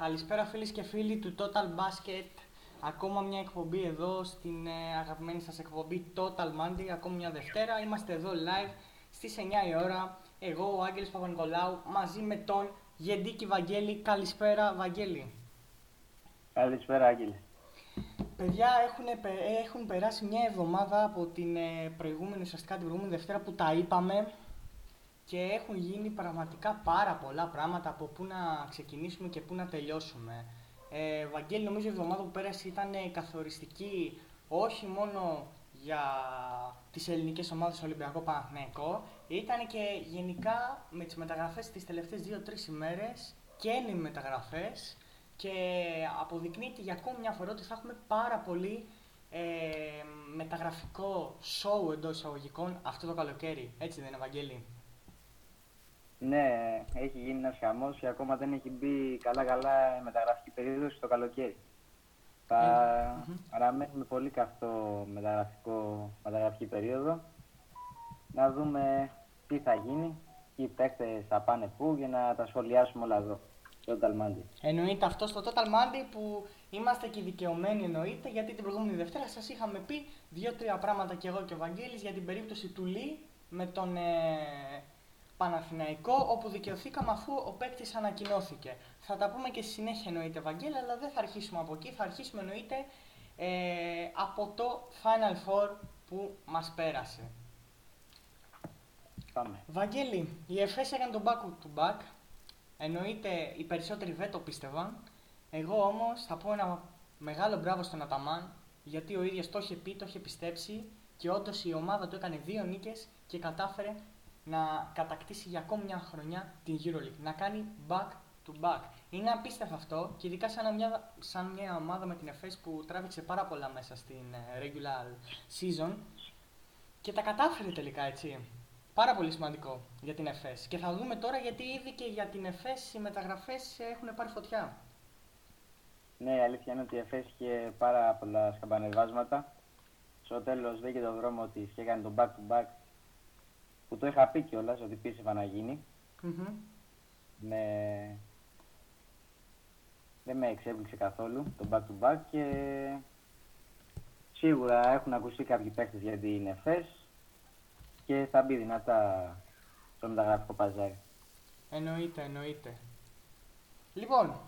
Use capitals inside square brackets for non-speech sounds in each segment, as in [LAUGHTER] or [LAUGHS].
Καλησπέρα φίλες και φίλοι του Total Basket. Ακόμα μια εκπομπή εδώ στην ε, αγαπημένη σας εκπομπή Total Monday. Ακόμα μια Δευτέρα. Είμαστε εδώ live στις 9 η ώρα. Εγώ ο Άγγελος Παπα-Νικολάου μαζί με τον Γεντίκη Βαγγέλη. Καλησπέρα Βαγγέλη. Καλησπέρα Άγγελε. Παιδιά έχουν, έχουν περάσει μια εβδομάδα από την ε, προηγούμενη, ουσιαστικά την προηγούμενη Δευτέρα που τα είπαμε και έχουν γίνει πραγματικά πάρα πολλά πράγματα από πού να ξεκινήσουμε και πού να τελειώσουμε. Ε, Βαγγέλη, νομίζω η εβδομάδα που πέρασε ήταν καθοριστική όχι μόνο για τις ελληνικές ομάδες Ολυμπιακό Παναθηναϊκό, ήταν και γενικά με τις μεταγραφές τις τελευταίες 2-3 ημέρες και είναι μεταγραφές και αποδεικνύεται για ακόμη μια φορά ότι θα έχουμε πάρα πολύ ε, μεταγραφικό show εντός εισαγωγικών αυτό το καλοκαίρι. Έτσι δεν είναι, Βαγγέλη; Ναι, έχει γίνει ένας χαμός και ακόμα δεν έχει μπει καλά-καλά η μεταγραφική περίοδος στο καλοκαίρι. Θα mm-hmm. παραμένουμε πολύ καυτό μεταγραφικό, μεταγραφική περίοδο. Να δούμε τι θα γίνει, ποιοι παίχτε θα πάνε πού για να τα σχολιάσουμε όλα εδώ. Total Monday. Εννοείται αυτό στο Total Monday που είμαστε και δικαιωμένοι εννοείται γιατί την προηγούμενη Δευτέρα σας είχαμε πει δύο-τρία πράγματα και εγώ και ο Βαγγέλης για την περίπτωση του Λί με τον ε, Παναθηναϊκό όπου δικαιωθήκαμε αφού ο παίκτης ανακοινώθηκε. Θα τα πούμε και στη συνέχεια εννοείται Βαγγέλη αλλά δεν θα αρχίσουμε από εκεί, θα αρχίσουμε εννοείται ε, από το Final Four που μας πέρασε. Πάμε. Βαγγέλη, η ΕΦΕΣ έκανε τον back to back Εννοείται οι περισσότεροι δεν το πίστευαν. Εγώ όμως θα πω ένα μεγάλο μπράβο στον Αταμάν γιατί ο ίδιος το είχε πει, το είχε πιστέψει και όντως η ομάδα του έκανε δύο νίκες και κατάφερε να κατακτήσει για ακόμη μια χρονιά την EuroLeague. Να κάνει back to back. Είναι απίστευτο αυτό και ειδικά σαν μια, σαν μια ομάδα με την ΕΦΕΣ που τράβηξε πάρα πολλά μέσα στην ε, regular season και τα κατάφερε τελικά έτσι. Πάρα πολύ σημαντικό για την ΕΦΕΣ. Και θα δούμε τώρα γιατί ήδη και για την ΕΦΕΣ οι μεταγραφές έχουν πάρει φωτιά. Ναι, η αλήθεια είναι ότι η ΕΦΕΣ είχε πάρα πολλά σκαμπανεβάσματα. Στο τέλος βρήκε τον δρόμο τη και έκανε τον back to back που το είχα πει κιόλας ότι πίστευα να γίνει. Mm-hmm. Με... Δεν με εξέπληξε καθόλου το back to back και σίγουρα έχουν ακουστεί κάποιοι παίχτες για την ΕΦΕΣ και θα μπει δυνατά στο μεταγραφικό παζάρι. Εννοείται, εννοείται. Λοιπόν,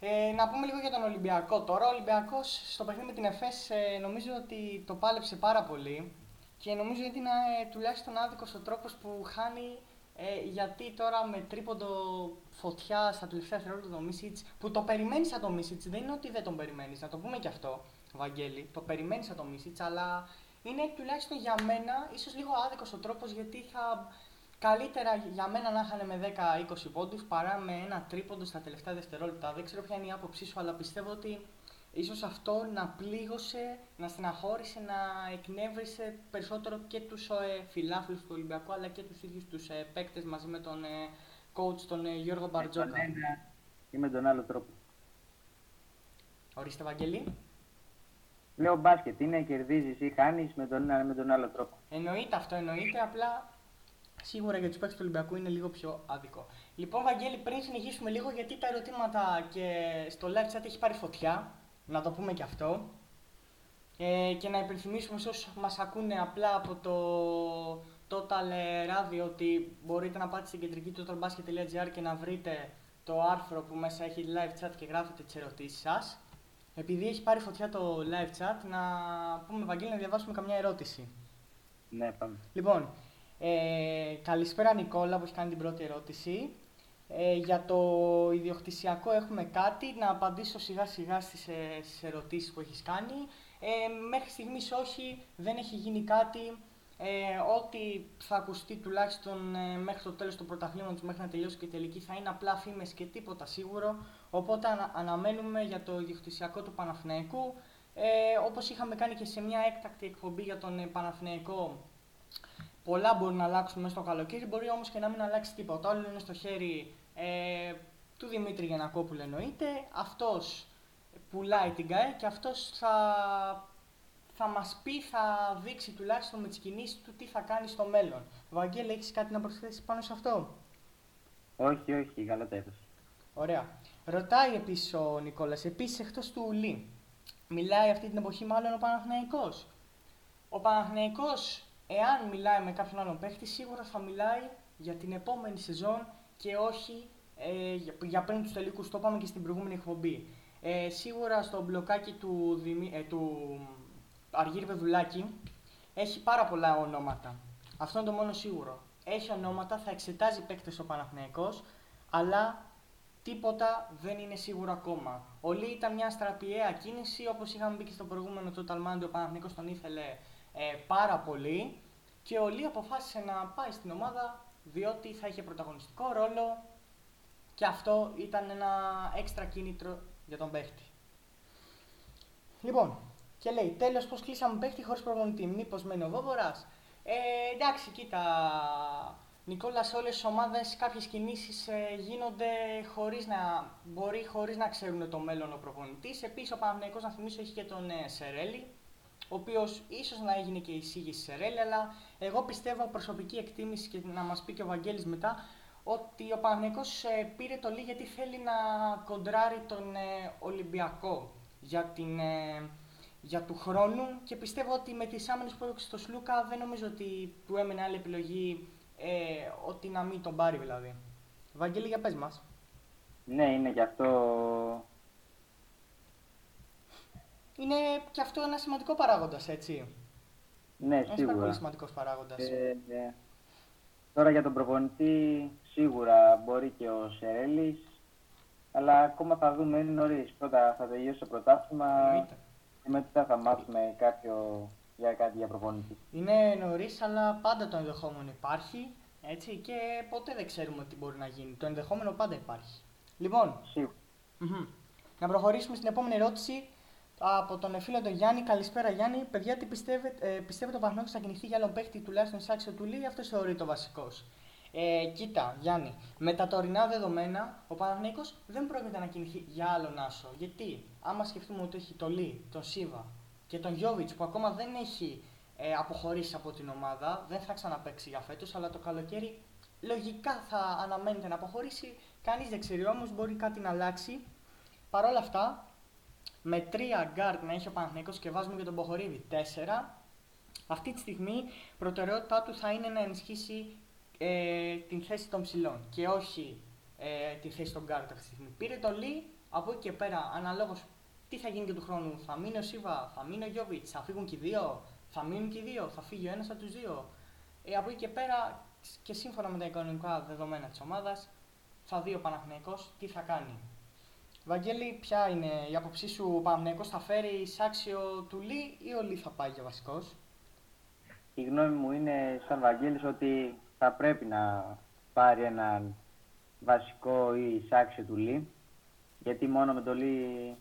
ε, να πούμε λίγο για τον Ολυμπιακό. Τώρα ο Ολυμπιακός στο παιχνίδι με την ΕΦΕΣ ε, νομίζω ότι το πάλεψε πάρα πολύ και νομίζω ότι είναι ε, τουλάχιστον άδικος ο τρόπος που χάνει ε, γιατί τώρα με τρίποντο φωτιά στα τελευταία δευτερόλεπτα το Μίσιτς, που το περιμένεις σαν το Μίσιτς, δεν είναι ότι δεν τον περιμένεις, να το πούμε και αυτό, Βαγγέλη. Το περιμένεις σαν το Μίσιτς, αλλά είναι τουλάχιστον για μένα ίσως λίγο άδικος ο τρόπος γιατί θα καλύτερα για μένα να είχαν με 10-20 πόντους παρά με ένα τρίποντο στα τελευταία δευτερόλεπτα. Δεν ξέρω ποια είναι η άποψή σου, αλλά πιστεύω ότι ίσως αυτό να πλήγωσε, να στεναχώρησε, να εκνεύρισε περισσότερο και τους ε, φιλάθλους του Ολυμπιακού αλλά και τους ίδιους τους ε, παίκτες μαζί με τον ε, coach τον ε, Γιώργο Μπαρτζόκα. Ή με τον άλλο τρόπο. Ορίστε, Βαγγελή. Λέω μπάσκετ, είναι κερδίζεις ή χάνεις με τον με τον άλλο τρόπο. Εννοείται αυτό, εννοείται. Απλά σίγουρα για τους παίκτες του Ολυμπιακού είναι λίγο πιο άδικο. Λοιπόν, Βαγγέλη, πριν συνεχίσουμε λίγο, γιατί τα ερωτήματα και στο live chat έχει πάρει φωτιά, να το πούμε και αυτό. Ε, και να υπενθυμίσουμε σε όσους μας ακούνε απλά από το Total Radio ότι μπορείτε να πάτε στην κεντρική totalbasket.gr και να βρείτε το άρθρο που μέσα έχει live chat και γράφετε τις ερωτήσεις σας επειδή έχει πάρει φωτιά το live chat, να πούμε Βαγγέλη να διαβάσουμε καμιά ερώτηση. Ναι, πάμε. Λοιπόν, ε, καλησπέρα Νικόλα που έχει κάνει την πρώτη ερώτηση. Ε, για το ιδιοκτησιακό έχουμε κάτι, να απαντήσω σιγά σιγά στις, ε, στις ερωτήσεις που έχεις κάνει. Ε, μέχρι στιγμής όχι, δεν έχει γίνει κάτι ε, ό,τι θα ακουστεί τουλάχιστον ε, μέχρι το τέλος του πρωταθλήματος, μέχρι να τελειώσει και η τελική, θα είναι απλά φήμες και τίποτα σίγουρο. Οπότε ανα, αναμένουμε για το ιδιοκτησιακό του Παναθηναϊκού. Ε, όπως είχαμε κάνει και σε μια έκτακτη εκπομπή για τον ε, Παναθηναϊκό, πολλά μπορούν να αλλάξουν μέσα στο καλοκαίρι, μπορεί όμως και να μην αλλάξει τίποτα. Όλο είναι στο χέρι ε, του Δημήτρη Γιανακόπουλου εννοείται. Αυτός πουλάει την ΚΑΕ και αυτός θα θα μας πει, θα δείξει τουλάχιστον με τις κινήσεις του τι θα κάνει στο μέλλον. Βαγγέλη, έχεις κάτι να προσθέσεις πάνω σε αυτό; Όχι, όχι, καλά τα Ωραία. Ρωτάει επίσης ο Νικόλας, επίσης εκτός του Ουλή, μιλάει αυτή την εποχή μάλλον ο Παναθηναϊκός. Ο Παναθηναϊκός, εάν μιλάει με κάποιον άλλον παίχτη, σίγουρα θα μιλάει για την επόμενη σεζόν και όχι ε, για, για πριν τους τελικούς. Το είπαμε και στην προηγούμενη εκπομπή. Ε, σίγουρα στο μπλοκάκι του, Δημή, ε, του Αργύρι Πεδουλάκη έχει πάρα πολλά ονόματα. Αυτό είναι το μόνο σίγουρο. Έχει ονόματα, θα εξετάζει παίκτες ο Παναθηναϊκός, αλλά τίποτα δεν είναι σίγουρο ακόμα. Ο Λί ήταν μια στραπιαία κίνηση, όπως είχαμε πει και στο προηγούμενο Total Monday, ο Παναθηναϊκός τον ήθελε ε, πάρα πολύ και ο Λί αποφάσισε να πάει στην ομάδα διότι θα είχε πρωταγωνιστικό ρόλο και αυτό ήταν ένα έξτρα κίνητρο για τον παίχτη. Λοιπόν, και λέει τέλος πώς κλείσαμε παίχτη χωρίς προπονητή. Μήπως μένει ο Βόβορας; Ε, εντάξει, κοίτα. Νικόλα, σε όλες τις ομάδες κάποιες κινήσεις ε, γίνονται χωρίς να, μπορεί χωρίς να ξέρουν το μέλλον ο προπονητής. Επίσης, ο Παναγενικό, να θυμίσω, έχει και τον ε, Σερέλη, ο οποίος ίσως να έγινε και η εισήγηση Σερέλη, αλλά εγώ πιστεύω προσωπική εκτίμηση και να μας πει και ο Βαγγέλης μετά ότι ο Παναγενικός ε, πήρε το Λί γιατί θέλει να κοντράρει τον ε, Ολυμπιακό για, την, ε, για του χρόνου και πιστεύω ότι με τις άμενες που στο Σλούκα δεν νομίζω ότι του έμενε άλλη επιλογή ότι να μην τον πάρει δηλαδή. Βαγγέλη, για πες μας. Ναι, είναι και αυτό... Είναι και αυτό ένα σημαντικό παράγοντας, έτσι. Ναι, σίγουρα. Είναι πολύ σημαντικός παράγοντας. Ε, Τώρα για τον προπονητή σίγουρα μπορεί και ο Σερέλης, αλλά ακόμα θα δούμε, είναι νωρίς. Πρώτα θα τελειώσει το πρωτάθλημα και μετά θα μάθουμε κάποιο, για κάτι για προπονητή. Είναι νωρίς, αλλά πάντα το ενδεχόμενο υπάρχει έτσι, και ποτέ δεν ξέρουμε τι μπορεί να γίνει. Το ενδεχόμενο πάντα υπάρχει. Λοιπόν, να προχωρήσουμε στην επόμενη ερώτηση από τον φίλο τον Γιάννη. Καλησπέρα Γιάννη. Παιδιά, τι πιστεύετε, ε, πιστεύετε ο Παναγιώτης θα κινηθεί για άλλον παίχτη τουλάχιστον σε άξιο του Λί, αυτό θεωρεί το βασικός. Ε, κοίτα, Γιάννη, με τα τωρινά δεδομένα, ο Παναθηναϊκός δεν πρόκειται να κινηθεί για άλλον άσο. Γιατί, άμα σκεφτούμε ότι έχει τον Λί, τον Σίβα και τον Γιώβιτς που ακόμα δεν έχει ε, αποχωρήσει από την ομάδα, δεν θα ξαναπαίξει για φέτος, αλλά το καλοκαίρι λογικά θα αναμένεται να αποχωρήσει. Κανείς δεν ξέρει όμως, μπορεί κάτι να αλλάξει. Παρ' όλα αυτά, με τρία γκαρντ να έχει ο Παναθηναϊκός και βάζουμε και τον Μποχωρίδη 4, αυτή τη στιγμή προτεραιότητά του θα είναι να ενισχύσει ε, την θέση των ψηλών και όχι ε, τη θέση των γκαρντ αυτή τη στιγμή. Πήρε το Λί, από εκεί και πέρα, αναλόγως τι θα γίνει και του χρόνου. Θα μείνει ο Σίβα, θα μείνει ο Γιώβιτς, θα φύγουν και οι δύο, θα μείνουν και οι δύο, θα φύγει ο ένας από τους δύο. Ε, από εκεί και πέρα, και σύμφωνα με τα οικονομικά δεδομένα της ομάδας, θα δει ο Παναθηναϊκός τι θα κάνει. Βαγγέλη, ποια είναι η άποψή σου, ο Παναθηναϊκός θα φέρει σάξιο του Λί ή ο Λί θα πάει για βασικός; Η γνώμη μου είναι σαν Βαγγέλης ότι θα πρέπει να πάρει έναν βασικό ή σάξιο του Λί γιατί μόνο με το Λί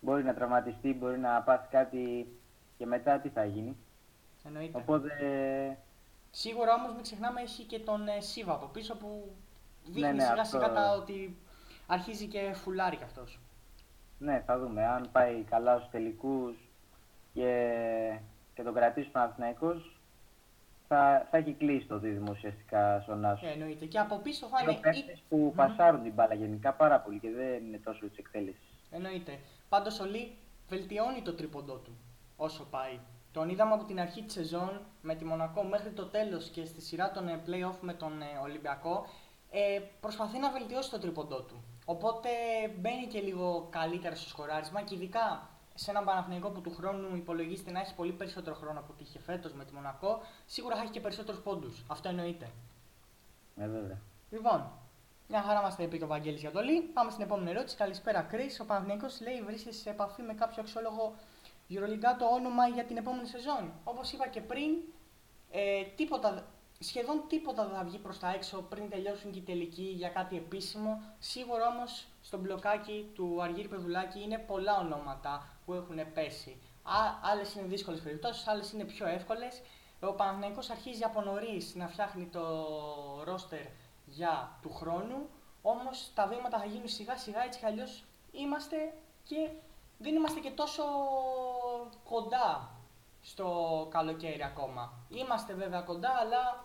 μπορεί να τραυματιστεί, μπορεί να πάθει κάτι και μετά τι θα γίνει. Εννοείται. Οπότε... Σίγουρα όμως μην ξεχνάμε έχει και τον ε, Σίβα από πίσω που δείχνει ναι, ναι, σιγά σιγά ότι αρχίζει και φουλάρει κι αυτός. Ναι, θα δούμε. Αν πάει καλά στους τελικούς και, και τον κρατήσει ο Αθηναϊκός, θα, θα έχει κλείσει το δίδυμο ουσιαστικά στον Άσο. Ε, εννοείται. Και από πίσω θα είναι. Οι που mm-hmm. πασάρουν την μπάλα γενικά πάρα πολύ και δεν είναι τόσο της εκτέλεσης. Εννοείται. Πάντως ο Λί βελτιώνει το τρίποντό του όσο πάει. Τον είδαμε από την αρχή της σεζόν με τη Μονακό μέχρι το τέλος και στη σειρά των ε, playoff με τον ε, Ολυμπιακό. Ε, προσπαθεί να βελτιώσει το τρίποντό του. Οπότε μπαίνει και λίγο καλύτερα στο σκοράρισμα και ειδικά σε έναν Παναθηναϊκό που του χρόνου υπολογίζεται να έχει πολύ περισσότερο χρόνο από ό,τι είχε φέτος με τη Μονακό, σίγουρα θα έχει και περισσότερους πόντους. Αυτό εννοείται. Ε, βέβαια. Λοιπόν, μια χαρά μας τα είπε και ο Βαγγέλης για το Λί. Πάμε στην επόμενη ερώτηση. Καλησπέρα, Κρι. Ο Παναθηναϊκός λέει βρίσκεται σε επαφή με κάποιο αξιόλογο Euroleague το όνομα για την επόμενη σεζόν. Όπως είπα και πριν, ε, τίποτα σχεδόν τίποτα δεν θα βγει προς τα έξω πριν τελειώσουν και οι τελικοί για κάτι επίσημο. Σίγουρα όμως στο μπλοκάκι του Αργύρι Πεδουλάκη είναι πολλά ονόματα που έχουν πέσει. Άλλες είναι δύσκολες περιπτώσεις, άλλες είναι πιο εύκολες. Ο Παναθηναϊκός αρχίζει από νωρίς να φτιάχνει το ρόστερ για του χρόνου. Όμως τα βήματα θα γίνουν σιγά σιγά έτσι κι αλλιώς είμαστε και δεν είμαστε και τόσο κοντά στο καλοκαίρι ακόμα. Είμαστε βέβαια κοντά, αλλά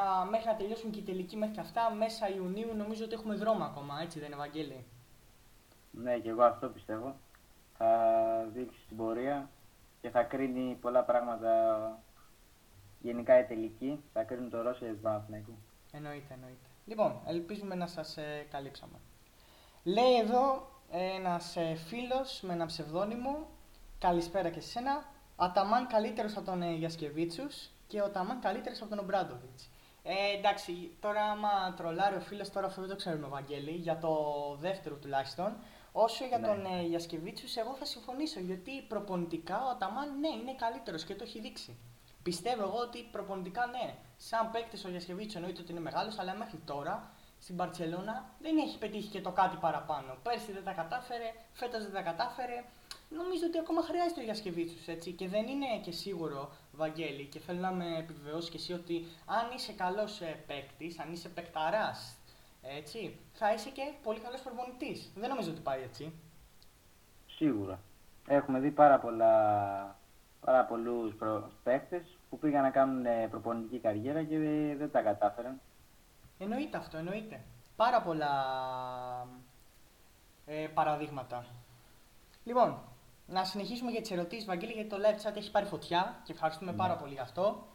α, μέχρι να τελειώσουν και οι τελικοί μέχρι και αυτά, μέσα Ιουνίου νομίζω ότι έχουμε δρόμο ακόμα, έτσι δεν είναι Ευαγγέλη; Ναι, και εγώ αυτό πιστεύω. Θα δείξει την πορεία και θα κρίνει πολλά πράγματα γενικά η τελική. Θα κρίνει το Ρώσια του Παναθηναϊκού. Εννοείται, εννοείται. Λοιπόν, ελπίζουμε να σας ε, καλύψαμε. Λέει εδώ ένας ε, φίλος με ένα ψευδόνυμο, καλησπέρα και σε σένα, Αταμάν καλύτερος από τον ε, Γιασκεβίτσους και ο Ταμάν καλύτερος από τον Ομπράντοβιτς. Ε, εντάξει, τώρα άμα τρολάρει ο φίλος, τώρα αυτό δεν το ξέρουμε, Βαγγέλη, για το δεύτερο τουλάχιστον. Όσο για Ναι. τον ε, Γιασκεβίτσους, εγώ θα συμφωνήσω, γιατί προπονητικά ο Αταμάν ναι, είναι καλύτερος και το έχει δείξει. Πιστεύω εγώ ότι προπονητικά ναι, σαν παίκτης ο Γιασκεβίτσου εννοείται ότι είναι μεγάλος, αλλά μέχρι τώρα στην Παρσελώνα δεν έχει πετύχει και το κάτι παραπάνω. Πέρσι δεν τα κατάφερε, φέτος δεν τα κατάφερε. Νομίζω ότι ακόμα χρειάζεται ο Γιασκεβίτσου έτσι. Και δεν είναι και σίγουρο, Βαγγέλη, και θέλω να με επιβεβαιώσεις και εσύ ότι αν είσαι καλός παίκτης, αν είσαι παικταράς, έτσι, θα είσαι και πολύ καλός προπονητής. Δεν νομίζω ότι πάει έτσι. Σίγουρα. Έχουμε δει πάρα, πολλά, πάρα πολλούς προ... παίκτες που πήγαν να κάνουν ε, προπονητική καριέρα και δεν, δεν τα κατάφεραν. Εννοείται αυτό, εννοείται. Πάρα πολλά ε, παραδείγματα. Λοιπόν, να συνεχίσουμε για τις ερωτήσεις, Βαγγέλη, γιατί το live chat έχει πάρει φωτιά και ευχαριστούμε Ναι. πάρα πολύ γι' αυτό.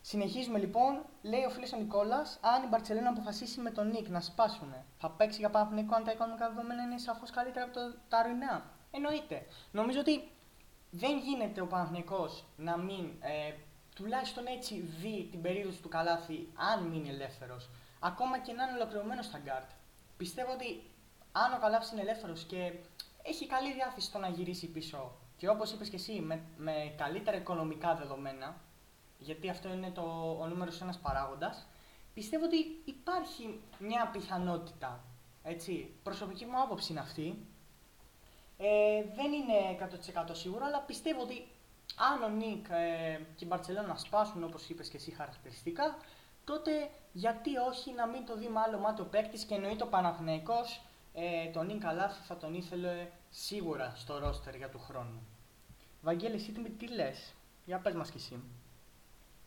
Συνεχίζουμε λοιπόν. Λέει ο φίλος ο Νικόλας, αν η Μπαρσελόνα αποφασίσει με τον Νικ να σπάσουν, θα παίξει για Παναθηναϊκό αν τα οικονομικά δεδομένα είναι σαφώς καλύτερα από το, τα αρνά. Εννοείται. Νομίζω ότι δεν γίνεται ο Παναθηναϊκός να μην ε, τουλάχιστον έτσι δει την περίοδος του Καλάθη αν μείνει ελεύθερος. Ακόμα και να είναι ολοκληρωμένος στα γκαρντ. Πιστεύω ότι αν ο Καλάθης είναι ελεύθερος και έχει καλή διάθεση στο να γυρίσει πίσω και όπως είπες και εσύ, με, με καλύτερα οικονομικά δεδομένα, γιατί αυτό είναι το, ο νούμερος ένας παράγοντας, πιστεύω ότι υπάρχει μια πιθανότητα. Έτσι, προσωπική μου άποψη είναι αυτή. Ε, δεν είναι 100% σίγουρο, αλλά πιστεύω ότι αν ο Νίκ ε, και η Μπαρτσελόνα σπάσουν όπως είπες και εσύ χαρακτηριστικά, τότε γιατί όχι να μην το δει με άλλο μάτι ο παίκτης και εννοείται ο Παναθηναϊκός ε, τον Νίκ Καλάθη θα τον ήθελε σίγουρα στο ρόστερ για του χρόνου. Βαγγέλη, εσύ τι, τι λες, για πες μας κι εσύ.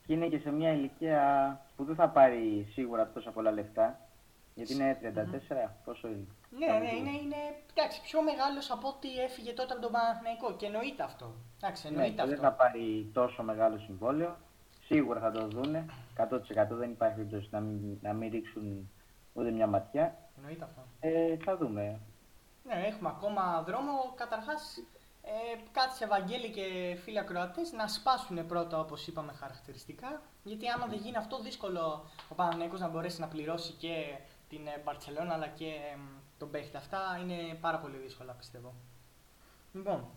Και είναι και σε μια ηλικία που δεν θα πάρει σίγουρα τόσα πολλά λεφτά. Γιατί είναι 34, πόσο είναι; Ναι, ναι, είναι, είναι εντάξει, πιο μεγάλος από ό,τι έφυγε τότε από τον Παναθηναϊκό και εννοείται αυτό. Εντάξει, Ναι, εννοείται και αυτό. δεν θα πάρει τόσο μεγάλο συμβόλαιο. Σίγουρα θα το δούνε. 100% δεν υπάρχει περίπτωση να μην, να μην ρίξουν ούτε μια ματιά. Εννοείται αυτό. Ε, θα δούμε. Ναι, έχουμε ακόμα δρόμο. Καταρχάς, ε, κάτσε Ευαγγέλη και φίλοι ακροατές να σπάσουν πρώτα όπως είπαμε χαρακτηριστικά. Γιατί άμα δεν γίνει αυτό, δύσκολο ο Παναγενικό να μπορέσει να πληρώσει και την ε, Μπαρσελόνα αλλά και ε, τον παίχτη. Αυτά είναι πάρα πολύ δύσκολα πιστεύω. Λοιπόν,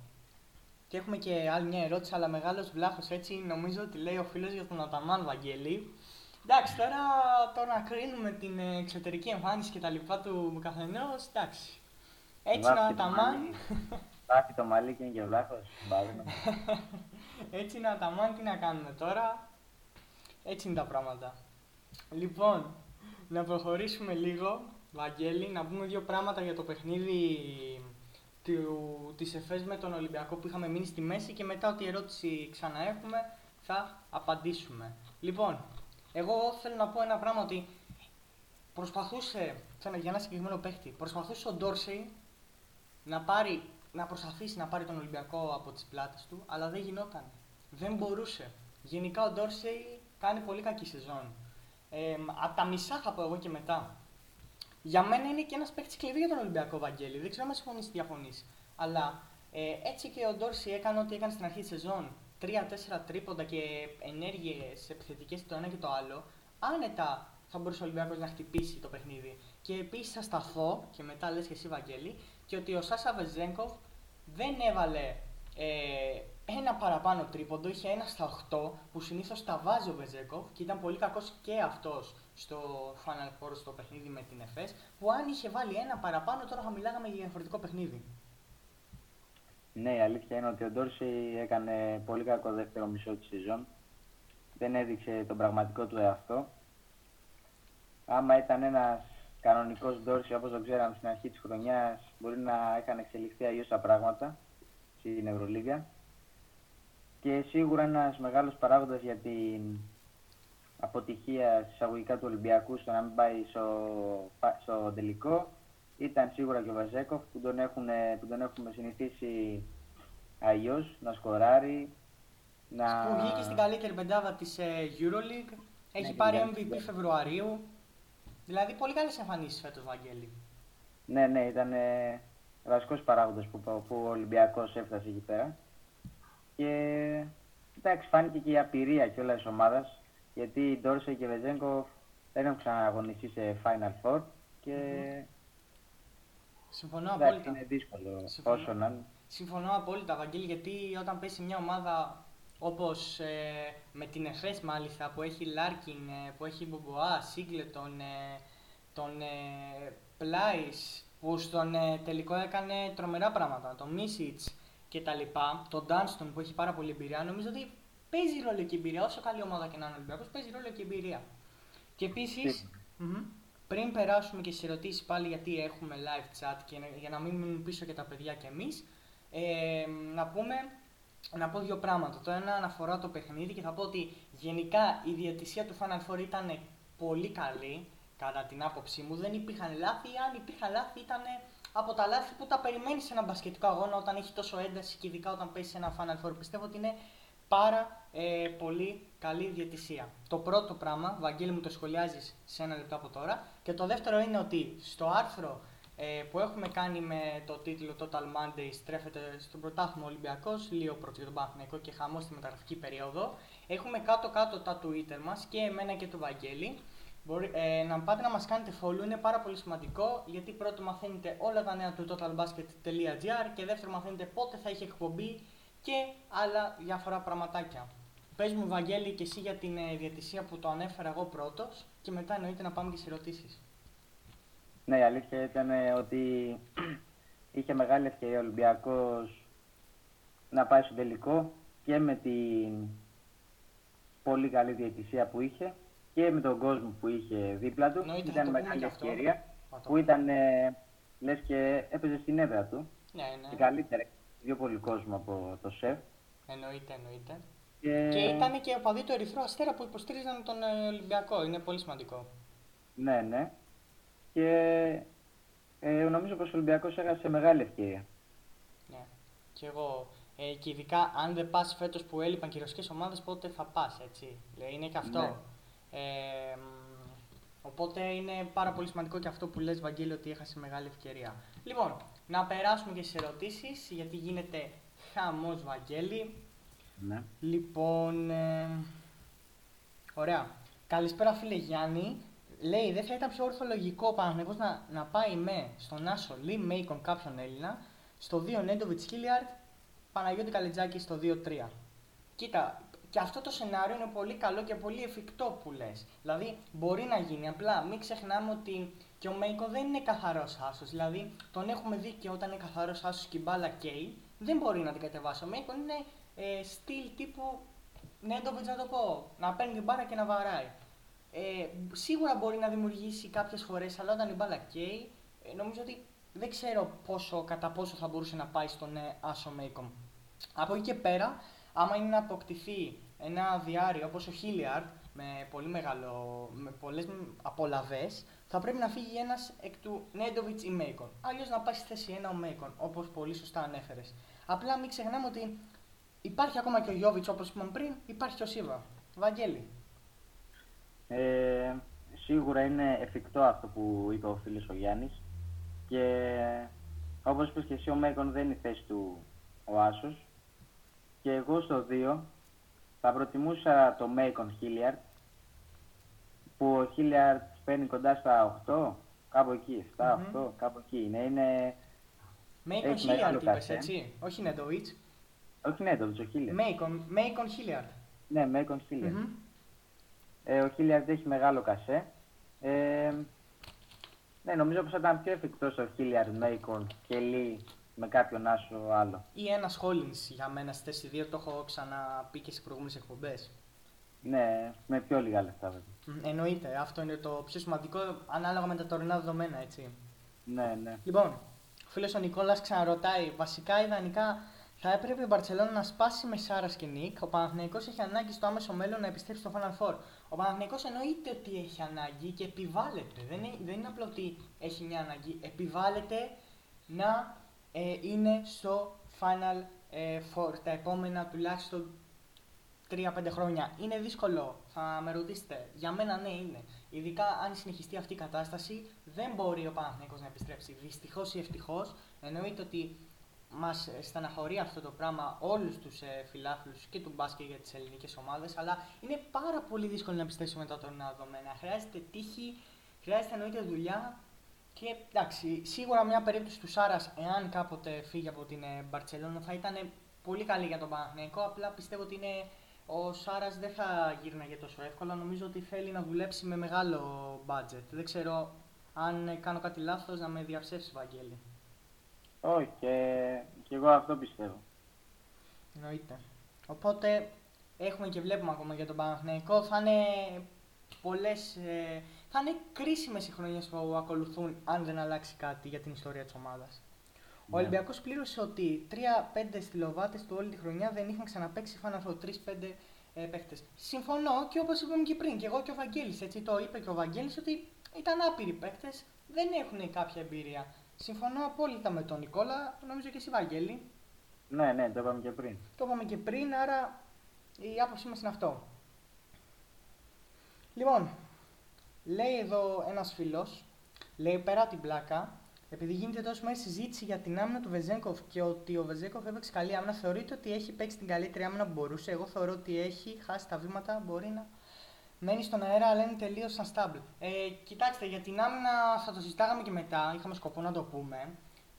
και έχουμε και άλλη μια ερώτηση, αλλά μεγάλος βλάχος έτσι. Νομίζω ότι λέει ο φίλος για τον Αταμάν Βαγγέλη. Εντάξει, τώρα το να κρίνουμε την ε, εξωτερική εμφάνιση και τα λοιπά του καθενός, εντάξει. Έτσι είναι ο Βάφει το Αταμάν. μαλλί. Βάφει το μαλλί και είναι και βλάχος. Μπάζουμε. [LAUGHS] Έτσι είναι ο Αταμάν, τι να κάνουμε τώρα. Έτσι είναι τα πράγματα. Λοιπόν, να προχωρήσουμε λίγο, Βαγγέλη, να πούμε δύο πράγματα για το παιχνίδι του, της ΕΦΕΣ με τον Ολυμπιακό που είχαμε μείνει στη μέση και μετά ό,τι ερώτηση ξαναέχουμε θα απαντήσουμε. Λοιπόν, εγώ θέλω να πω ένα πράγμα ότι προσπαθούσε, θέλω για ένα συγκεκριμένο παίχτη, προσπαθούσε ο Ντόρσεϊ να πάρει, να προσπαθήσει να πάρει τον Ολυμπιακό από τις πλάτες του, αλλά δεν γινόταν. Δεν μπορούσε. Γενικά ο Ντόρσεϊ κάνει πολύ κακή σεζόν. Ε, από τα μισά θα πω εγώ και μετά. Για μένα είναι και ένας παίκτη κλειδί για τον Ολυμπιακό Βαγγέλη. Δεν ξέρω αν συμφωνείς ή διαφωνείς. Αλλά ε, έτσι και ο Ντόρση έκανε ό,τι έκανε στην αρχή της σεζόν. 3-4 τρίποντα και ενέργειες επιθετικές το ένα και το άλλο. Άνετα θα μπορούσε ο Ολυμπιακός να χτυπήσει το παιχνίδι. Και επίσης θα σταθώ, και μετά λες και εσύ Βαγγέλη, και ότι ο Σάσα Βεζέγκοφ δεν έβαλε ε, ένα παραπάνω τρίποντο, είχε ένα στα 8 που συνήθως τα βάζει ο Βεζέγκοφ και ήταν πολύ κακός και αυτός στο Final Four στο παιχνίδι με την ΕΦΕΣ. Που αν είχε βάλει ένα παραπάνω, τώρα θα μιλάγαμε για διαφορετικό παιχνίδι. Ναι, η αλήθεια είναι ότι ο Ντόρση έκανε πολύ κακό δεύτερο μισό της σεζόν. Δεν έδειξε τον πραγματικό του εαυτό. Άμα ήταν ένας κανονικός Ντόρση όπως το ξέραμε στην αρχή της χρονιάς, μπορεί να είχαν εξελιχθεί αλλιώς τα πράγματα στην Ευρωλίγα. Και σίγουρα ένας μεγάλος παράγοντας για την αποτυχία εισαγωγικά του Ολυμπιακού στο να μην πάει στο, στο τελικό ήταν σίγουρα και ο Βαζέκοφ που τον, έχουν, που τον έχουμε συνηθίσει αλλιώς να σκοράρει. Να... Που βγήκε στην καλύτερη πεντάδα της ε, Euroleague. Έχει ναι, πάρει MVP Φεβρουαρίου. Δηλαδή πολύ καλές εμφανίσεις φέτος, Βαγγέλη. Ναι, ναι, ήταν ε, βασικός παράγοντας που, που ο Ολυμπιακός έφτασε εκεί πέρα. Και εντάξει, φάνηκε και η απειρία κιόλας της ομάδας. Γιατί η Ντόρσε και Βεζέγκο δεν έχουν ξαναγωνιστεί σε Final Four. Και... Συμφωνώ απόλυτα. Είναι δύσκολο Συμφωνώ. όσο να Συμφωνώ απόλυτα, Βαγγέλη, γιατί όταν πέσει μια ομάδα όπως ε, με την ΕΦΕΣ μάλιστα, που έχει Λάρκιν, ε, που έχει Μπομπουά, Σίγκλετον, ε, τον ε, Πλάις, που στον ε, τελικό έκανε τρομερά πράγματα, τον Μίτσιτς και τα λοιπά, τον Ντάνστον που έχει πάρα πολύ εμπειρία, νομίζω ότι παίζει ρόλο και εμπειρία, όσο καλή ομάδα και να είναι ο Ολυμπιακός, παίζει ρόλο και εμπειρία. Και επίσης, πριν περάσουμε και στις ερωτήσεις πάλι γιατί έχουμε live chat και για να μην μείνουν πίσω και τα παιδιά και εμείς, ε, να πούμε να πω δύο πράγματα. Το ένα αναφορά το παιχνίδι και θα πω ότι γενικά η διαιτησία του Final Four ήταν πολύ καλή κατά την άποψή μου. Δεν υπήρχαν λάθη, αν υπήρχαν λάθη ήταν από τα λάθη που τα περιμένεις σε ένα μπασκετικό αγώνα όταν έχει τόσο ένταση και ειδικά όταν παίζει ένα Final Four. Πιστεύω ότι είναι πάρα ε, πολύ καλή διαιτησία. Το πρώτο πράγμα, Βαγγέλη μου το σχολιάζεις σε ένα λεπτό από τώρα. Και το δεύτερο είναι ότι στο άρθρο ε, που έχουμε κάνει με το τίτλο Total Monday στρέφεται στον πρωτάθλημα Ολυμπιακός, λίγο πρώτο για τον Παναθηναϊκό και χαμός στη μεταγραφική περίοδο. Έχουμε κάτω-κάτω τα Twitter μας και εμένα και του Βαγγέλη. Μπορεί, ε, να πάτε να μας κάνετε follow, είναι πάρα πολύ σημαντικό γιατί πρώτο μαθαίνετε όλα τα νέα του totalbasket.gr και δεύτερο μαθαίνετε πότε θα έχει εκπομπή και άλλα διάφορα πραγματάκια. Πες μου Βαγγέλη και εσύ για την ε, διατησία που το ανέφερα εγώ πρώτος και μετά εννοείται να πάμε και σε ερωτήσεις. Ναι, η αλήθεια ήταν ότι [CLEARS THROAT] είχε μεγάλη ευκαιρία ο Ολυμπιακός να πάει στο τελικό και με την πολύ καλή διαιτησία που είχε και με τον κόσμο που είχε δίπλα του. Νοήτε, ήταν μεγάλη ευκαιρία που ήταν, ε, λες και έπαιζε στην έδρα του. Ναι, ναι. Και καλύτερα, πιο πολύ κόσμο από το ΣΕΦ. Εννοείται, εννοείται. Και, και ήταν και ο παδί του Ερυθρού Αστέρα που υποστήριζαν τον ε, Ολυμπιακό. Είναι πολύ σημαντικό. Ναι, ναι. Και ε, νομίζω πως ο Ολυμπιακός έχασε μεγάλη ευκαιρία. Ναι. Και εγώ. Ε, και ειδικά αν δεν πας φέτος που έλειπαν και οι ρωσικές ομάδες, πότε θα πας, έτσι. Λέει, είναι και αυτό. Ναι. Ε, οπότε είναι πάρα πολύ σημαντικό και αυτό που λες Βαγγέλη ότι έχασε μεγάλη ευκαιρία. Λοιπόν, να περάσουμε και στις ερωτήσεις γιατί γίνεται χαμός Βαγγέλη. Ναι. Λοιπόν, ε, ωραία. Καλησπέρα φίλε Γιάννη. Λέει, δεν θα ήταν πιο ορθολογικό ο να, να πάει με στον Άσο Λί Μέικον κάποιον Έλληνα, στο 2 Νέντοβιτς Χίλιαρτ, Παναγιώτη Καλετζάκη στο 2-3. Κοίτα, και αυτό το σενάριο είναι πολύ καλό και πολύ εφικτό που λες. Δηλαδή, μπορεί να γίνει. Απλά μην ξεχνάμε ότι και ο Μέικον δεν είναι καθαρός άσος. Δηλαδή, τον έχουμε δει και όταν είναι καθαρός άσος και η μπάλα καίει, δεν μπορεί να την κατεβάσει. Ο Μέικον είναι ε, στυλ τύπου Νέντοβιτ, να το πω. Να παίρνει την μπάλα και να βαράει. Ε, σίγουρα μπορεί να δημιουργήσει κάποιες φορές, αλλά όταν η μπάλα καίει, ε, νομίζω ότι δεν ξέρω πόσο, κατά πόσο θα μπορούσε να πάει στον ε, Άσο Μέικον. Από εκεί και πέρα, άμα είναι να αποκτηθεί ένα διάρρη όπως ο Χίλιαρ με, πολύ μεγάλο, με πολλές απολαβές, θα πρέπει να φύγει ένας εκ του Νέντοβιτς ή Μέικον. Αλλιώς να πάει στη θέση ένα ο Μέικον, όπως πολύ σωστά ανέφερες. Απλά μην ξεχνάμε ότι υπάρχει ακόμα και ο Γιώβιτς όπως είπαμε πριν, υπάρχει και ο Σίβα. Βαγγέλη. Ε, σίγουρα είναι εφικτό αυτό που είπε ο φίλος ο Γιάννης και όπως είπες και εσύ ο Μέικον δεν είναι η θέση του ο Άσος και εγώ στο 2 θα προτιμούσα το Macon Hilliard που ο Hilliard παίρνει κοντά στα 8, κάπου εκεί, στα 8, mm-hmm. κάπου εκεί είναι. είναι... Macon Hilliard είπες έτσι, όχι Νέντοβιτς. Όχι Νέντοβιτς, ο Hilliard. Macon, Macon Hilliard. Ναι, Macon Hilliard. Mm-hmm. Ε, ο Hilliard έχει μεγάλο κασέ. Ε, ναι, νομίζω πως θα ήταν πιο εφικτός ο Hilliard, Macon και Lee με κάποιον άσο άλλο. Ή ένα Hollins για μένα στη θέση 2, το έχω ξαναπεί και σε προηγούμενες εκπομπές. Ναι, με πιο λίγα λεφτά βέβαια. Εννοείται, αυτό είναι το πιο σημαντικό ανάλογα με τα τωρινά δεδομένα, έτσι. Ναι, ναι. Λοιπόν, ο φίλος ο Νικόλας ξαναρωτάει, βασικά ιδανικά θα έπρεπε η Μπαρσελόνα να σπάσει με Σάρα και Νίκ. Ο Παναθηναϊκός έχει ανάγκη στο άμεσο μέλλον να επιστρέψει στο Final Four. Ο Παναθηναϊκός εννοείται ότι έχει ανάγκη και επιβάλλεται. Δεν είναι, δεν είναι απλό ότι έχει μια ανάγκη. Επιβάλλεται να ε, είναι στο Final ε, Four τα επόμενα τουλάχιστον 3-5 χρόνια. Είναι δύσκολο, θα με ρωτήσετε. Για μένα ναι είναι. Ειδικά αν συνεχιστεί αυτή η κατάσταση, δεν μπορεί ο Παναθηναϊκός να επιστρέψει. Δυστυχώς ή ευτυχώς, εννοείται ότι μας στεναχωρεί αυτό το πράγμα όλους τους ε, φιλάθλους και του μπάσκετ για τις ελληνικές ομάδες, αλλά είναι πάρα πολύ δύσκολο να επιστρέψει μετά τα τωρινά δεδομένα. Χρειάζεται τύχη, χρειάζεται εννοείται δουλειά. Και εντάξει, σίγουρα μια περίπτωση του Σάρας, εάν κάποτε φύγει από την Μπαρσελόνα, θα ήταν πολύ καλή για τον Παναθηναϊκό. Απλά πιστεύω ότι είναι ο Σάρας δεν θα γύρναγε τόσο εύκολα. Νομίζω ότι θέλει να δουλέψει με μεγάλο budget. Δεν ξέρω αν κάνω κάτι λάθος να με διαψεύσει, Βαγγέλη. Όχι, και, και εγώ αυτό πιστεύω. Εννοείται. Οπότε έχουμε και βλέπουμε ακόμα για τον Παναθηναϊκό. Θα είναι πολλές, ε, θα είναι κρίσιμες οι χρονιές που ακολουθούν αν δεν αλλάξει κάτι για την ιστορία της ομάδας. Ο Ναι. Ολυμπιακός πλήρωσε ότι 3-5 στυλοβάτε του όλη τη χρονιά δεν είχαν ξαναπέξει Final Four. 3-5 ε, παίχτες. Συμφωνώ και όπως είπαμε και πριν, και εγώ και ο Βαγγέλης, έτσι το είπε και ο Βαγγέλης ότι ήταν άπειροι παίχτες, δεν έχουν κάποια εμπειρία. Συμφωνώ απόλυτα με τον Νικόλα, νομίζω και εσύ Βαγγέλη. Ναι, ναι, το είπαμε και πριν. Το είπαμε και πριν, άρα η άποψή μας είναι αυτό. Λοιπόν, λέει εδώ ένας φίλος, λέει πέρα την πλάκα, επειδή γίνεται τόσο μέρε συζήτηση για την άμυνα του Βεζέγκοφ και ότι ο Βεζέγκοφ έπαιξε καλή άμυνα, θεωρείτε ότι έχει παίξει την καλύτερη άμυνα που μπορούσε; Εγώ θεωρώ ότι έχει χάσει τα βήματα, μπορεί να μένει στον αέρα, αλλά είναι τελείως unstable. Ε, κοιτάξτε, για την άμυνα θα το συζητάγαμε και μετά, είχαμε σκοπό να το πούμε.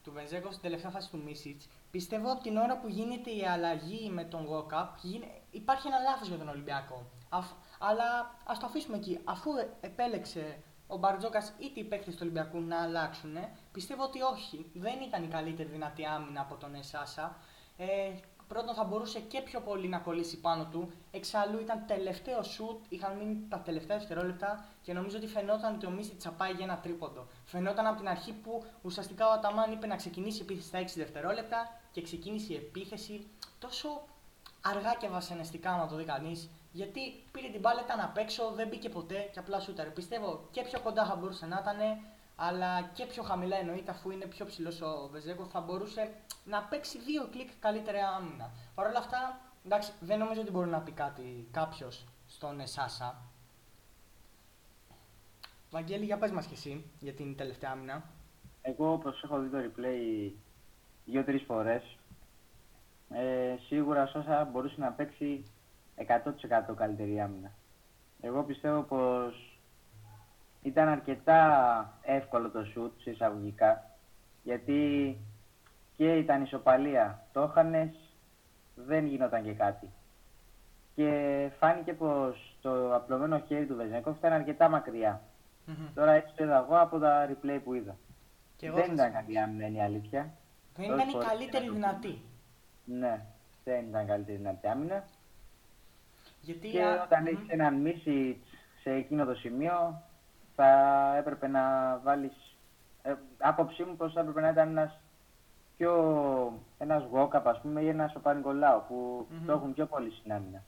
Του Βεζέγκοφ στην τελευταία φάση του Μίσιτς. Πιστεύω από την ώρα που γίνεται η αλλαγή με τον Walkup, γίνε- υπάρχει ένα λάθος για τον Ολυμπιακό. Αφ- αλλά ας το αφήσουμε εκεί. Αφού ε- επέλεξε ο Μπαρτζόκας ή οι παίκτε του Ολυμπιακού να αλλάξουν, πιστεύω ότι όχι. Δεν ήταν η καλύτερη δυνατή άμυνα από τον Εσάσα. Ε, πρώτον, θα μπορούσε και πιο πολύ να κολλήσει πάνω του. Εξάλλου, ήταν τελευταίο σουτ, είχαν μείνει τα τελευταία δευτερόλεπτα και νομίζω ότι φαινόταν ότι ο Μίσιτ θα πάει για ένα τρίποντο. Φαινόταν από την αρχή που ουσιαστικά ο Αταμάν είπε να ξεκινήσει η επίθεση στα 6 δευτερόλεπτα και ξεκίνησε η επίθεση τόσο αργά και βασανιστικά, να το δει κανείς. Γιατί πήρε την μπάλα, ήταν απ' έξω, δεν μπήκε ποτέ και απλά σούταρε. Πιστεύω και πιο κοντά θα μπορούσε να ήταν, αλλά και πιο χαμηλά εννοείται αφού είναι πιο ψηλός ο Βεζέκο, θα μπορούσε να παίξει δύο κλικ καλύτερη άμυνα. Παρ' όλα αυτά, εντάξει, δεν νομίζω ότι μπορεί να πει κάτι κάποιος στον Σάσα. Βαγγέλη, για πες μας και εσύ για την τελευταία άμυνα. Εγώ όπως έχω δει το replay δύο-τρεις φορές, ε, σίγουρα ο Σόσα μπορούσε να παίξει 100% καλύτερη άμυνα. Εγώ πιστεύω πως ήταν αρκετά εύκολο το σουτ σε εισαγωγικά, γιατί και ήταν ισοπαλία. Το έχανες, δεν γινόταν και κάτι. Και φάνηκε πως το απλωμένο χέρι του Βεζενκόφ ήταν αρκετά μακριά. Τώρα έτσι το είδα εγώ από τα replay που είδα. Και εγώ δεν θα ήταν συμφωνήσω. καλή άμυνα, είναι η αλήθεια. Δεν Τόσες ήταν η φορές καλύτερη να το δυνατή. Ναι, δεν ήταν καλύτερη δυνατή άμυνα. Γιατί Και α, όταν μμ. έχεις έναν Μίσιτς σε εκείνο το σημείο, θα έπρεπε να βάλεις... Ε, άποψή μου πως θα έπρεπε να ήταν ένας πιο... ένας Walkup, ας πούμε, ή ένας ο Πανικολάου, που Μμμ. το έχουν πιο πολύ στην άμυνα.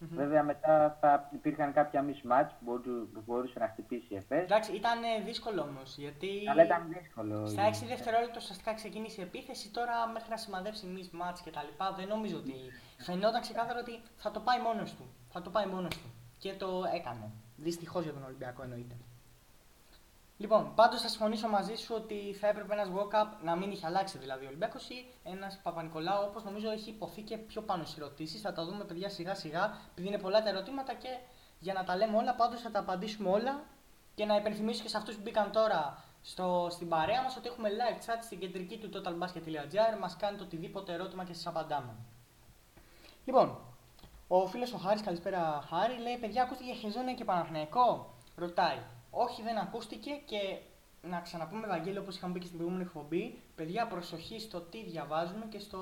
Μμμ. Βέβαια μετά θα υπήρχαν κάποια mismatch που μπορού- που μπορούσε να χτυπήσει η ΕΦΕΣ. Εντάξει, ήταν ε, δύσκολο όμως. Γιατί Αλλά ήταν δύσκολο. στα 6 δευτερόλεπτα ουσιαστικά ξεκίνησε η επίθεση. Τώρα μέχρι να σημαδέψει μη μάτς και τα λοιπά, δεν νομίζω ότι. Φαινόταν ξεκάθαρα ότι θα το πάει μόνος του. Θα το πάει μόνος του. Και το έκανε. Δυστυχώς για τον Ολυμπιακό εννοείται. Λοιπόν, πάντως θα συμφωνήσω μαζί σου ότι θα έπρεπε ένας walk-up να μην είχε αλλάξει δηλαδή ο Ολυμπιακός ή ένας Παπα-Νικολάου, όπως νομίζω έχει υποθεί και πιο πάνω στις ερωτήσεις. Θα τα δούμε, παιδιά, σιγά-σιγά, επειδή είναι πολλά τα ερωτήματα και για να τα λέμε όλα, πάντως θα τα απαντήσουμε όλα και να υπενθυμίσω και σε αυτούς που μπήκαν τώρα στο, στην παρέα μας ότι έχουμε live chat στην κεντρική του totalbasket.gr. Μας κάνετε οτιδήποτε ερώτημα και σας απαντάμε. Λοιπόν, ο φίλος ο Χάρης, καλησπέρα Χάρη, λέει: Παιδιά, ακούστηκε για Χεζόνια και Παναθηναϊκό. Ρωτάει. Όχι, δεν ακούστηκε και να ξαναπούμε Ευαγγέλιο όπως είχαμε πει και στην προηγούμενη εκπομπή. Παιδιά, προσοχή στο τι διαβάζουμε και στο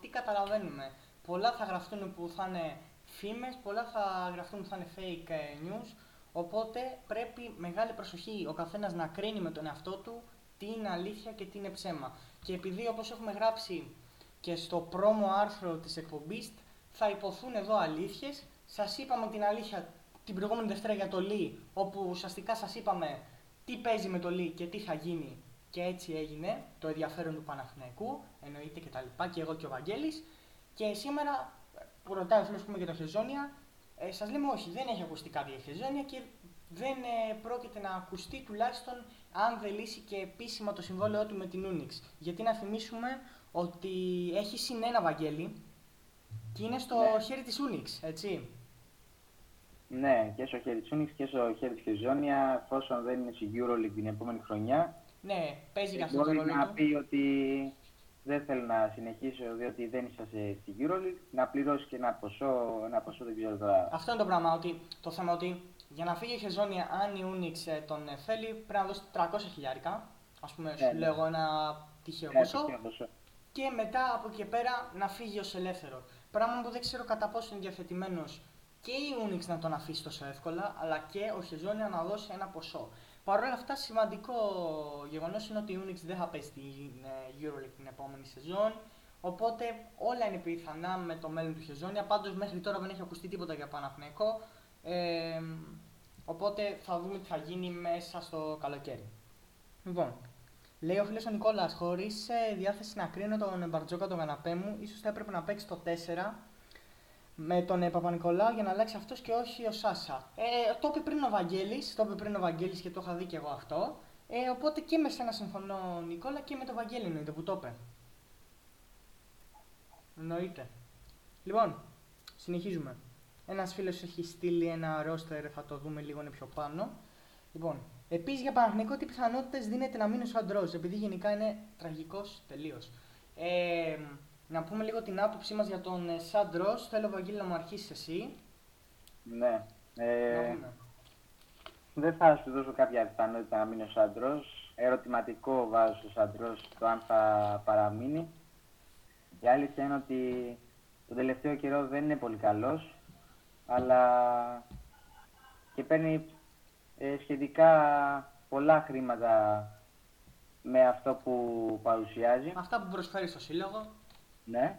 τι καταλαβαίνουμε. Πολλά θα γραφτούν που θα είναι φήμες, πολλά θα γραφτούν που θα είναι fake ε, news. Οπότε πρέπει μεγάλη προσοχή ο καθένας να κρίνει με τον εαυτό του τι είναι αλήθεια και τι είναι ψέμα. Και επειδή όπως έχουμε γράψει και στο πρόμο άρθρο της εκπομπής θα υποθούν εδώ αλήθειες. Σας είπαμε την αλήθεια την προηγούμενη Δευτέρα για το Λί, όπου ουσιαστικά σας είπαμε τι παίζει με το Λί και τι θα γίνει. Και έτσι έγινε το ενδιαφέρον του Παναθηναϊκού, εννοείται και τα λοιπά, και εγώ και ο Βαγγέλης. Και σήμερα που ρωτάει ο φίλος που για το Χεζόνια, ε, σας λέμε όχι, δεν έχει ακουστεί κάτι για Χεζόνια και δεν ε, πρόκειται να ακουστεί τουλάχιστον αν δεν λύσει και επίσημα το συμβόλαιό του με την Unix. Γιατί να θυμίσουμε ότι έχει συν ένα Βαγγέλη και είναι στο ναι. χέρι της Unix, έτσι. Ναι, και στο χέρι της Unix και στο χέρι της Χεζόνια, εφόσον δεν είναι στη EuroLeague την επόμενη χρονιά. Ναι, παίζει για αυτό το ρόλο να πει ότι δεν θέλω να συνεχίσω διότι δεν είσαστε στη EuroLeague, να πληρώσεις και ένα ποσό, ένα ποσό δεν ξέρω τώρα. Αυτό είναι το πράγμα, ότι, το θέμα ότι για να φύγει η Χεζόνια, αν η Unix ε, τον ε, θέλει, πρέπει να δώσει 300 χιλιάρικα. Α πούμε, ναι, σου ναι. λέω ένα τυχαίο ναι, ποσό. Και μετά από εκεί πέρα να φύγει ως ελεύθερος. Πράγμα που δεν ξέρω κατά πόσο είναι διαθετημένος και η Unix να τον αφήσει τόσο εύκολα, αλλά και ο Χεζόνια να δώσει ένα ποσό. Παρ' όλα αυτά, σημαντικό γεγονός είναι ότι η Unix δεν θα πέσει στην ε, EuroLeague την επόμενη σεζόν. Οπότε όλα είναι πιθανά με το μέλλον του Χεζόνια. Πάντως μέχρι τώρα δεν έχει ακουστεί τίποτα για Παναθηναϊκό. Ε, οπότε θα δούμε τι θα γίνει μέσα στο καλοκαίρι. Λοιπόν, λέει ο φίλος ο Νικόλας, χωρίς ε, διάθεση να κρίνω τον Μπαρτζόκα τον καναπέ μου, ίσως θα έπρεπε να παίξει το 4 με τον ε, Παπα-Νικολάου για να αλλάξει αυτός και όχι ο Σάσα. Ε, το είπε πριν ο Βαγγέλης, το είπε πριν ο Βαγγέλης και το είχα δει και εγώ αυτό. Ε, οπότε και με σένα συμφωνώ, Νικόλα, και με τον Βαγγέλη εννοείται που το είπε. Εννοείται. Λοιπόν, συνεχίζουμε. Ένας φίλος έχει στείλει ένα ρόστερ, θα το δούμε λίγο πιο πάνω. Λοιπόν, επίσης για Παναγενικό, τι πιθανότητες δίνεται να μείνει ο Σαντρός, επειδή γενικά είναι τραγικός τελείως. Ε, να πούμε λίγο την άποψή μας για τον ε, Σαντρό. Θέλω, Βαγγέλη, να μου αρχίσεις εσύ. Ναι. Ε, δεν θα σου δώσω κάποια πιθανότητα να μείνει ο Σαντρό. Ερωτηματικό βάζω στο Σαντρό το αν θα παραμείνει. Η αλήθεια είναι ότι τον τελευταίο καιρό δεν είναι πολύ καλός αλλά και παίρνει ε, σχετικά πολλά χρήματα με αυτό που παρουσιάζει. Αυτά που προσφέρει στο σύλλογο. Ναι.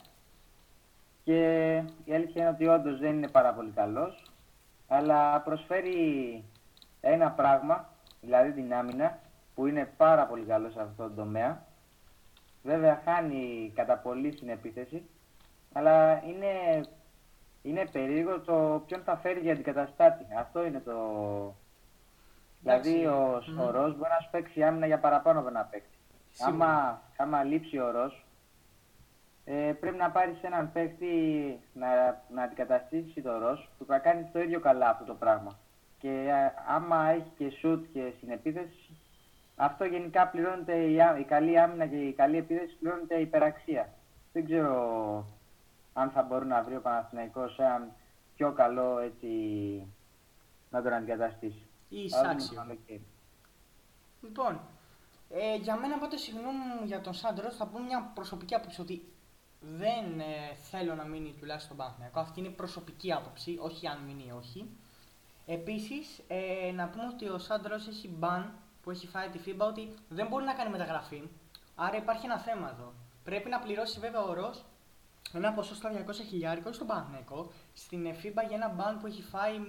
Και η αλήθεια είναι ότι όντως δεν είναι πάρα πολύ καλός, αλλά προσφέρει ένα πράγμα, δηλαδή την άμυνα, που είναι πάρα πολύ καλό σε αυτό το τομέα. Βέβαια χάνει κατά πολύ στην επίθεση, αλλά είναι είναι περίεργο το ποιον θα φέρει για αντικαταστάτη. Αυτό είναι το. Δηλαδή ο, mm. ο Ροζ μπορεί να σου παίξει άμυνα για παραπάνω από ένα παίκτη. Άμα, άμα λείψει ο Ροζ, ε, πρέπει να πάρεις έναν παίκτη να, να αντικαταστήσει το Ροζ που θα κάνεις το ίδιο καλά αυτό το πράγμα. Και ε, άμα έχει και σουτ και στην επίθεση, αυτό γενικά πληρώνεται η, η καλή άμυνα και η καλή επίθεση πληρώνεται υπεραξία. Δεν ξέρω αν θα μπορεί να βρει ο Παναθηναϊκός έναν πιο καλό έτσι να τον αντικαταστήσει. Ή εισάξιο. Λοιπόν, ε, για μένα οπότε συγγνώμη για τον Σάντρο θα πω μια προσωπική άποψη ότι δεν ε, θέλω να μείνει τουλάχιστον Παναθηναϊκό. Αυτή είναι προσωπική άποψη, όχι αν μείνει ή όχι. Επίσης, ε, να πούμε ότι ο Σάντρος έχει μπαν που έχει φάει τη FIBA ότι δεν μπορεί να κάνει μεταγραφή. Άρα υπάρχει ένα θέμα εδώ. Πρέπει να πληρώσει βέβαια ο Ρος ένα ποσό στα 200 χιλιάρικο στον Παναθηναϊκό στην FIBA για ένα μπαν που έχει φάει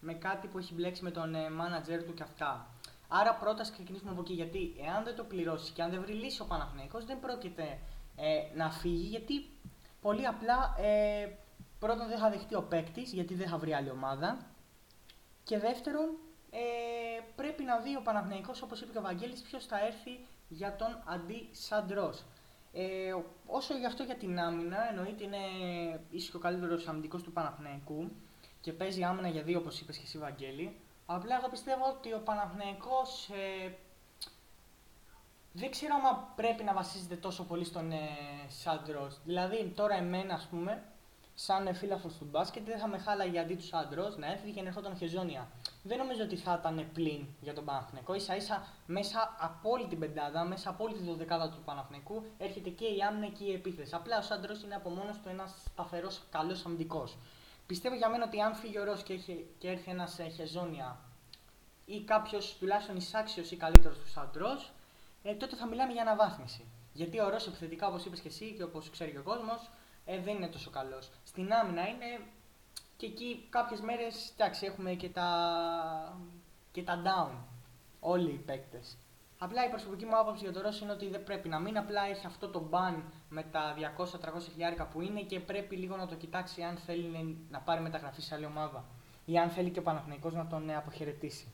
με κάτι που έχει μπλέξει με τον μάνατζερ του και αυτά. Άρα πρώτα ξεκινήσουμε από εκεί γιατί εάν δεν το πληρώσει και αν δεν βρει λύση ο Παναθηναϊκός δεν πρόκειται ε, να φύγει γιατί πολύ απλά ε, πρώτον δεν θα δεχτεί ο παίκτης γιατί δεν θα βρει άλλη ομάδα και δεύτερον ε, πρέπει να δει ο Παναθηναϊκός όπως είπε και ο Βαγγέλης ποιος θα έρθει για τον αντί Σαντρός. Ε, όσο γι' αυτό για την άμυνα, εννοείται είναι ίσως και ο καλύτερος αμυντικός του Παναθηναϊκού και παίζει άμυνα για δύο, όπως είπες και εσύ, Βαγγέλη. Απλά εγώ πιστεύω ότι ο Παναθηναϊκός ε, δεν ξέρω αν πρέπει να βασίζεται τόσο πολύ στον ε, Σάντρο. Δηλαδή, τώρα εμένα, ας πούμε, σαν φίλαθρο του μπάσκετ, δεν θα με χάλαγε αντί του Σάντρο να έρθει και να ερχόταν χεζόνια δεν νομίζω ότι θα ήταν πλην για τον Παναθηναϊκό. σα ίσα μέσα από όλη την πεντάδα, μέσα από όλη τη δωδεκάδα του Παναθηναϊκού έρχεται και η άμυνα και η επίθεση. Απλά ο Σάντρο είναι από μόνος του ένας σταθερός καλός αμυντικός. Πιστεύω για μένα ότι αν φύγει ο Ρος και, και έρθει ένας ε, Χεζόνια ή κάποιος τουλάχιστον εισάξιος ή καλύτερος του Σάντρο, ε, τότε θα μιλάμε για αναβάθμιση. Γιατί ο Ρος επιθετικά, όπως είπες και εσύ και όπως ξέρει και ο κόσμος, ε, δεν είναι τόσο καλός. Στην άμυνα είναι Και εκεί κάποιες μέρες έχουμε και τα, και τα down. Όλοι οι παίκτες. Απλά η προσωπική μου άποψη για το Ρώσο είναι ότι δεν πρέπει να μείνει. Απλά έχει αυτό το ban με τα 200-300 χιλιάρικα που είναι και πρέπει λίγο να το κοιτάξει αν θέλει να πάρει μεταγραφή σε άλλη ομάδα. Ή αν θέλει και ο Παναθηναϊκός να τον αποχαιρετήσει.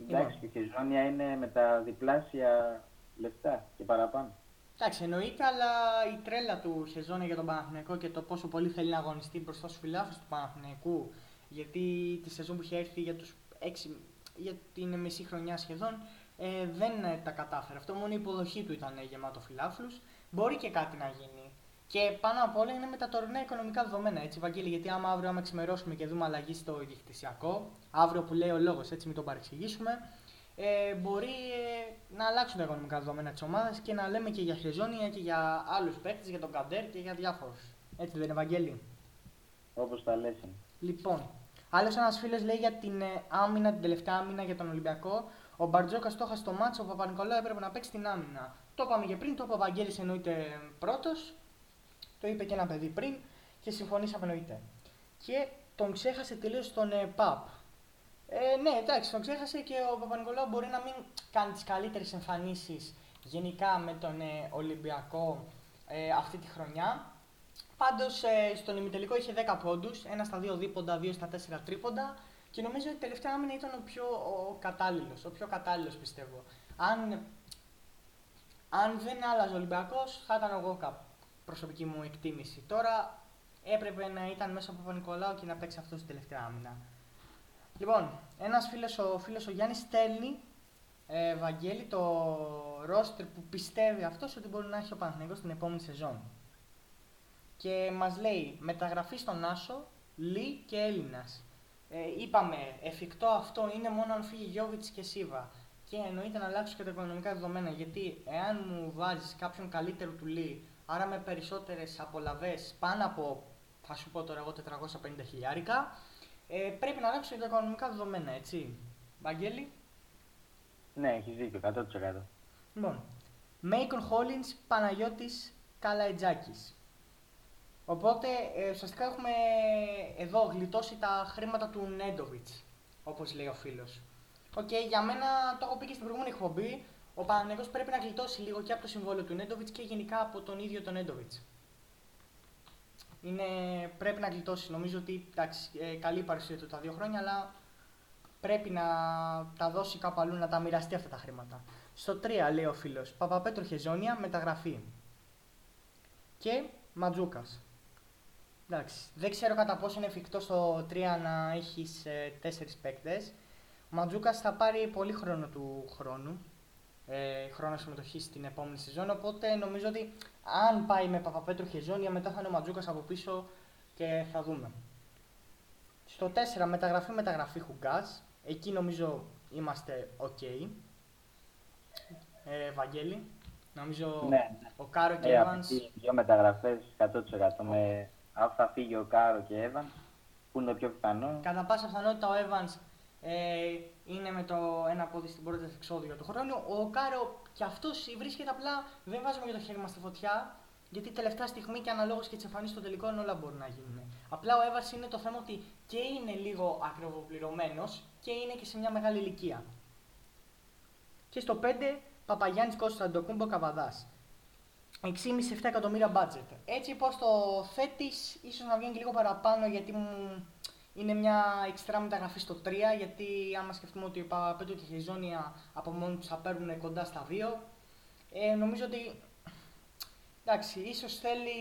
Εντάξει, και η Ζώνια είναι με τα διπλάσια λεφτά και παραπάνω. Εντάξει, εννοείται, αλλά η τρέλα του Χεζόνια για τον Παναθηναϊκό και το πόσο πολύ θέλει να αγωνιστεί μπροστά στους φιλάθλους του Παναθηναϊκού, γιατί τη σεζόν που είχε έρθει για, τους 6, για την μισή χρονιά σχεδόν, ε, δεν τα κατάφερε. Αυτό μόνο η υποδοχή του ήταν γεμάτο φιλάθλους. Μπορεί και κάτι να γίνει. Και πάνω απ' όλα είναι με τα τωρινά οικονομικά δεδομένα, έτσι, Βαγγέλη. Γιατί άμα αύριο, άμα ξημερώσουμε και δούμε αλλαγή στο διεκτησιακό, αύριο που λέει ο λόγος, έτσι, μην τον παρεξηγήσουμε, ε, μπορεί ε, να αλλάξουν τα οικονομικά δεδομένα της ομάδας και να λέμε και για Χρυζόνια και για άλλους παίκτες, για τον Καντέρ και για διάφορους. Έτσι δεν είναι, Ευαγγέλη. Όπως τα λες. Λοιπόν, άλλος ένας φίλος λέει για την ε, άμυνα, την τελευταία άμυνα για τον Ολυμπιακό. Ο Μπαρτζόκα το είχα στο μάτσο, ο Παπα-Νικολάου έπρεπε να παίξει την άμυνα. Το είπαμε και πριν, το είπε ο Βαγγέλης εννοείται πρώτος. Το είπε και ένα παιδί πριν και συμφωνήσαμε εννοείται. Και τον ξέχασε τελείως τον ε, Παπ. Ε, ναι, εντάξει, τον ξέχασε και ο Παπα-Νικολάου μπορεί να μην κάνει τις καλύτερες εμφανίσεις γενικά με τον ε, Ολυμπιακό ε, αυτή τη χρονιά. Πάντως ε, στον ημιτελικό είχε 10 πόντους, ένα στα 2 δίποντα, 2 στα 4 τρίποντα. Και νομίζω ότι η τελευταία άμυνα ήταν ο πιο κατάλληλος. Ο πιο κατάλληλος πιστεύω. Αν, αν δεν άλλαζε ο Ολυμπιακός, θα ήταν εγώ κάπου. Προσωπική μου εκτίμηση. Τώρα έπρεπε να ήταν μέσα από τον Νικολάου και να παίξει αυτό στην τελευταία άμυνα. Λοιπόν, ένας φίλος ο, φίλος ο Γιάννης στέλνει ε, Βαγγέλη το ρόστερ που πιστεύει αυτός ότι μπορεί να έχει ο Παναθηναϊκός στην επόμενη σεζόν. Και μας λέει μεταγραφή στον Άσο, Λί και Έλληνας. Ε, είπαμε, εφικτό αυτό είναι μόνο αν φύγει Γιώβιτς και Σίβα. Και εννοείται να αλλάξω και τα οικονομικά δεδομένα. Γιατί εάν μου βάζεις κάποιον καλύτερο του Λί, άρα με περισσότερες απολαυέ πάνω από, θα σου πω τώρα εγώ, 450 χιλιάρικα, ε, πρέπει να αλλάξω και τα οικονομικά δεδομένα, έτσι. Βαγγέλη; Ναι, έχεις δίκιο, 100%. Λοιπόν, Μέικον Χόλιν Παναγιώτης Καλαϊτζάκης. Οπότε ε, ουσιαστικά έχουμε εδώ γλιτώσει τα χρήματα του Νέντοβιτς, όπως λέει ο φίλος. Ok, okay, για μένα το έχω πει και στην προηγούμενη εκπομπή. Ο Παναθηναϊκός πρέπει να γλιτώσει λίγο και από το συμβόλαιο του Νέντοβιτς και γενικά από τον ίδιο τον Νέντοβιτς. Είναι, πρέπει να γλιτώσει. Νομίζω ότι εντάξει, ε, καλή παρουσία του τα δύο χρόνια, αλλά πρέπει να τα δώσει κάπου αλλού να τα μοιραστεί αυτά τα χρήματα. Στο 3 λέει ο φίλος Παπαπέτρο Χεζόνια μεταγραφή. Και Ματζούκας. Εντάξει, δεν ξέρω κατά πόσο είναι εφικτό στο 3 να έχεις ε, 4 παίκτες. Ο Ματζούκας θα πάρει πολύ χρόνο του χρόνου. Ε, χρόνος συμμετοχής στην επόμενη σεζόν. Οπότε νομίζω ότι αν πάει με Παπαπέτρο Χεζόνια, μετά θα είναι ο Ματζούκας από πίσω και θα δούμε. Στο 4 μεταγραφή μεταγραφή Χουγκάς. Εκεί νομίζω είμαστε ok. Ε, Βαγγέλη. Νομίζω ναι. ο Κάρος και ε, Evans. Δύο μεταγραφές 100% με αν θα φύγει ο Κάρος και ο Evans, που είναι το πιο πιθανό. Κατά πάσα πιθανότητα ο Evans ε, είναι με το ένα πόδι στην πόρτα εξόδου του χρόνου. Ο Κάρο και αυτός βρίσκεται απλά, δεν βάζουμε για το χέρι μας στη φωτιά, γιατί τελευταία στιγμή και αναλόγως και τις εμφανίσεις των τελικών όλα μπορούν να γίνουν. Απλά ο Εύας είναι το θέμα ότι και είναι λίγο ακριβοπληρωμένος και είναι και σε μια μεγάλη ηλικία. Και στο 5, Παπαγιάννης Κωνσταντοκούμπο Καβαδάς. 6,5-7 εκατομμύρια budget. Έτσι πώ το θέτεις, ίσως να βγαίνει και λίγο παραπάνω γιατί μου είναι μια εξτρά μεταγραφή στο 3. Γιατί άμα σκεφτούμε ότι ο Παπαπέτο και η Χεζόνια από μόνοι τους θα παίρνουν κοντά στα 2, ε, νομίζω ότι εντάξει, ίσως θέλει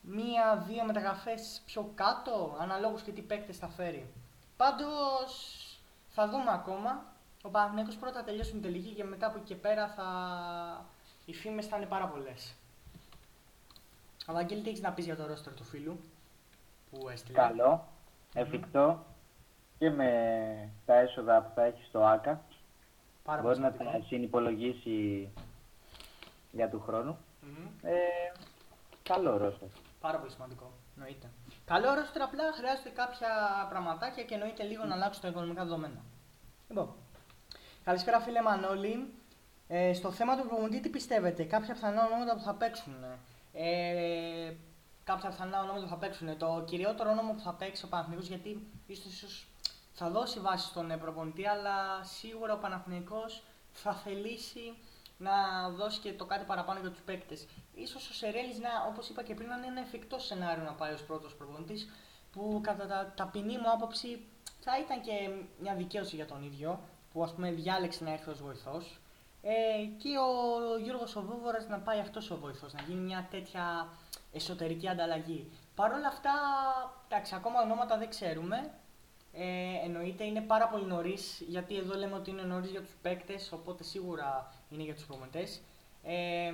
μία-δύο μεταγραφές πιο κάτω, αναλόγως και τι παίκτες θα φέρει. Πάντως θα δούμε ακόμα. Ο Παναθηναϊκός πρώτα τελειώσει την τελική και μετά από εκεί και πέρα θα... οι φήμες θα είναι πάρα πολλές. Αγγέλη, τι έχεις να πεις για το ρόστρο του φίλου; Που έστειλε. Καλό, εφικτό και με τα έσοδα που θα έχει στο ΆΚΑ. Πάρα Μπορεί να τα συνυπολογίσει για του χρόνου. Ε, καλό ρόστρο. Πάρα πολύ σημαντικό. Εννοείται. Καλό ρόστρο απλά χρειάζεται κάποια πραγματάκια και εννοείται λίγο να αλλάξουν τα οικονομικά δεδομένα. Λοιπόν, καλησπέρα φίλε Μανώλη. Ε, στο θέμα του προπονητή τι πιστεύετε, κάποια πιθανά ονόματα που θα παίξουν. Ε, κάποια πιθανά ονόματα που θα παίξουν. Το κυριότερο όνομα που θα παίξει ο Παναθηναϊκός γιατί ίσως, θα δώσει βάση στον ε, προπονητή, αλλά σίγουρα ο Παναθηναϊκός θα θελήσει να δώσει και το κάτι παραπάνω για τους παίκτες. Ίσως ο Σερέλης, όπως είπα και πριν, να είναι ένα εφικτό σενάριο να πάει ως πρώτος προπονητής, που κατά τα ταπεινή μου άποψη θα ήταν και μια δικαίωση για τον ίδιο, που ας πούμε διάλεξε να έρθει ως βοηθό. Ε, και ο Γιώργος ο να πάει αυτός ο βοηθός, να γίνει μια τέτοια εσωτερική ανταλλαγή. Παρ' όλα αυτά, εντάξει, ακόμα ονόματα δεν ξέρουμε. Ε, εννοείται είναι πάρα πολύ νωρίς, γιατί εδώ λέμε ότι είναι νωρίς για τους παίκτες, οπότε σίγουρα είναι για τους προμετέ. Ε,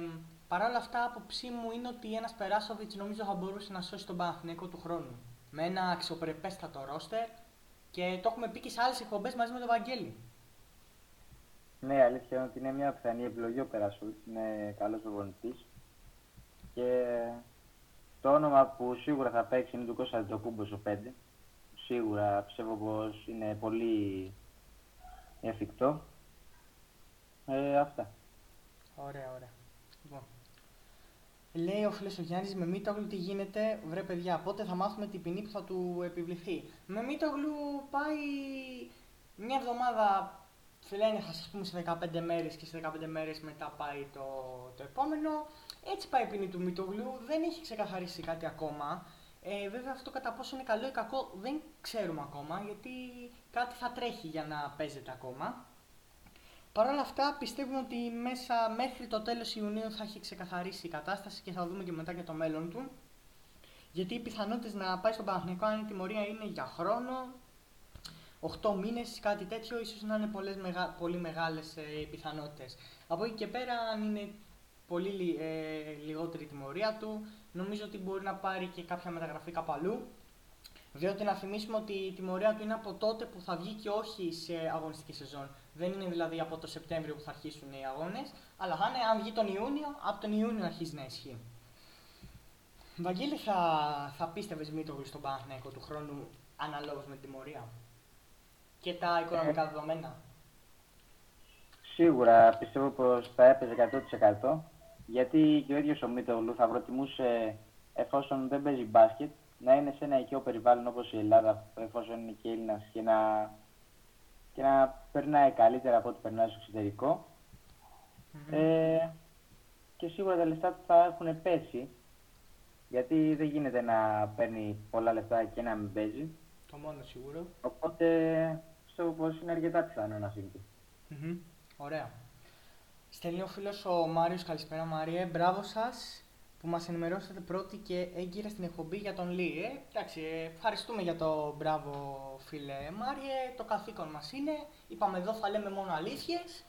Παρ' όλα αυτά, άποψή μου είναι ότι ένας Περάσοβιτς νομίζω θα μπορούσε να σώσει τον Παναθηναϊκό του χρόνου. Με ένα αξιοπρεπέστατο ρόστερ και το έχουμε πει και σε άλλες εκπομπές μαζί με τον Βαγγέλη. Ναι, αλήθεια είναι ότι είναι μια πιθανή επιλογή ο Περάσοβιτ. Είναι καλός προπονητής. Και το όνομα που σίγουρα θα παίξει είναι του Κώστα Τζοκούμπο ο 5. Σίγουρα πιστεύω πως είναι πολύ εφικτό. Ε, αυτά. Ωραία, ωραία. Λοιπόν. Λέει ο φίλος ο Γιάννης με Μίτογλου τι γίνεται, βρε παιδιά. Πότε θα μάθουμε την ποινή που θα του επιβληθεί. Με Μίτογλου πάει μια εβδομάδα λένε θα σας πούμε σε 15 μέρες και σε 15 μέρες μετά πάει το, το επόμενο. Έτσι πάει η ποινή του Μητογλου, δεν έχει ξεκαθαρίσει κάτι ακόμα. Ε, βέβαια αυτό κατά πόσο είναι καλό ή κακό δεν ξέρουμε ακόμα γιατί κάτι θα τρέχει για να παίζεται ακόμα. Παρ' όλα αυτά πιστεύουμε ότι μέσα μέχρι το τέλος Ιουνίου θα έχει ξεκαθαρίσει η κατάσταση και θα δούμε και μετά και το μέλλον του. Γιατί οι πιθανότητες να πάει στον Παναγενικό αν η τιμωρία είναι για χρόνο 8 μήνες, κάτι τέτοιο, ίσως να είναι πολλές, μεγα, πολύ μεγάλες ε, πιθανότητες. Από εκεί και πέρα, αν είναι πολύ ε, λιγότερη τιμωρία του, νομίζω ότι μπορεί να πάρει και κάποια μεταγραφή κάπου αλλού. Διότι να θυμίσουμε ότι η τιμωρία του είναι από τότε που θα βγει και όχι σε αγωνιστική σεζόν. Δεν είναι δηλαδή από το Σεπτέμβριο που θα αρχίσουν οι αγώνες, αλλά θα είναι αν βγει τον Ιούνιο, από τον Ιούνιο αρχίζει να ισχύει. Βαγγέλη, θα, θα πίστευες Μήτρογλου στον Παναθηναϊκό του χρόνου αναλόγως με την τιμωρία; Και τα οικονομικά δεδομένα. Σίγουρα πιστεύω πως θα έπαιζε 100% γιατί και ο ίδιος ο Μίτογλου θα προτιμούσε εφόσον δεν παίζει μπάσκετ να είναι σε ένα οικείο περιβάλλον όπως η Ελλάδα εφόσον είναι και Έλληνας και να, και να περνάει καλύτερα από ό,τι περνάει στο εξωτερικο Ε, και σίγουρα τα λεφτά του θα έχουν πέσει γιατί δεν γίνεται να παίρνει πολλά λεφτά και να μην παίζει. Το μόνο σίγουρο. Οπότε πιστεύω πως είναι αρκετά πιθανό να συμβεί. Mm-hmm. Ωραία. Στέλνει ο φίλος ο Μάριος. Καλησπέρα, Μάριε. Μπράβο σας που μας ενημερώσατε πρώτη και έγκυρα στην εκπομπή για τον Λί. Ε, εντάξει, ε, ευχαριστούμε για το μπράβο, φίλε Μάριε. Το καθήκον μας είναι. Είπαμε εδώ θα λέμε μόνο αλήθειες.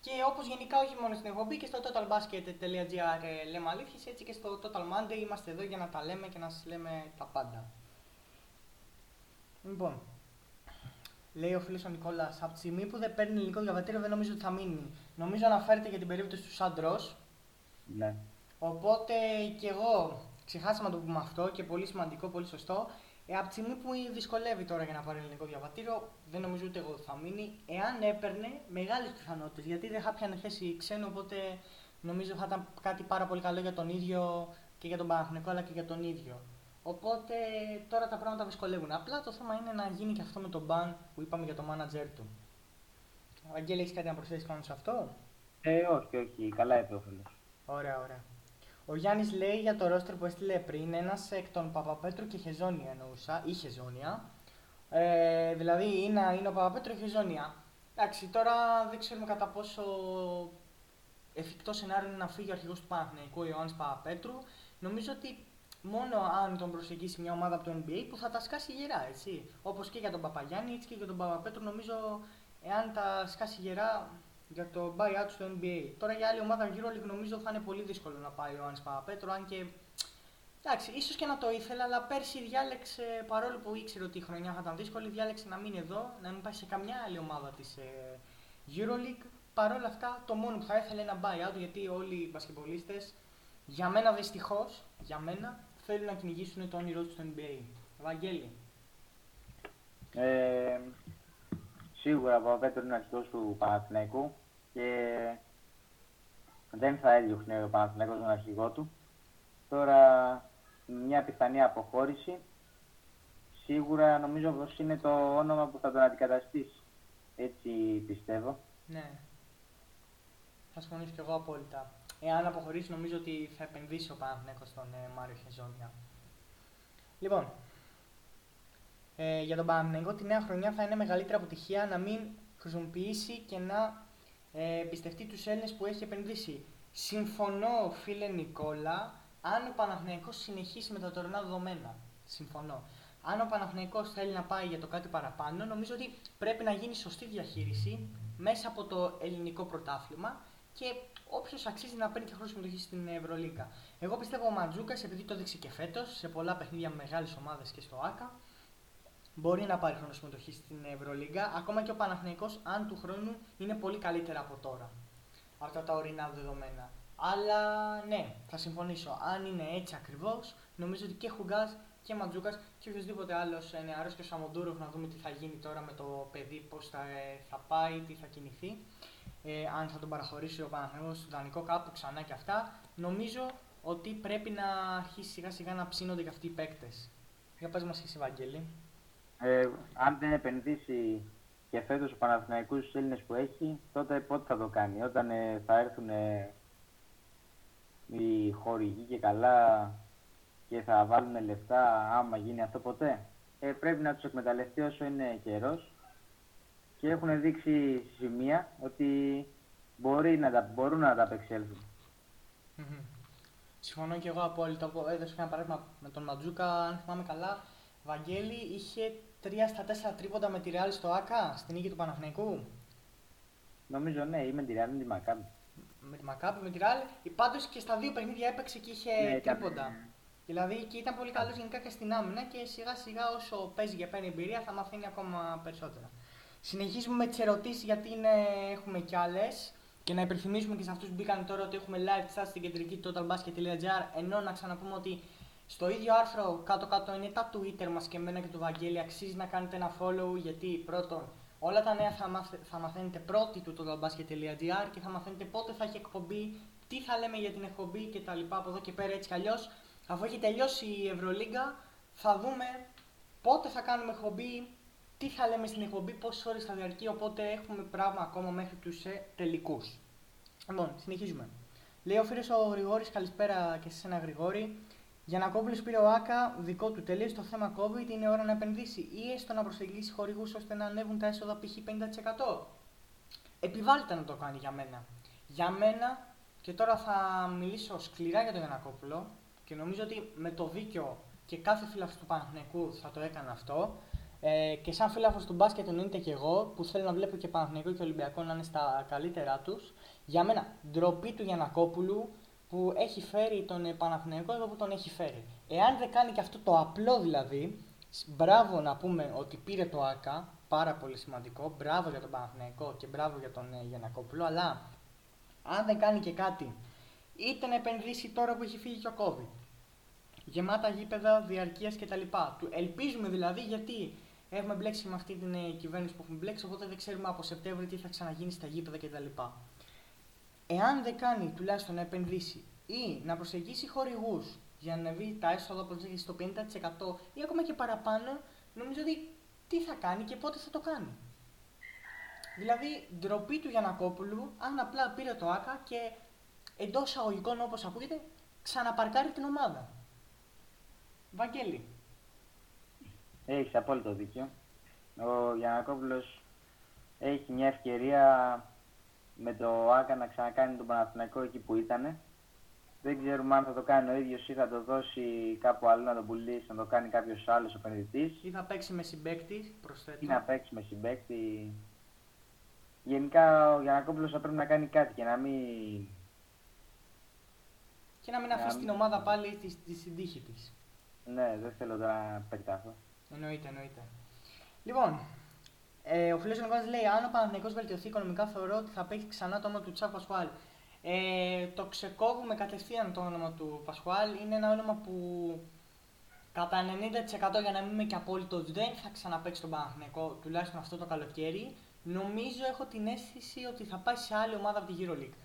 Και όπως γενικά όχι μόνο στην εκπομπή και στο totalbasket.gr ε, λέμε αλήθειες, έτσι και στο Total Monday είμαστε εδώ για να τα λέμε και να σας λέμε τα πάντα. Λοιπόν, Λέει ο φίλος ο Νικόλας, από τη στιγμή που δεν παίρνει ελληνικό διαβατήριο δεν νομίζω ότι θα μείνει. Νομίζω αναφέρεται για την περίπτωση του Σάντρο. Ναι. Οπότε και εγώ ξεχάσαμε να το πούμε αυτό και πολύ σημαντικό, πολύ σωστό. Ε, από τη στιγμή που δυσκολεύει τώρα για να πάρει ελληνικό διαβατήριο, δεν νομίζω ούτε εγώ ότι θα μείνει. Εάν έπαιρνε, μεγάλες πιθανότητες. Γιατί δεν θα πιανε θέση ξένο, οπότε νομίζω θα ήταν κάτι πάρα πολύ καλό για τον ίδιο και για τον Παναθηνικό αλλά και για τον ίδιο. Οπότε τώρα τα πράγματα δυσκολεύουν. Απλά το θέμα είναι να γίνει και αυτό με τον μπαν που είπαμε για το manager του. Αγγέλη, έχεις κάτι να προσθέσεις πάνω σε αυτό; Ε, όχι, όχι. Καλά είπε ο Ωραία, ωραία. Ο Γιάννης λέει για το ρόστερ που έστειλε πριν ένας εκ των Παπαπέτρου και Χεζόνια εννοούσα, ή Χεζόνια. Ε, δηλαδή είναι, είναι ο Παπαπέτρου και Χεζόνια. Εντάξει, τώρα δεν ξέρουμε κατά πόσο εφικτό σενάριο είναι να φύγει ο αρχηγός του Παναθηναϊκού, ο Ιωάννης Παπαπέτρου. Νομίζω ότι μόνο αν τον προσεγγίσει μια ομάδα από το NBA που θα τα σκάσει γερά, έτσι. Όπως και για τον Παπαγιάννη, έτσι και για τον Παπαπέτρο, νομίζω εάν τα σκάσει γερά για το buyout στο NBA. Τώρα για άλλη ομάδα EuroLeague νομίζω θα είναι πολύ δύσκολο να πάει ο Άννη Παπαπέτρο, αν και. Εντάξει, ίσως και να το ήθελα, αλλά πέρσι διάλεξε, παρόλο που ήξερε ότι η χρονιά θα ήταν δύσκολη, διάλεξε να μείνει εδώ, να μην πάει σε καμιά άλλη ομάδα της ε, EuroLeague. Παρ' όλα αυτά, το μόνο που θα ήθελε είναι ένα buyout, γιατί όλοι οι μπασκετμπολίστες, για μένα δυστυχώς, για μένα, θέλουν να κυνηγήσουν το όνειρό τους στο NBA. Βαγγέλη. Ε, σίγουρα ο Παπαπέτρο είναι αρχηγός του Παναθηναϊκού και δεν θα έδιωχνε ο Παναθηναϊκός τον αρχηγό του. Τώρα μια πιθανή αποχώρηση, σίγουρα νομίζω πως είναι το όνομα που θα τον αντικαταστήσει. Έτσι πιστεύω. Ναι. Θα συμφωνήσω κι εγώ απόλυτα. Εάν αποχωρήσει, νομίζω ότι θα επενδύσει ο Παναθηναίκος στον ε, Μάριο Χεζόνια. Λοιπόν, ε, για τον Παναθηναϊκό τη νέα χρονιά θα είναι μεγαλύτερη αποτυχία να μην χρησιμοποιήσει και να ε, πιστευτεί τους Έλληνες που έχει επενδύσει. Συμφωνώ, φίλε Νικόλα, αν ο Παναθηναϊκός συνεχίσει με τα τωρινά δεδομένα. Συμφωνώ. Αν ο Παναθηναϊκός θέλει να πάει για το κάτι παραπάνω, νομίζω ότι πρέπει να γίνει σωστή διαχείριση μέσα από το ελληνικό πρωτάθλημα και όποιος αξίζει να παίρνει και χρόνος συμμετοχής στην Ευρωλίγκα. Εγώ πιστεύω ο Μαντζούκα, επειδή το δείξει και φέτος σε πολλά παιχνίδια με μεγάλες ομάδες και στο ΑΚΑ, μπορεί να πάρει χρόνος συμμετοχής στην Ευρωλίγκα. Ακόμα και ο Παναθηναϊκός, αν του χρόνου είναι πολύ καλύτερα από τώρα. Αυτά τα ορεινά δεδομένα. Αλλά ναι, θα συμφωνήσω. Αν είναι έτσι ακριβώς, νομίζω ότι και Χουγκάς και Μαντζούκα και οποιοδήποτε άλλος νεαρός και ο Σαμοντούροφ να δούμε τι θα γίνει τώρα με το παιδί, πώς θα, ε, θα πάει, τι θα κινηθεί. Ε, αν θα τον παραχωρήσει ο Παναθηναϊκός στο δανεικό κάπου ξανά και αυτά. Νομίζω ότι πρέπει να αρχίσει σιγά σιγά να ψήνονται και αυτοί οι παίκτες. Για πες μας εσύ, Βαγγέλη. Ε, αν δεν επενδύσει και φέτος ο Παναθηναϊκός στους Έλληνες που έχει, τότε πότε θα το κάνει; Όταν ε, θα έρθουν ε, οι χορηγοί και καλά και θα βάλουν λεφτά άμα γίνει αυτό ποτέ; Ε, πρέπει να τους εκμεταλλευτεί όσο είναι καιρός και έχουν δείξει σημεία ότι μπορεί να τα, μπορούν να τα απεξέλθουν. Mm-hmm. Συμφωνώ και εγώ απόλυτα. Έδωσα ένα παράδειγμα με τον Ματζούκα, αν θυμάμαι καλά. Βαγγέλη είχε 3 στα 4 τρίποντα με τη Real στο ΑΚΑ, στην νίκη του Παναθηναϊκού. Νομίζω ναι, ή με τη Real, με τη Μακάμπη. Με τη Μακάμπη, με τη Real. Πάντως και στα δύο παιχνίδια έπαιξε και είχε ναι, τρίποντα. Ναι. Δηλαδή και ήταν πολύ καλός γενικά και στην άμυνα και σιγά σιγά όσο παίζει και παίρνει εμπειρία θα μαθαίνει ακόμα περισσότερα. Συνεχίζουμε με τις ερωτήσεις γιατί είναι, έχουμε κι άλλες. Και να υπενθυμίσουμε και σε αυτούς που μπήκαν τώρα ότι έχουμε live chat στην κεντρική totalbasket.gr. Ενώ να ξαναπούμε ότι στο ίδιο άρθρο κάτω-κάτω είναι τα Twitter μας και εμένα και του Βαγγέλη. Αξίζει να κάνετε ένα follow γιατί πρώτον όλα τα νέα θα, μαθ, θα μαθαίνετε πρώτοι του totalbasket.gr και θα μαθαίνετε πότε θα έχει εκπομπή, τι θα λέμε για την εκπομπή κτλ. Από εδώ και πέρα έτσι κι αλλιώς. Αφού έχει τελειώσει η Ευρωλίγκα, θα δούμε πότε θα κάνουμε εκπομπή, τι θα λέμε στην εκπομπή, πόσες ώρες θα διαρκεί. Οπότε έχουμε πράγμα ακόμα μέχρι τους ε, τελικούς. Λοιπόν, συνεχίζουμε. Λέει ο φίλος ο Γρηγόρης, καλησπέρα και σε ένα Γρηγόρη. Για να κόβει πήρε ο Άκα δικό του τελείω το θέμα COVID είναι ώρα να επενδύσει ή έστω να προσεγγίσει χορηγούς ώστε να ανέβουν τα έσοδα π.χ. 50%. Επιβάλλεται να το κάνει για μένα. Για μένα, και τώρα θα μιλήσω σκληρά για τον Γιανακόπουλο και νομίζω ότι με το δίκιο και κάθε φίλο του Παναθηναϊκού θα το έκανε αυτό. Ε, και σαν φίλαθρο του μπάσκετ εννοείται και εγώ, που θέλω να βλέπω και Παναθηναϊκό και Ολυμπιακό να είναι στα καλύτερά τους. Για μένα, ντροπή του Γιανακόπουλου που έχει φέρει τον Παναθηναϊκό εδώ που τον έχει φέρει. Εάν δεν κάνει και αυτό το απλό δηλαδή, μπράβο να πούμε ότι πήρε το ΑΚΑ, πάρα πολύ σημαντικό, μπράβο για τον Παναθηναϊκό και μπράβο για τον ε, Γιανακόπουλο, αλλά αν δεν κάνει και κάτι, είτε να επενδύσει τώρα που έχει φύγει και ο COVID, γεμάτα γήπεδα διαρκείας κτλ. Ελπίζουμε δηλαδή γιατί Έχουμε μπλέξει με αυτή την ε, κυβέρνηση που έχουμε μπλέξει, οπότε δεν ξέρουμε από Σεπτέμβριο τι θα ξαναγίνει στα γήπεδα κτλ. Εάν δεν κάνει τουλάχιστον να επενδύσει ή να προσεγγίσει χορηγούς για να βγει τα έσοδα προσέγγιση στο 50% ή ακόμα και παραπάνω, νομίζω ότι τι θα κάνει και πότε θα το κάνει. Δηλαδή, ντροπή του Γιανακόπουλου, αν απλά πήρε το ΆΚΑ και εντός αγωγικών όπως ακούγεται, ξαναπαρκάρει την ομάδα. Βαγγέλη. Έχεις απόλυτο δίκιο. Ο Γιανακόπουλος έχει μια ευκαιρία με το ΆΚΑ να ξανακάνει τον Παναθηναϊκό εκεί που ήταν. Δεν ξέρουμε αν θα το κάνει ο ίδιος ή θα το δώσει κάπου άλλο να το πουλήσει, να το κάνει κάποιος άλλος επενδυτής. Ή θα παίξει με συμπέκτη, προσθέτω. Ή να παίξει με συμπέκτη. Γενικά ο Γιανακόπουλος θα πρέπει να κάνει κάτι και να μην. Και να μην αφήσει την ομάδα πάλι τη στην τύχη της. Ναι, δεν θέλω να επεκταθώ. Εννοείται, εννοείται. Λοιπόν, ε, ο φίλος Νικόλας λέει: Αν ο Παναθυνικό βελτιωθεί οικονομικά, θεωρώ ότι θα παίξει ξανά το όνομα του Τσάρ Πασχουάλ. Ε, το ξεκόβουμε κατευθείαν το όνομα του Πασχουάλ. Είναι ένα όνομα που κατά 90% για να μην είμαι και απόλυτος δεν θα ξαναπέξει τον Παναθηναϊκό τουλάχιστον αυτό το καλοκαίρι. Νομίζω έχω την αίσθηση ότι θα πάει σε άλλη ομάδα από τη EuroLeague.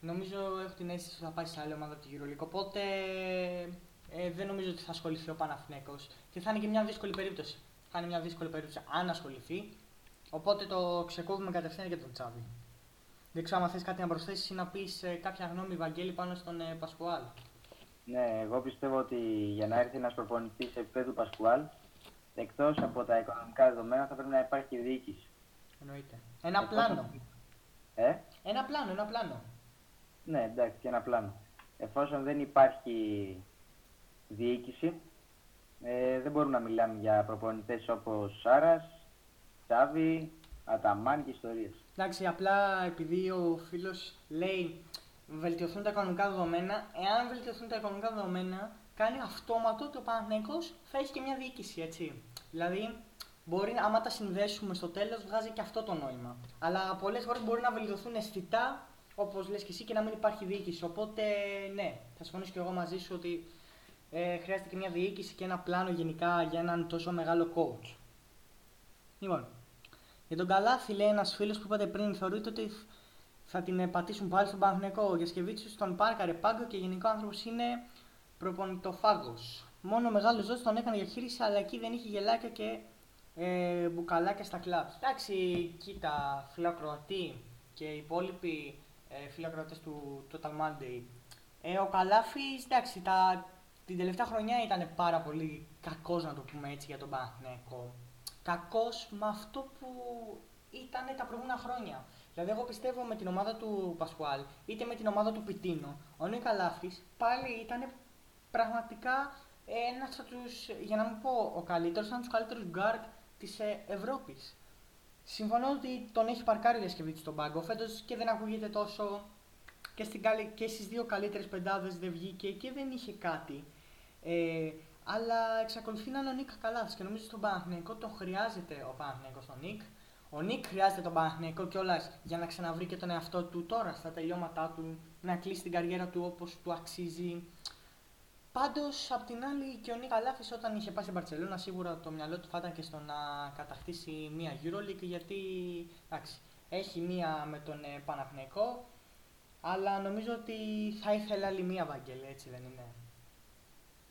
Νομίζω έχω την αίσθηση ότι θα πάει σε άλλη ομάδα από τη EuroLeague. Οπότε ε, δεν νομίζω ότι θα ασχοληθεί ο Παναθηναίκος και θα είναι και μια δύσκολη περίπτωση. Θα είναι μια δύσκολη περίπτωση αν ασχοληθεί. Οπότε το ξεκόβουμε κατευθείαν για τον Τσάβη. Δεν ξέρω αν θες κάτι να προσθέσεις ή να πεις ε, κάποια γνώμη, Βαγγέλη, πάνω στον ε, Πασκουάλ. Ναι, εγώ πιστεύω ότι για να έρθει ένας προπονητής σε επίπεδο Πασκουάλ, εκτός από τα οικονομικά δεδομένα, θα πρέπει να υπάρχει διοίκηση. Εννοείται. Ένα πλάνο. Ε; Ένα πλάνο, ένα πλάνο. Ναι, εντάξει, ένα πλάνο. Εφόσον δεν υπάρχει διοίκηση, ε, δεν μπορούμε να μιλάμε για προπονητές όπως Σάρας, Τσάβη, Αταμάν και ιστορίες. Εντάξει, απλά επειδή ο φίλος λέει βελτιωθούν τα οικονομικά δεδομένα, εάν βελτιωθούν τα οικονομικά δεδομένα, κάνει αυτόματο ότι ο Παναθηναϊκός θα έχει και μια διοίκηση, έτσι. Δηλαδή, μπορεί, άμα τα συνδέσουμε στο τέλος, βγάζει και αυτό το νόημα. Αλλά πολλές φορές μπορεί να βελτιωθούν αισθητά, όπως λες και εσύ, και να μην υπάρχει διοίκηση. Οπότε, ναι, θα συμφωνήσω και εγώ μαζί σου ότι ε, χρειάζεται και μια διοίκηση και ένα πλάνο γενικά για έναν τόσο μεγάλο coach. Λοιπόν, για τον Καλάθι λέει ένας φίλος που είπατε πριν, θεωρείτε ότι θα την πατήσουν πάλι στον Παναθηναϊκό. Ο Γιασκεβίτσιος τον πάρκαρε πάγκο και γενικό άνθρωπος είναι προπονητοφάγο. Μόνο ο μεγάλο ζώο τον έκανε διαχείριση, αλλά εκεί δεν είχε γελάκια και ε, μπουκαλάκια στα κλαμπ. Εντάξει, κοίτα, φιλοκροατή και οι υπόλοιποι ε, φίλοι ακροατές του Total Monday. Ε, ο Καλάφη, εντάξει, τα, την τελευταία χρονιά ήταν πάρα πολύ κακός να το πούμε έτσι για τον Παναθηναϊκό. Κακός με αυτό που ήταν τα προηγούμενα χρόνια. Δηλαδή, εγώ πιστεύω με την ομάδα του Πασχουάλ είτε με την ομάδα του Πιτίνο, ο Νίκο Καλάθη πάλι ήταν πραγματικά ένας από τους, για να μην πω ο καλύτερος, ένας από τους καλύτερους γκαρντ της ε, Ευρώπης. Συμφωνώ ότι τον έχει παρκάρει ο Διασκευίτη στον πάγκο φέτος και δεν ακούγεται τόσο. Και, στην, και στις δύο καλύτερες πεντάδες δεν βγήκε και δεν είχε κάτι. Ε, αλλά εξακολουθεί να είναι ο Νίκ Καλάθι και νομίζω στον Παναθηναϊκό τον χρειάζεται ο Παναθηναϊκός τον Νίκ. Ο Νίκ χρειάζεται τον Παναθηναϊκό κιόλας για να ξαναβρει και τον εαυτό του τώρα στα τελειώματά του, να κλείσει την καριέρα του όπως του αξίζει. Πάντως, απ' την άλλη, και ο Νίκ Καλάθι όταν είχε πάει στην Παρσελόνα, σίγουρα το μυαλό του θα ήταν και στο να κατακτήσει μια Euroleague γιατί εντάξει, έχει μία με τον ε, Παναθηναϊκό, αλλά νομίζω ότι θα ήθελε άλλη μία Βαγγέλη, έτσι δεν είναι;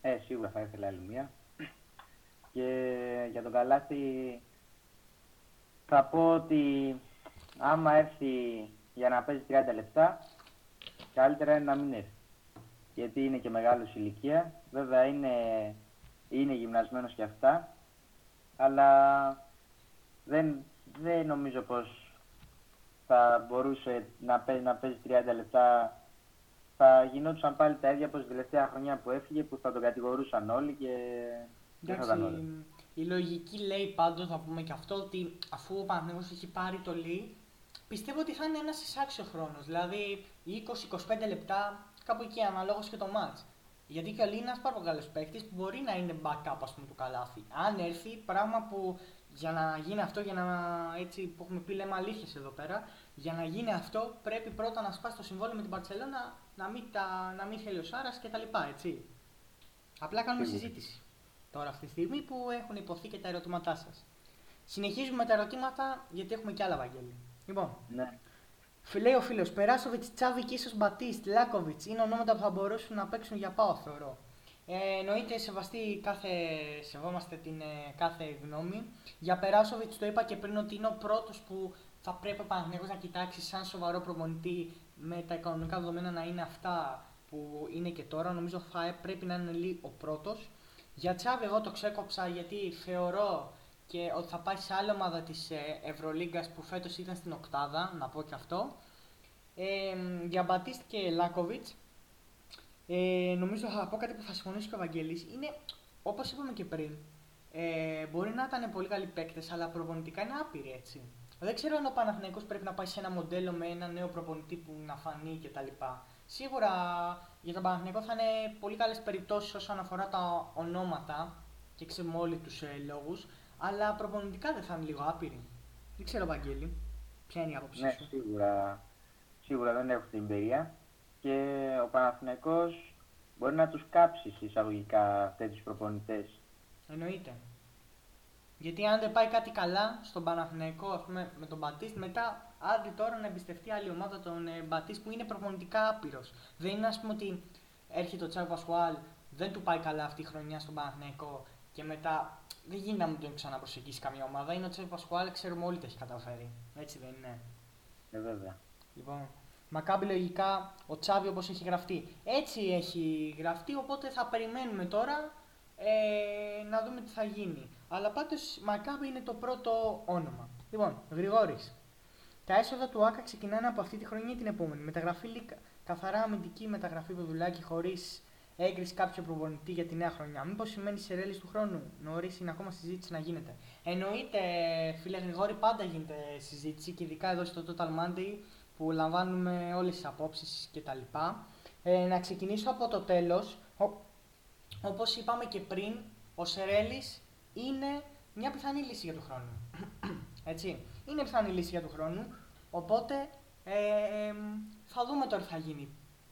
Ε, σίγουρα θα ήθελα άλλη μία. Και για τον Καλάθι θα πω ότι άμα έρθει για να παίζει 30 λεπτά, καλύτερα είναι να μην έρθει. Γιατί είναι και μεγάλος ηλικία. Βέβαια είναι, είναι γυμνασμένος και αυτά. Αλλά δεν, δεν νομίζω πως θα μπορούσε να παίζει, να παίζει 30 λεπτά θα γινόντουσαν πάλι τα ίδια από την τελευταία χρονιά που έφυγε που θα τον κατηγορούσαν όλοι και δεν θα ήταν όλοι. Η λογική λέει πάντως, θα πούμε και αυτό, ότι αφού ο Παναγιώτης έχει πάρει το Λί, πιστεύω ότι θα είναι ένας εισάξιος χρόνος. Δηλαδή 20-25 λεπτά, κάπου εκεί αναλόγως και το μάτς. Γιατί και ο Λί είναι ένας πάρα πολύ παίκτης που μπορεί να είναι backup ας πούμε, του καλάθι. Αν έρθει, πράγμα που για να γίνει αυτό, για να έτσι που έχουμε πει λέμε αλήθειες εδώ πέρα, για να γίνει αυτό πρέπει πρώτα να σπάσει το συμβόλαιο με την Παρσελόνα, να μην, τα, να μην θέλει ο Σάρας κτλ. Έτσι. Απλά κάνουμε συζήτηση τώρα αυτή τη στιγμή που έχουν υποθεί και τα ερωτήματά σας. Συνεχίζουμε με τα ερωτήματα γιατί έχουμε και άλλα Βαγγέλη. Λοιπόν, ναι. Λέει ο φίλος, Περάσοβιτς, Τσάβη και ίσως Μπατίστ, Λάκοβιτς είναι ονόματα που θα μπορούσαν να παίξουν για πάω, θεωρώ. Ε, εννοείται σεβαστή κάθε, σεβόμαστε την ε, κάθε γνώμη. Για Περάσοβιτς το είπα και πριν ότι είναι ο πρώτος που θα πρέπει ο Παναγενικό να κοιτάξει σαν σοβαρό προπονητή με τα οικονομικά δεδομένα να είναι αυτά που είναι και τώρα. Νομίζω θα πρέπει να είναι λίγο ο πρώτος. Για Τσάβη, εγώ το ξέκοψα γιατί θεωρώ και ότι θα πάει σε άλλη ομάδα της ε, Ευρωλίγκας που φέτος ήταν στην Οκτάδα, να πω και αυτό. Ε, για Μπατίστ και Λάκοβιτς, ε, νομίζω θα πω κάτι που θα συμφωνήσει και ο Βαγγέλης. Είναι, όπως είπαμε και πριν, ε, μπορεί να ήταν πολύ καλοί παίκτες, αλλά προπονητικά είναι άπειροι έτσι. Δεν ξέρω αν ο Παναθηναϊκός πρέπει να πάει σε ένα μοντέλο με ένα νέο προπονητή που να φανεί κτλ. Σίγουρα για τον Παναθηναϊκό θα είναι πολύ καλές περιπτώσεις όσον αφορά τα ονόματα και ξέρουμε όλοι τους ε, λόγους, αλλά προπονητικά δεν θα είναι λίγο άπειροι. Δεν ξέρω, Βαγγέλη, ποια είναι η άποψή ναι, σου. Σίγουρα, σίγουρα δεν έχω την εμπειρία και ο Παναθηναϊκός μπορεί να τους κάψει εισαγωγικά τέτοιους προπονητές. Εννοείται. Γιατί αν δεν πάει κάτι καλά στον Παναθηναϊκό ας πούμε, με τον Μπατίστ, μετά άντε τώρα να εμπιστευτεί άλλη ομάδα τον ε, Μπατίστ που είναι προπονητικά άπειρος. Δεν είναι ας πούμε ότι έρχεται ο Τσάβο Πασχουάλ, δεν του πάει καλά αυτή η χρονιά στον Παναθηναϊκό και μετά δεν γίνεται να μην τον ξαναπροσεγγίσει καμία ομάδα. Είναι ο Τσάβο Πασχουάλ, ξέρουμε όλοι τι έχει καταφέρει. Έτσι δεν είναι. Ε, βέβαια. Λοιπόν, Μακάμπι λογικά ο Τσάβι όπως έχει γραφτεί. Έτσι έχει γραφτεί, οπότε θα περιμένουμε τώρα ε, να δούμε τι θα γίνει. Αλλά πάντως Μακάμπι είναι το πρώτο όνομα. Λοιπόν, Γρηγόρης. Τα έσοδα του ΆΚΑ ξεκινάνε από αυτή τη χρονιά ή την επόμενη. Μεταγραφή Λίκα. Καθαρά αμυντική μεταγραφή Πεδουλάκη χωρίς έγκριση κάποιο προπονητή για τη νέα χρονιά. Μήπως σημαίνει σε ρέλης του χρόνου. Νωρίς είναι ακόμα συζήτηση να γίνεται. Εννοείται, φίλε Γρηγόρη, πάντα γίνεται συζήτηση και ειδικά εδώ στο Total Monday που λαμβάνουμε όλες τις απόψεις κτλ. Ε, να ξεκινήσω από το τέλος. Ο, όπως είπαμε και πριν, ο Σερέλης είναι μια πιθανή λύση για του χρόνου. [CLEARS THROAT] Έτσι. Είναι πιθανή λύση για του χρόνου, οπότε ε, θα δούμε τώρα τι θα γίνει.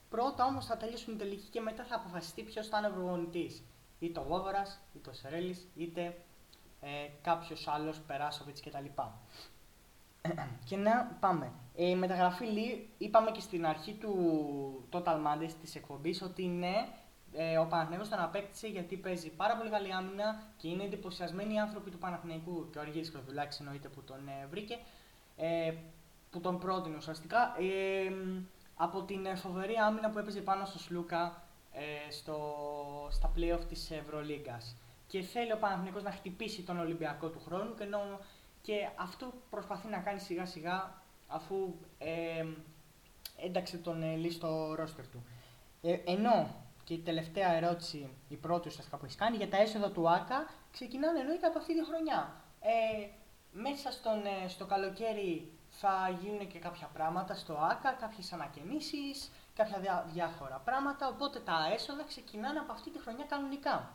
Πρώτα όμως θα τελειώσουν οι τελικοί και μετά θα αποφασιστεί ποιος θα είναι ο προπονητής. Είτε ο Βόβορας, είτε ο Σερέλης, είτε ε, κάποιος άλλος, Περάσοβιτς κτλ. [CLEARS THROAT] και να πάμε. Ε, η μεταγραφή Λί, είπαμε και στην αρχή του Total Mondays της εκπομπής ότι ναι, ε, ο Παναθηναϊκός τον απέκτησε γιατί παίζει πάρα πολύ καλή άμυνα και είναι εντυπωσιασμένοι οι άνθρωποι του Παναθηναϊκού και ο Αργύρης Κροδουλάκης εννοείται που τον ε, βρήκε, ε, που τον πρότεινε ουσιαστικά, ε, από την φοβερή άμυνα που έπαιζε πάνω στο Σλούκα ε, στο, στα playoff της Ευρωλίγκας. Και θέλει ο Παναθηναϊκός να χτυπήσει τον Ολυμπιακό του χρόνου και, νο, και αυτό προσπαθεί να κάνει σιγά σιγά αφού ε, ένταξε τον ε, στο ρόστερ του. Ε, ενώ και η τελευταία ερώτηση, η πρώτη ουσιαστικά που έχεις κάνει, για τα έσοδα του ΆΚΑ ξεκινάνε εννοείται από αυτή τη χρονιά. Ε, μέσα στον, ε, στο καλοκαίρι θα γίνουν και κάποια πράγματα στο ΆΚΑ, κάποιες ανακαινήσεις, κάποια διά, διάφορα πράγματα, οπότε τα έσοδα ξεκινάνε από αυτή τη χρονιά κανονικά.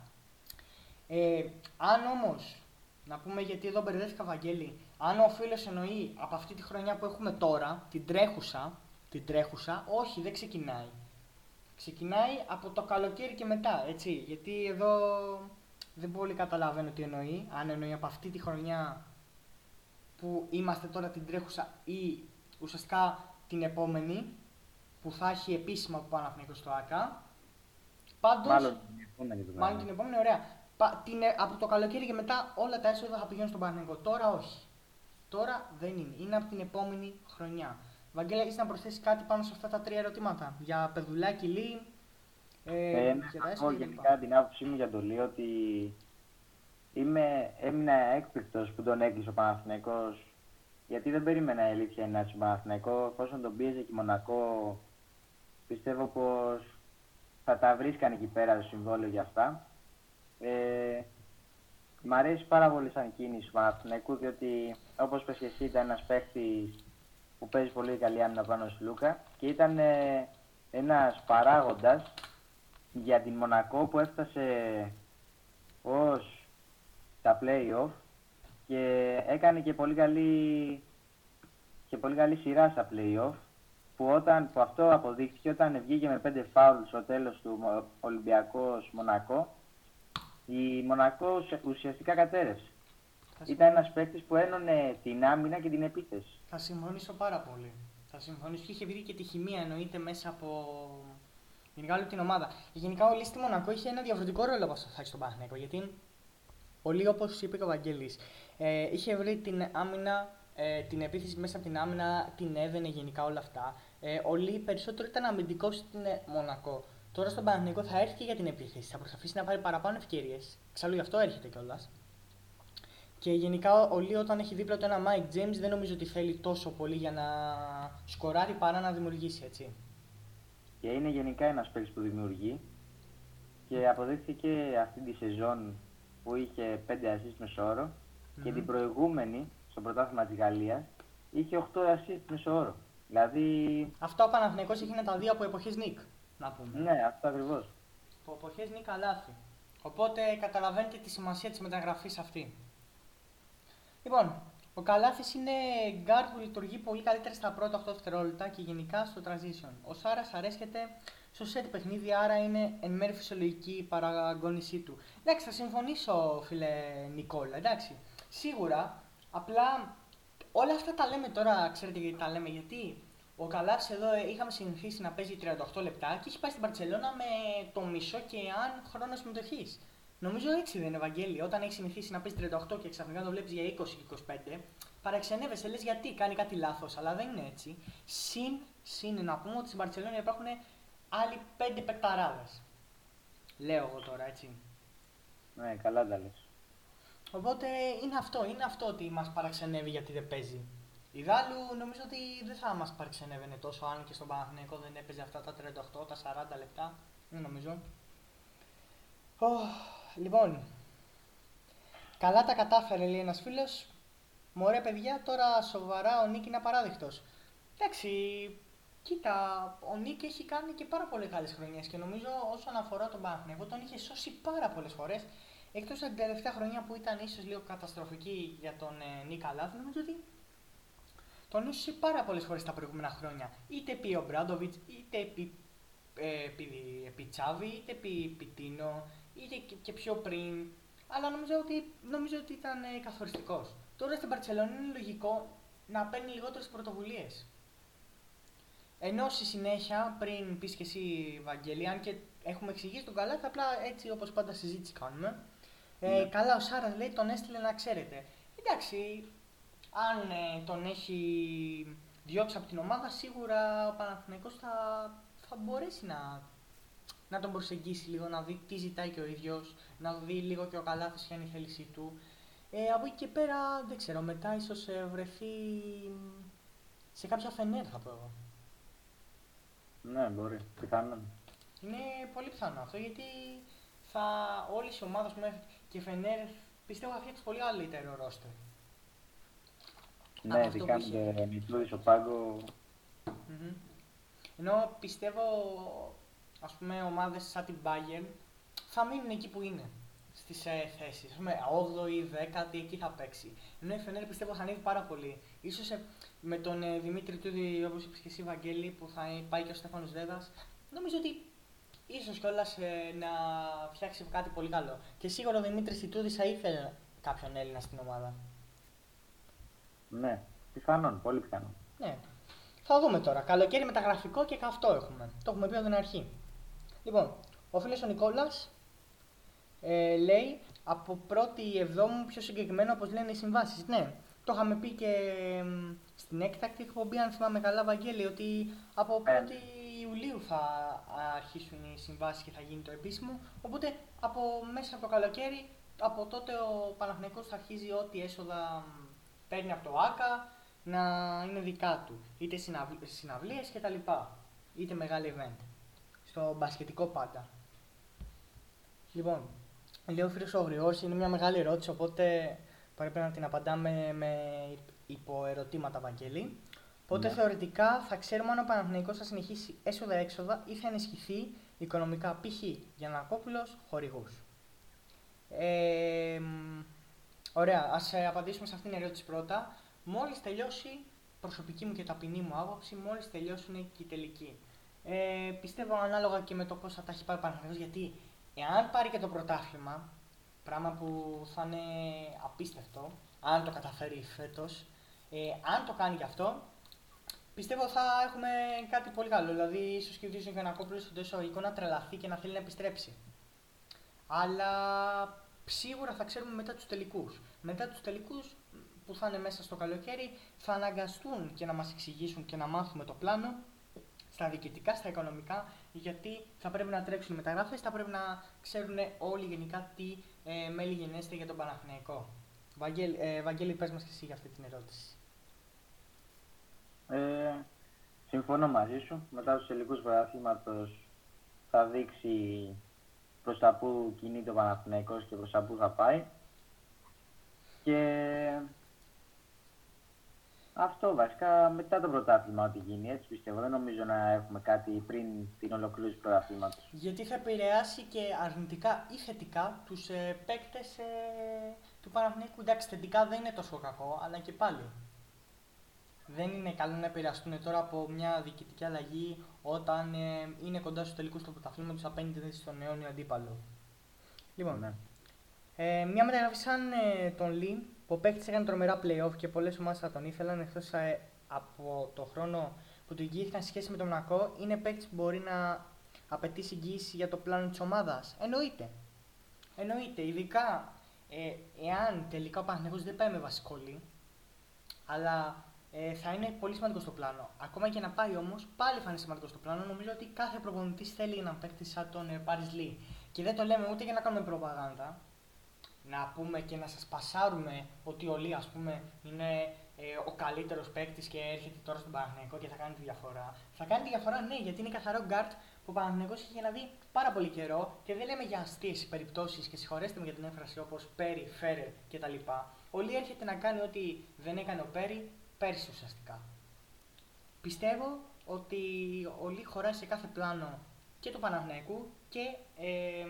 Ε, αν όμως να πούμε γιατί εδώ μπερδεύτηκα Βαγγέλη. Αν ο φίλος εννοεί από αυτή τη χρονιά που έχουμε τώρα, την τρέχουσα, την τρέχουσα, όχι, δεν ξεκινάει. Ξεκινάει από το καλοκαίρι και μετά, έτσι. Γιατί εδώ δεν πολύ καταλαβαίνω τι εννοεί. Αν εννοεί από αυτή τη χρονιά που είμαστε τώρα την τρέχουσα ή ουσιαστικά την επόμενη που θα έχει επίσημα από πάνω στο ΑΚΑ. Πάντως, μάλλον την επόμενη. Μάλλον την επόμενη, ωραία την, ε, από το καλοκαίρι και μετά όλα τα έσοδα θα πηγαίνουν στον Παναγενικό. Τώρα όχι. Τώρα δεν είναι. Είναι από την επόμενη χρονιά. Βαγγέλα, έχεις να προσθέσεις κάτι πάνω σε αυτά τα τρία ερωτήματα; Για παιδουλάκι, Λί. Ε, ε, να γενικά την άποψή μου για το Λί ότι είμαι, έμεινα έκπληκτος που τον έκλεισε ο Παναθηναϊκός γιατί δεν περίμενα η αλήθεια να στον Παναθηναϊκός. Εφόσον τον πίεζε και Μονακό, πιστεύω πως θα τα βρίσκαν εκεί πέρα το συμβόλαιο για αυτά. Ε, μ' αρέσει πάρα πολύ σαν κίνηση του Παναθηναϊκού, διότι όπως πες και εσύ ήταν ένας παίχτης που παίζει πολύ καλή άμυνα πάνω στο Λούκα και ήταν ε, ένας παράγοντας για την Μονακό που έφτασε ως τα play-off και έκανε και πολύ καλή, και πολύ καλή σειρά στα play-off που, όταν, που αυτό αποδείχθηκε όταν βγήκε με 5 φάουλ στο τέλος του Ολυμπιακός Μονακό η Μονακό ουσιαστικά κατέρευσε. Ήταν ένας παίκτης που ένωνε την άμυνα και την επίθεση. Θα συμφωνήσω πάρα πολύ. Θα συμφωνήσω και είχε βρει και τη χημεία εννοείται μέσα από γενικά όλη την ομάδα. Γενικά ο Λίστη Μονακό είχε ένα διαφορετικό ρόλο από αυτό θα έχει στον Παναγενικό. Γιατί πολύ όπως είπε και ο Βαγγέλης, ε, είχε βρει την άμυνα, ε, την επίθεση μέσα από την άμυνα, την έδαινε γενικά όλα αυτά. Ε, ο Λί περισσότερο ήταν αμυντικός στην ε, Μονακό. Τώρα στον Παναθηναϊκό θα έρθει και για την επίθεση. Θα προσπαθήσει να πάρει παραπάνω ευκαιρίες. Εξάλλου γι' αυτό έρχεται κιόλας. Και γενικά ο Λίο όταν έχει δίπλα του ένα Mike James δεν νομίζω ότι θέλει τόσο πολύ για να σκοράρει παρά να δημιουργήσει έτσι. Και είναι γενικά ένας παίκτης που δημιουργεί και αποδείχθηκε αυτή τη σεζόν που είχε 5 assist μεσόωρο mm-hmm. και την προηγούμενη στο πρωτάθλημα της Γαλλίας είχε 8 assist μεσόωρο. Δηλαδή... Αυτό ο Παναθηναϊκός είχε τα δύο από εποχή Νίκ να πούμε. Ναι, αυτό ακριβώς. Το εποχές είναι καλάθι. Οπότε καταλαβαίνετε τη σημασία της μεταγραφής αυτή. Λοιπόν, ο Καλάθι είναι guard που λειτουργεί πολύ καλύτερα στα πρώτα 8 δευτερόλεπτα και γενικά στο transition. Ο Σάρας αρέσκεται στο set παιχνίδι, άρα είναι εν μέρει φυσιολογική η παραγωνισή του. Εντάξει, θα συμφωνήσω, φίλε Νικόλα, εντάξει. Σίγουρα, απλά όλα αυτά τα λέμε τώρα, ξέρετε γιατί τα λέμε, γιατί Ο Καλάθι εδώ ε, είχαμε συνηθίσει να παίζει 38 λεπτά και έχει πάει στην Παρσελώνα με το μισό και αν χρόνος συμμετοχής. Νομίζω έτσι δεν είναι Ευαγγέλιο. Όταν έχεις συνηθίσει να παίζει 38 και ξαφνικά το βλέπεις για 20-25, παραξενεύεσαι, λες γιατί κάνει κάτι λάθος. Αλλά δεν είναι έτσι. Συν, συν να πούμε ότι στην Παρσελόνα υπάρχουν άλλοι 5 πεκταράδε. Λέω εγώ τώρα έτσι. Ναι, καλά τα λες. Οπότε είναι αυτό, είναι αυτό ότι μας παραξενεύει γιατί δεν παίζει. Ιδάλλου νομίζω ότι δεν θα μας παραξενεύαινε τόσο αν και στον Παναθηναϊκό δεν έπαιζε αυτά τα 38, τα 40 λεπτά. Δεν νομίζω. Oh, λοιπόν, καλά τα κατάφερε λέει ένας φίλος. Μωρέ παιδιά, τώρα σοβαρά ο Νίκ είναι απαράδεκτο. Εντάξει, κοίτα, ο Νίκ έχει κάνει και πάρα πολύ καλές χρονιές και νομίζω όσον αφορά τον Παναθηναϊκό τον είχε σώσει πάρα πολλές φορές. Εκτός από την τελευταία χρονιά που ήταν ίσως λίγο καταστροφική για τον ε, Νίκ Αλάθ, νομίζω ότι τον έσωσε πάρα πολλές φορές τα προηγούμενα χρόνια. Είτε επί ο Μπράντοβιτς, είτε επί, ε, επί, επί Τσάβη, είτε επί Πιτίνο, είτε και, και πιο πριν. Αλλά νομίζω ότι, νομίζω ότι ήταν ε, καθοριστικός. Τώρα στην Παρσελόνη είναι λογικό να παίρνει λιγότερε πρωτοβουλίες. Ενώ στη συνέχεια, πριν πεις και εσύ, Βαγγέλη, αν και έχουμε εξηγήσει τον καλά, απλά έτσι όπως πάντα συζήτηση κάνουμε. Ε, ναι. Καλά, ο Σάρας λέει τον έστειλε να ξέρετε. Εντάξει, αν ε, τον έχει διώξει από την ομάδα, σίγουρα ο Παναθηναϊκός θα, θα μπορέσει να, να τον προσεγγίσει λίγο, να δει τι ζητάει και ο ίδιος, να δει λίγο και ο Καλάθης ποια είναι η θέλησή του. Ε, από εκεί και πέρα, δεν ξέρω, μετά ίσως ε, βρεθεί σε κάποια φενέρ θα πω εγώ. Ναι, μπορεί. Πιθανό. Είναι πολύ πιθανό αυτό γιατί θα όλες οι ομάδες που και φενέρ πιστεύω θα φτιάξει πολύ καλύτερο ρόστερ. Ναι, ειδικά με Μητρούδης στο πάγκο. Mm-hmm. Ενώ πιστεύω, ας πούμε, ομάδες σαν την Bayern θα μείνουν εκεί που είναι στις ε, θέσεις. Ας πούμε, 8η, 10η, εκεί θα παίξει. Ενώ η Φενέρ πιστεύω θα ανέβει πάρα πολύ. Ίσως ε, με τον ε, Δημήτρη Τούδη, όπως είπες και εσύ, Βαγγέλη, που θα πάει και ο Στέφανος Δέδας, νομίζω ότι ίσως κιόλας ε, να φτιάξει κάτι πολύ καλό. Και σίγουρα ο Δημήτρης Τούδης θα ήθελε κάποιον Έλληνα στην ομάδα. Ναι, πιθανόν, πολύ πιθανόν. Ναι. Θα δούμε τώρα. Καλοκαίρι μεταγραφικό και καυτό έχουμε. Το έχουμε πει από την αρχή. Λοιπόν, ο φίλος ο Νικόλας ε, λέει από πρώτη εβδόμου πιο συγκεκριμένο όπως λένε οι συμβάσεις. Ναι, το είχαμε πει και στην έκτακτη εκπομπή, αν θυμάμαι καλά, Βαγγέλη, ότι από 1η ναι. Ιουλίου θα αρχίσουν οι συμβάσεις και θα γίνει το επίσημο. Οπότε από μέσα από το καλοκαίρι, από τότε ο Παναθηναϊκός θα αρχίζει ό,τι έσοδα παίρνει από το ΆΚΑ να είναι δικά του. Είτε συναυλίες κτλ. Είτε μεγάλη event. Στο μπασκετικό πάντα. Λοιπόν, λέει ο φίλο ο Γρηγόρης, είναι μια μεγάλη ερώτηση, οπότε πρέπει να την απαντάμε με υποερωτήματα, Βαγγέλη. Οπότε ναι. θεωρητικά θα ξέρουμε αν ο Παναθηναϊκός θα συνεχίσει έσοδα-έξοδα ή θα ενισχυθεί οικονομικά π.χ. για Νακόπουλος χορηγούς. Ε, Ωραία, ας ε, απαντήσουμε σε αυτήν την ερώτηση πρώτα. Μόλις τελειώσει, προσωπική μου και ταπεινή μου άποψη, μόλις τελειώσουν και οι τελικοί. Ε, πιστεύω ανάλογα και με το πώς θα τα έχει πάρει ο γιατί εάν πάρει και το πρωτάθλημα, πράγμα που θα είναι απίστευτο, αν το καταφέρει φέτος, ε, αν το κάνει γι' αυτό, πιστεύω θα έχουμε κάτι πολύ καλό. Δηλαδή, ίσως και ο Δίσο Γιανακόπουλος στον εισαγωγικό να τρελαθεί και να θέλει να επιστρέψει. Αλλά σίγουρα θα ξέρουμε μετά τους τελικούς. Μετά τους τελικούς που θα είναι μέσα στο καλοκαίρι θα αναγκαστούν και να μας εξηγήσουν και να μάθουμε το πλάνο στα διοικητικά, στα οικονομικά, γιατί θα πρέπει να τρέξουν οι μεταγράφες, θα πρέπει να ξέρουν όλοι γενικά τι ε, μέλη γενέστε για τον Παναθηναϊκό. Βαγγέλη, ε, Βαγγέλη πες μας και εσύ για αυτή την ερώτηση. Ε, συμφωνώ μαζί σου. Μετά τους τελικούς πρωταθλήματος θα δείξει προς τα που κινείται ο Παναθηναϊκός και προς τα που θα πάει. Και αυτό βασικά μετά το πρωτάθλημα ό,τι γίνει, έτσι πιστεύω. Δεν νομίζω να έχουμε κάτι πριν την ολοκλήρωση του πρωταθλήματος. Γιατί θα επηρεάσει και αρνητικά ή θετικά τους ε, παίκτες ε, του Παναθηναϊκού. Εντάξει, θετικά δεν είναι τόσο κακό, αλλά και πάλι δεν είναι καλό να επηρεαστούν τώρα από μια διοικητική αλλαγή όταν ε, είναι κοντά στους τελικούς τους πρωταθλήματο απέναντι στον αιώνιο αντίπαλο. Λοιπόν, ναι. ε, μια μεταγραφή σαν ε, τον Λι, που ο παίκτη έκανε τρομερά playoff και πολλές ομάδες θα τον ήθελαν εκτός ε, από το χρόνο που του εγγυήθηκαν σχέση με τον Μονακό είναι παίκτης που μπορεί να απαιτήσει εγγύηση για το πλάνο της ομάδας. Εννοείται. Εννοείται, ειδικά ε, εάν τελικά ο Παναγενικό δεν πάει με βασικό αλλά ε, θα είναι πολύ σημαντικό στο πλάνο. Ακόμα και να πάει όμως, πάλι θα είναι σημαντικό στο πλάνο. Νομίζω ότι κάθε προπονητής θέλει να παίκτη σαν τον ε, Πάρι Λί. Και δεν το λέμε ούτε για να κάνουμε προπαγάνδα, να πούμε και να σας πασάρουμε ότι ο Λί, ας πούμε, είναι ε, ο καλύτερος παίκτης και έρχεται τώρα στον Παναθηναϊκό και θα κάνει τη διαφορά. Θα κάνει τη διαφορά, ναι, γιατί είναι καθαρό γκαρντ που ο Παναθηναϊκό έχει να δει πάρα πολύ καιρό και δεν λέμε για αστείες περιπτώσεις και συγχωρέστε με για την έκφραση όπως Πέρι, Φέρε κτλ. Ο Λί έρχεται να κάνει ό,τι δεν έκανε ο Πέρι πέρσι ουσιαστικά. Πιστεύω ότι ο Λί χωράει σε κάθε πλάνο και του Παναγενικού και ε,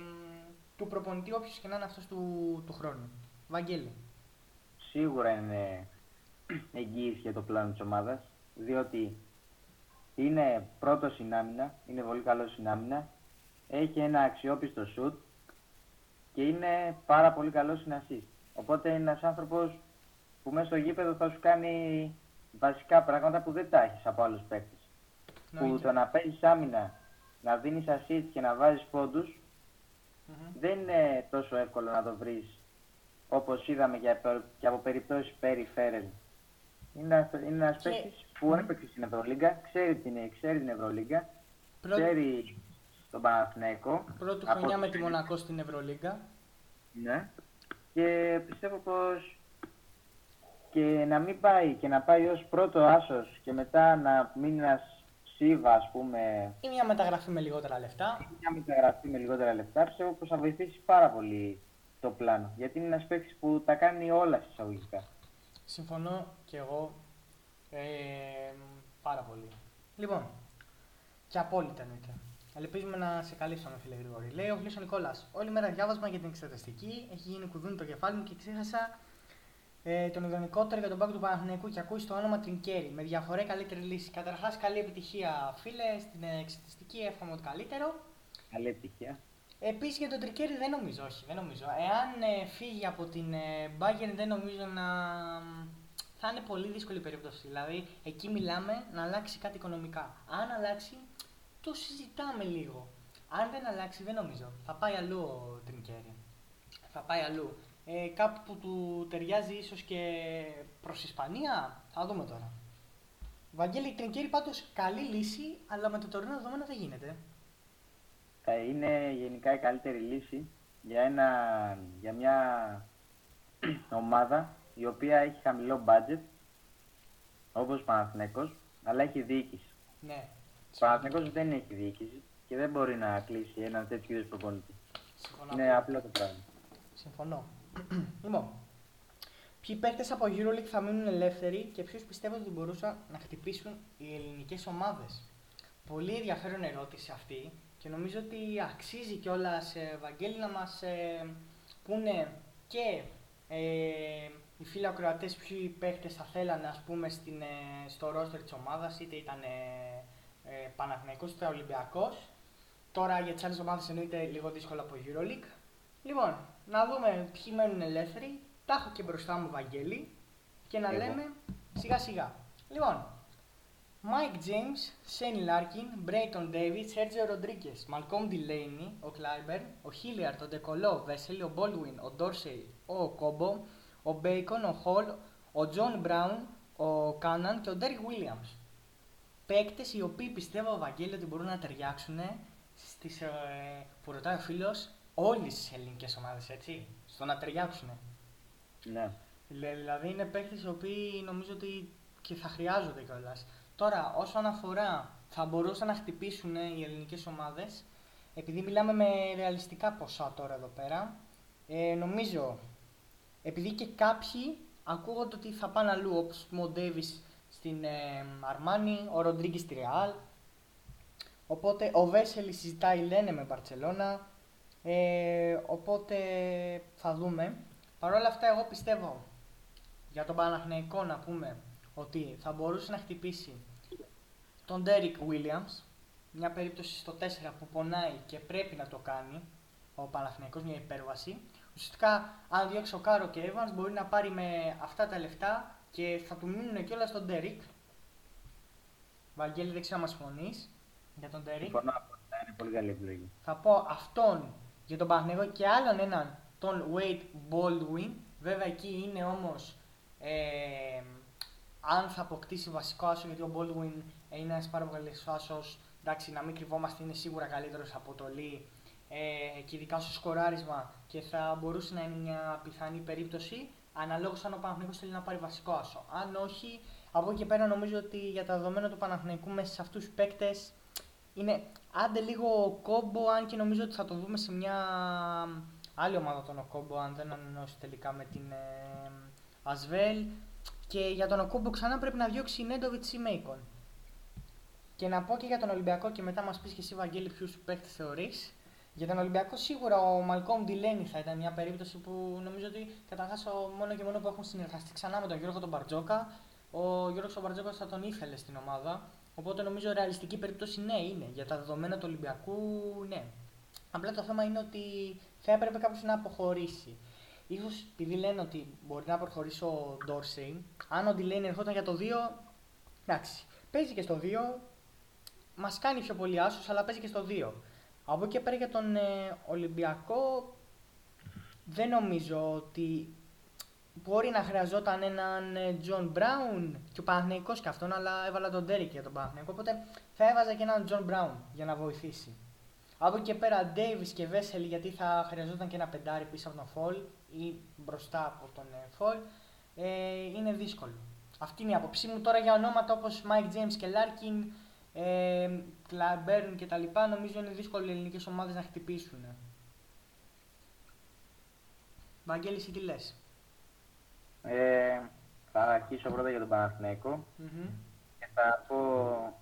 του προπονητή, όποιος και να είναι αυτός του, του χρόνου. Βαγγέλη. Σίγουρα είναι εγγύηση για το πλάνο της ομάδας, διότι είναι πρώτος στην άμυνα, είναι πολύ καλός στην άμυνα, έχει ένα αξιόπιστο σουτ και είναι πάρα πολύ καλός στην assist. Οπότε είναι ένας άνθρωπος που μέσα στο γήπεδο θα σου κάνει βασικά πράγματα που δεν τα έχεις από άλλους παίκτες. Που το να παίζεις άμυνα, να δίνεις assist και να βάζεις πόντους, δεν είναι τόσο εύκολο να το βρεις όπως είδαμε και από περιπτώσεις Πέρι Φέρελ. Είναι, είναι ένας παίκτης που έπαιξε στην Ευρωλίγκα, ξέρει την, ξέρει την Ευρωλίγκα, ξέρει τον Παναθηναϊκό. Πρώτη χρονιά με τη Μονακό στην Ευρωλίγκα. Ναι. Και πιστεύω πως και να μην πάει και να πάει ως πρώτο άσος και μετά να μείνει ένας Σίβα, ας πούμε... Ή μια μεταγραφή με λιγότερα λεφτά. Ή μια μεταγραφή με λιγότερα λεφτά, πιστεύω πως θα βοηθήσει πάρα πολύ το πλάνο. Γιατί είναι ένας παίκτης που τα κάνει όλα εισαγωγικά. Συμφωνώ και εγώ ε, πάρα πολύ. Λοιπόν, και απόλυτα εννοείται. Ελπίζουμε να σε καλύψαμε, φίλε Γρηγόρη. Λέει ο Χρήσο Νικόλας. Όλη μέρα διάβασμα για την εξεταστική. Έχει γίνει κουδούνι το κεφάλι μου και ξέχασα ε, τον ιδανικότερο για τον πάγκο του Παναθηναϊκού και ακούει το όνομα Τρινκέρι. Με διαφορά καλύτερη λύση. Καταρχάς, καλή επιτυχία, φίλε, στην εξεταστική. Εύχομαι ότι καλύτερο. Καλή επιτυχία. Επίσης για τον Τρικέρι δεν νομίζω, όχι, δεν νομίζω. Εάν ε, φύγει από την ε, Bayern δεν νομίζω να. Θα είναι πολύ δύσκολη περίπτωση. Δηλαδή, εκεί μιλάμε να αλλάξει κάτι οικονομικά. Αν αλλάξει, το συζητάμε λίγο. Αν δεν αλλάξει, δεν νομίζω. Θα πάει αλλού ο Τρινκέρι. Θα πάει αλλού. Ε, κάπου που του ταιριάζει ίσως και προς Ισπανία, θα δούμε τώρα. Βαγγέλη Τρινκέρι πάντως καλή λύση, αλλά με το τωρινό δεδομένο δεν γίνεται. Θα είναι γενικά η καλύτερη λύση για, ένα, για μια [CLEARS THROAT] ομάδα η οποία έχει χαμηλό budget, όπως ο Παναθηναίκος, αλλά έχει διοίκηση. Ναι. Ο Παναθηναίκος δεν έχει διοίκηση και δεν μπορεί να κλείσει ένα τέτοιο είδους προπονητή. Συμφωνώ. Είναι απλό το πράγμα. Συμφωνώ. Λοιπόν, ποιοι παίκτες από EuroLeague θα μείνουν ελεύθεροι και ποιους πιστεύω ότι μπορούσαν να χτυπήσουν οι ελληνικές ομάδες; Πολύ ενδιαφέρον ερώτηση αυτή και νομίζω ότι αξίζει κιόλας, ε, Βαγγέλη, να μας ε, πούνε και ε, οι φίλοι ακροατές ποιοι παίχτες θα θέλανε ας πούμε στην, ε, στο ρόστερ της ομάδας, είτε ήταν ε, ε, Παναθηναϊκός είτε Ολυμπιακός. Τώρα για τις άλλες ομάδες εννοείται λίγο δύσκολο από EuroLeague. Λοιπόν, να δούμε ποιοι μένουν ελεύθεροι. Τα έχω και μπροστά μου Βαγγέλη και να λέμε σιγά σιγά. Λοιπόν, Mike James, Shane Larkin, Brayton Davis, Sergio Rodriguez, Malcolm Delaney, ο Clyburn, ο Hilliard, ο Ντεκολό, ο Vesely, ο Baldwin, ο Dorsey, ο Κόμπο, ο Bacon, ο Hall, ο John Brown, ο Κάναν και ο Derek Williams. Παίκτες οι οποίοι πιστεύω, Βαγγέλη, ότι μπορούν να ταιριάξουν στις, ε, που ρωτάει ο φίλος όλες τις ελληνικές ομάδες, έτσι. Στο να ταιριάξουν. Ναι. Δηλαδή είναι παίκτες οι οποίοι νομίζω ότι και θα χρειάζονται κιόλας. Τώρα, όσον αφορά θα μπορούσαν να χτυπήσουν οι ελληνικές ομάδες, επειδή μιλάμε με ρεαλιστικά ποσά τώρα εδώ πέρα, ε, νομίζω, επειδή και κάποιοι ακούγονται ότι θα πάνε αλλού, όπως ο Ντέβις στην ε, Αρμάνι, ο Ροντρίγκη στη Ρεάλ, οπότε ο Βέσελη συζητάει λένε με Μπαρτσελώνα, ε, οπότε θα δούμε. Παρ' όλα αυτά εγώ πιστεύω για τον Παναθηναϊκό να πούμε ότι θα μπορούσε να χτυπήσει τον Derek Williams, μια περίπτωση στο 4 που πονάει και πρέπει να το κάνει ο Παναθηναϊκός, μια υπέρβαση. Ουσιαστικά, αν διώξει ο Κάρο και Evans, μπορεί να πάρει με αυτά τα λεφτά και θα του μείνουν όλα στον Derek. Βαγγέλη, δεν ξέρω αν μας συμφωνεί για τον Τέρι. Συμφωνώ, είναι πολύ καλή επιλογή. Θα πω αυτόν για τον Παναθηναϊκό και άλλον έναν, τον Wade Baldwin. Βέβαια εκεί είναι όμως ε, αν θα αποκτήσει βασικό άσο, γιατί ο Baldwin είναι ένας πάρα πολύ άσος. Εντάξει, να μην κρυβόμαστε, είναι σίγουρα καλύτερος από το Lee ε, και ειδικά στο σκοράρισμα και θα μπορούσε να είναι μια πιθανή περίπτωση αναλόγως αν ο Παναθηναϊκός θέλει να πάρει βασικό άσο. Αν όχι, από εκεί και πέρα νομίζω ότι για τα δεδομένα του Παναθηναϊκού μέσα σε αυτούς τους παίκτες είναι άντε λίγο κόμπο, αν και νομίζω ότι θα το δούμε σε μια άλλη ομάδα τον Οκόμπο, αν δεν ανανεώσει τελικά με την ε, Ασβέλ. Και για τον Οκόμπο ξανά πρέπει να διώξει η Νέντοβιτς ή Μέικον. Και να πω και για τον Ολυμπιακό και μετά μας πεις και εσύ, Βαγγέλη, ποιους παίκτες θεωρείς. Για τον Ολυμπιακό σίγουρα ο Μαλκόμ Ντιλένι θα ήταν μια περίπτωση που νομίζω ότι καταρχάς μόνο και μόνο που έχουν συνεργαστεί ξανά με τον Γιώργο τον Μπαρτζόκα. Ο Γιώργος τον Μπαρτζόκα θα τον ήθελε στην ομάδα. Οπότε νομίζω ρεαλιστική περίπτωση ναι είναι. Για τα δεδομένα του Ολυμπιακού ναι. Απλά το θέμα είναι ότι θα έπρεπε κάποιος να αποχωρήσει. Ίσως επειδή λένε ότι μπορεί να προχωρήσει ο Ντόρσεϊ, αν ο Ντιλένι ερχόταν για το 2, εντάξει. Παίζει και στο 2, μας κάνει πιο πολύ άσος, αλλά παίζει και στο 2. Από εκεί πέρα για τον ε, Ολυμπιακό δεν νομίζω ότι μπορεί να χρειαζόταν έναν Τζον Μπράουν και ο Παναθηναϊκός και αυτόν, αλλά έβαλα τον Ντέρικ για τον Παναθηναϊκό, οπότε θα έβαζα και έναν Τζον Μπράουν για να βοηθήσει. Από εκεί και πέρα Ντέιβις και Βέσελ γιατί θα χρειαζόταν και ένα πεντάρι πίσω από τον Φολ ή μπροστά από τον ε, Φολ, ε, είναι δύσκολο. Αυτή είναι η άποψή μου. Τώρα για ονόματα όπως Mike James και Larkin, ε, Κλαμπέρν και τα λοιπά, νομίζω είναι δύσκολο οι ελληνικές ομάδες να χτυπήσουν. Βαγγέλη, εσύ τι λες; Ε, θα αρχίσω πρώτα για τον παναθηναικο mm και θα πω